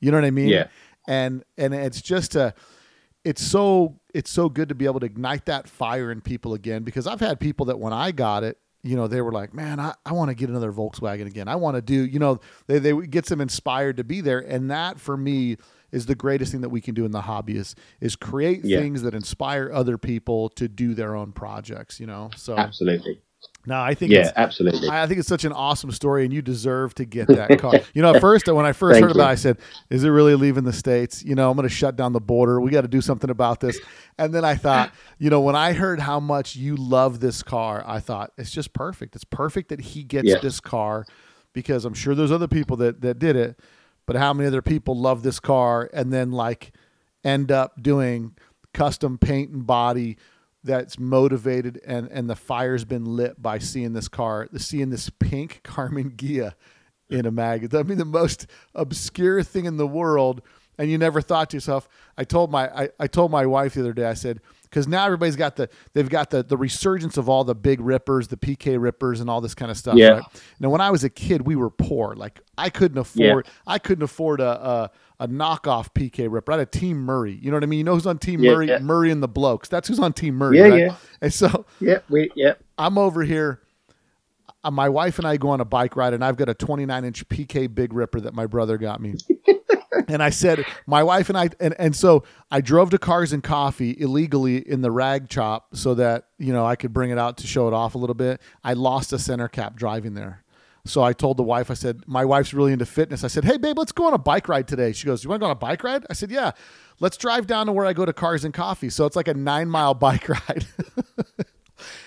You know what I mean? Yeah. And and it's just a it's so it's so good to be able to ignite that fire in people again because I've had people that when I got it, you know, they were like, "Man, I, I want to get another Volkswagen again. I want to do, you know, they they it gets them inspired to be there." And that for me is the greatest thing that we can do in the hobby is is create Yeah. things that inspire other people to do their own projects. You know, so Absolutely. No, I think Yeah, it's, absolutely. I I think it's such an awesome story, and you deserve to get that car. you know, at first when I first heard about, it. I said, "Is it really leaving the states?" You know, I'm going to shut down the border. We got to do something about this. And then I thought, you know, when I heard how much you love this car, I thought it's just perfect. It's perfect that he gets Yeah. this car because I'm sure there's other people that that did it, but how many other people love this car and then like end up doing custom paint and body that's motivated and and the fire's been lit by seeing this car the seeing this pink Karmann Ghia in a magazine. I mean the most obscure thing in the world and you never thought to yourself I told my I, I told my wife the other day I said because now everybody's got the they've got the the resurgence of all the big rippers the PK rippers and all this kind of stuff Yeah. right? Now when I was a kid we were poor like I couldn't afford I couldn't afford a, a a knockoff PK ripper. I had a Team Murray. You know what I mean? You know who's on Team Yeah, Murray? yeah. Murray and the Blokes. That's who's on Team Murray. Yeah, right? yeah. And so yeah, we yeah. I'm over here. uh, My wife and I go on a bike ride, and I've got a 29 inch PK Big Ripper that my brother got me. and I said, my wife and I, and, and so I drove to Cars and Coffee illegally in the rag chop so that, you know, I could bring it out to show it off a little bit. I lost a center cap driving there. So I told the wife, I said, my wife's really into fitness. I said, hey, babe, let's go on a bike ride today. She goes, you want to go on a bike ride? I said, yeah, let's drive down to where I go to Cars and Coffee. So it's like a nine mile bike ride.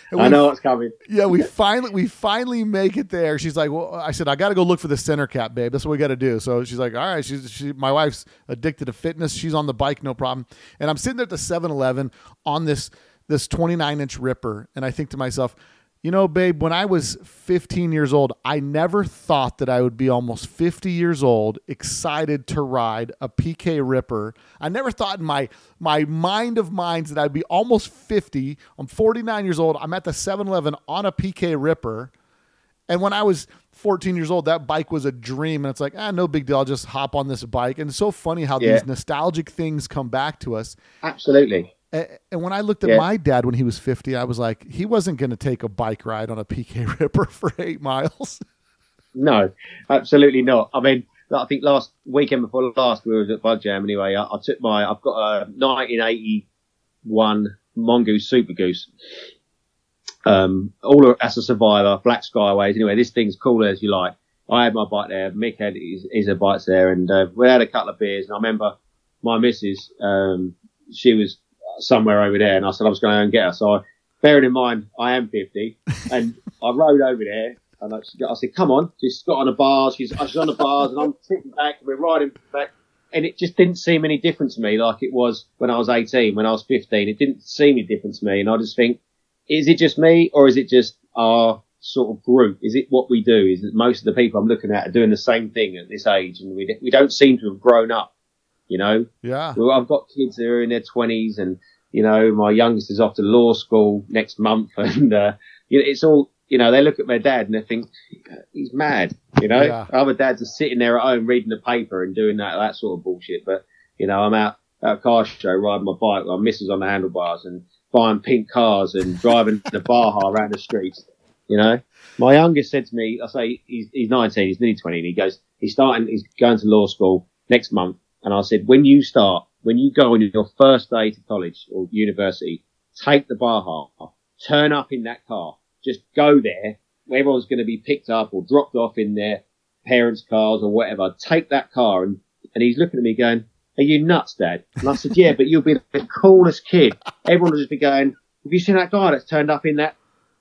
And I know it's coming. yeah, we finally we finally make it there. She's like, "Well," I said, "I got to go look for the center cap, babe. That's what we got to do." So she's like, "All right." She's she, my wife's addicted to fitness. She's on the bike, no problem. And I'm sitting there at the 7-Eleven on this this 29 inch ripper, and I think to myself, you know, babe, when I was 15 years old, I never thought that I would be almost 50 years old, excited to ride a PK Ripper. I never thought in my my mind of minds that I'd be almost 50. I'm 49 years old. I'm at the 7-Eleven on a PK Ripper. And when I was 14 years old, that bike was a dream. And it's like, ah, no big deal. I'll just hop on this bike. And it's so funny how Yeah. these nostalgic things come back to us. Absolutely. And when I looked at Yeah. my dad when he was 50, I was like, he wasn't going to take a bike ride on a PK Ripper for eight miles. No, absolutely not. I mean, I think last weekend before last we were at Bug Jam anyway. I, I took my, I've got a 1981 Mongoose Super Goose. Um, all as a survivor, black skyways. Anyway, this thing's cool as you like. I had my bike there. Mick had his, his bikes there, and uh, we had a couple of beers. And I remember my missus, um, she was somewhere over there, and I said I was going to go and get her. So, I, bearing in mind I am 50, and I rode over there, and I, I said, "Come on!" She's got on the bars. She's, she's on the bars, and I'm sitting back. And we're riding back, and it just didn't seem any different to me, like it was when I was 18, when I was 15. It didn't seem any different to me, and I just think, is it just me, or is it just our sort of group? Is it what we do? Is it most of the people I'm looking at are doing the same thing at this age, and we we don't seem to have grown up, you know? Yeah. Well, I've got kids that are in their twenties, and you know, my youngest is off to law school next month, and uh, you know, it's all you know. They look at their dad and they think he's mad. You know, Yeah. other dads are sitting there at home reading the paper and doing that that sort of bullshit. But you know, I'm out at a car show riding my bike, with my missus on the handlebars, and buying pink cars and driving the Baja around the streets. You know, my youngest said to me, I say he's, he's 19, he's nearly 20, and he goes, he's starting, he's going to law school next month. And I said, when you start, when you go on your first day to college or university, take the Baja, turn up in that car, just go there. Everyone's going to be picked up or dropped off in their parents' cars or whatever. Take that car. And, and he's looking at me going, are you nuts, dad? And I said, yeah, but you'll be the coolest kid. Everyone will just be going, have you seen that guy that's turned up in that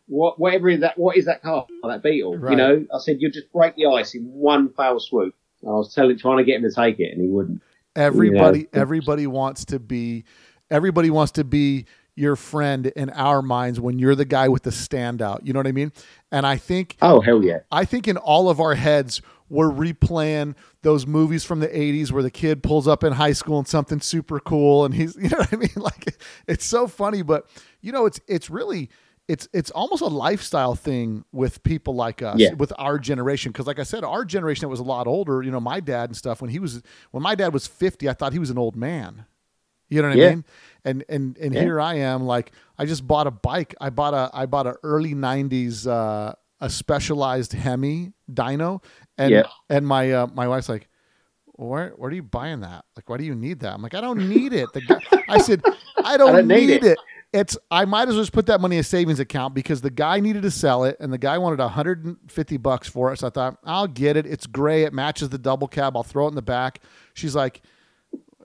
what whatever is that what is that car that beetle Right. you know i said you'll just break the ice in one foul swoop and i was telling trying to get him to take it and he wouldn't Everybody, Yeah. everybody wants to be, everybody wants to be your friend in our minds when you're the guy with the standout. You know what I mean? And I think, oh hell yeah I think in all of our heads, we're replaying those movies from the 80s where the kid pulls up in high school and something super cool and he's you know what I mean like it's so funny but you know it's it's really it's it's almost a lifestyle thing with people like us Yeah. with our generation because like I said our generation that was a lot older you know my dad and stuff when he was when my dad was 50 I thought he was an old man you know what I mean? And and and Yeah. here I am, like I just bought a bike. I bought a I bought a early '90s uh, a specialized Hemi dyno, and Yeah. and my uh, my wife's like, where where are you buying that? Like, why do you need that? I'm like, I don't need it. Guy, I said, I don't, don't need, need it. it. It's I might as well just put that money in a savings account because the guy needed to sell it and the guy wanted 150 bucks for it. So I thought, I'll get it. It's gray. It matches the double cab. I'll throw it in the back. She's like,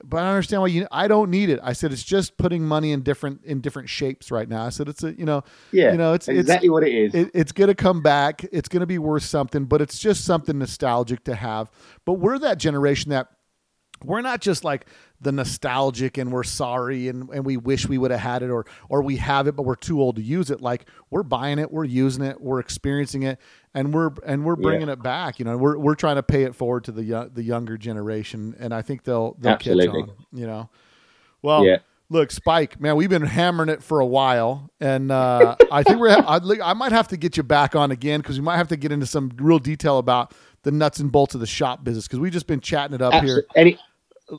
but I don't understand why you. I don't need it. I said it's just putting money in different in different shapes right now. I said it's a you know Yeah, you know it's exactly it's, what it is. it, it's going to come back. It's going to be worth something, but it's just something nostalgic to have. But we're that generation that we're not just like the nostalgic and we're sorry and, and we wish we would have had it or or we have it but we're too old to use it. Like we're buying it we're using it we're experiencing it and we're and we're bringing it back you know? We're, we're trying to pay it forward to the the younger generation and i think they'll they'll Absolutely. catch on you know? Well Yeah. look spike man we've been hammering it for a while and uh, i think we're I'd, i might have to get you back on again because we might have to get into some real detail about the nuts and bolts of the shop business because we've just been chatting it up here. Any,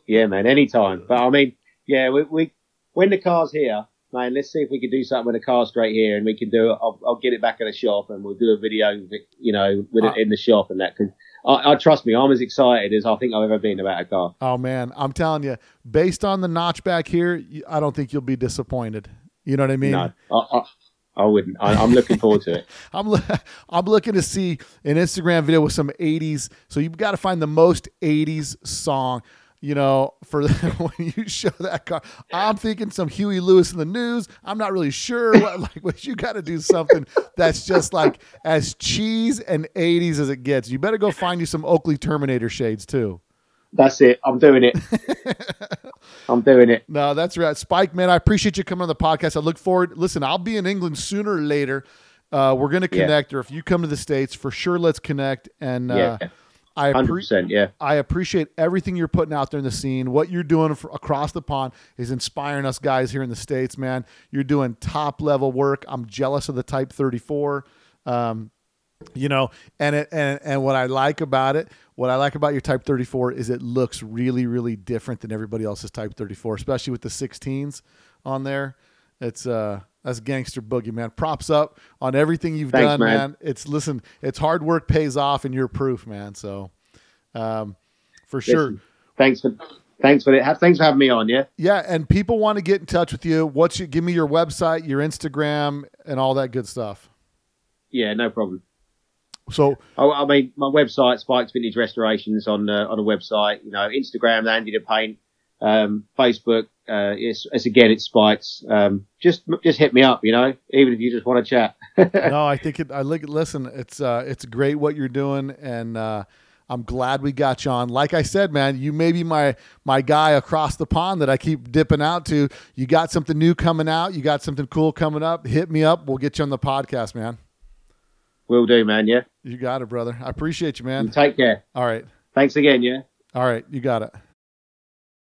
yeah, man, anytime. But I mean, yeah, we, we when the car's here, man, let's see if we can do something with the car straight here, and we can do it. I'll, I'll get it back at the shop, and we'll do a video, you know, with Uh, it in the shop and that. Cause I, I trust me, I'm as excited as I think I've ever been about a car. Oh man, I'm telling you, based on the notch back here, I don't think you'll be disappointed. You know what I mean? no, I, I, I wouldn't. I, I'm looking forward to it. I'm lo- I'm looking to see an Instagram video with some 80s. So you've got to find the most 80s song. You know, for when you show that car, I'm thinking some Huey Lewis and the News. I'm not really sure what like, but you got to do something that's just like as cheese and 80s as it gets. You better go find you some Oakley Terminator shades too. That's it. I'm doing it. I'm doing it. No, that's right. Spike, man, I appreciate you coming on the podcast. I look forward. Listen, I'll be in England sooner or later. Uh, we're going to Yeah. connect, or if you come to the States, for sure, let's connect. And uh, Yeah, I, appre- Yeah, I appreciate everything you're putting out there in the scene. What you're doing for, across the pond is inspiring us guys here in the States, man. You're doing top level work. I'm jealous of the Type 34. Um, you know, and it, and and what I like about it, what I like about your Type 34 is it looks really, really different than everybody else's Type 34, especially with the 16s on there. It's uh that's gangster boogie, man. Props up on everything you've Thanks, done, man. man. It's listen, it's hard work pays off, and you're proof, man. So, um, for sure. Thanks for thanks for it. Thanks for having me on. Yeah. Yeah, and people want to get in touch with you. What's your give me your website, your Instagram, and all that good stuff. Yeah, no problem. So I, I mean, my website, Spikes Vintage Restorations, on uh, on a website. You know, Instagram, Andy the Paint, um, Facebook. Uh, it's, it's again, it Spikes. Um, just just hit me up. You know, even if you just want to chat. no, I think it. I look. Listen, it's uh, it's great what you're doing, and uh, I'm glad we got you on. Like I said, man, you may be my my guy across the pond that I keep dipping out to. You got something new coming out. You got something cool coming up. Hit me up. We'll get you on the podcast, man. Will do, man. Yeah. You got it, brother. I appreciate you, man. Take care. All right. Thanks again. Yeah. All right, you got it.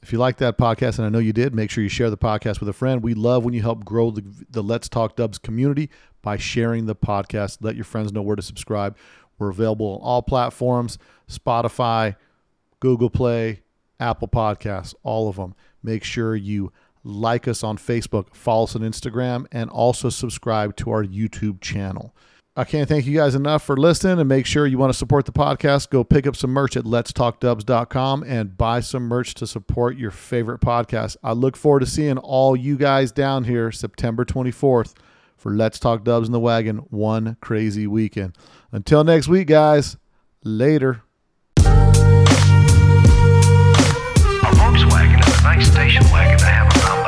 If you like that podcast, and I know you did, make sure you share the podcast with a friend. We love when you help grow the, the Let's Talk Dubs community by sharing the podcast. Let your friends know where to subscribe. We're available on all platforms Spotify, Google Play, Apple Podcasts, all of them. Make sure you like us on Facebook, follow us on Instagram, and also subscribe to our YouTube channel. I can't thank you guys enough for listening and make sure you want to support the podcast. Go pick up some merch at letstalkdubs.com and buy some merch to support your favorite podcast. I look forward to seeing all you guys down here September 24th for Let's Talk Dubs in the Wagon, one crazy weekend. Until next week, guys, later. A Volkswagen is a nice station wagon to have.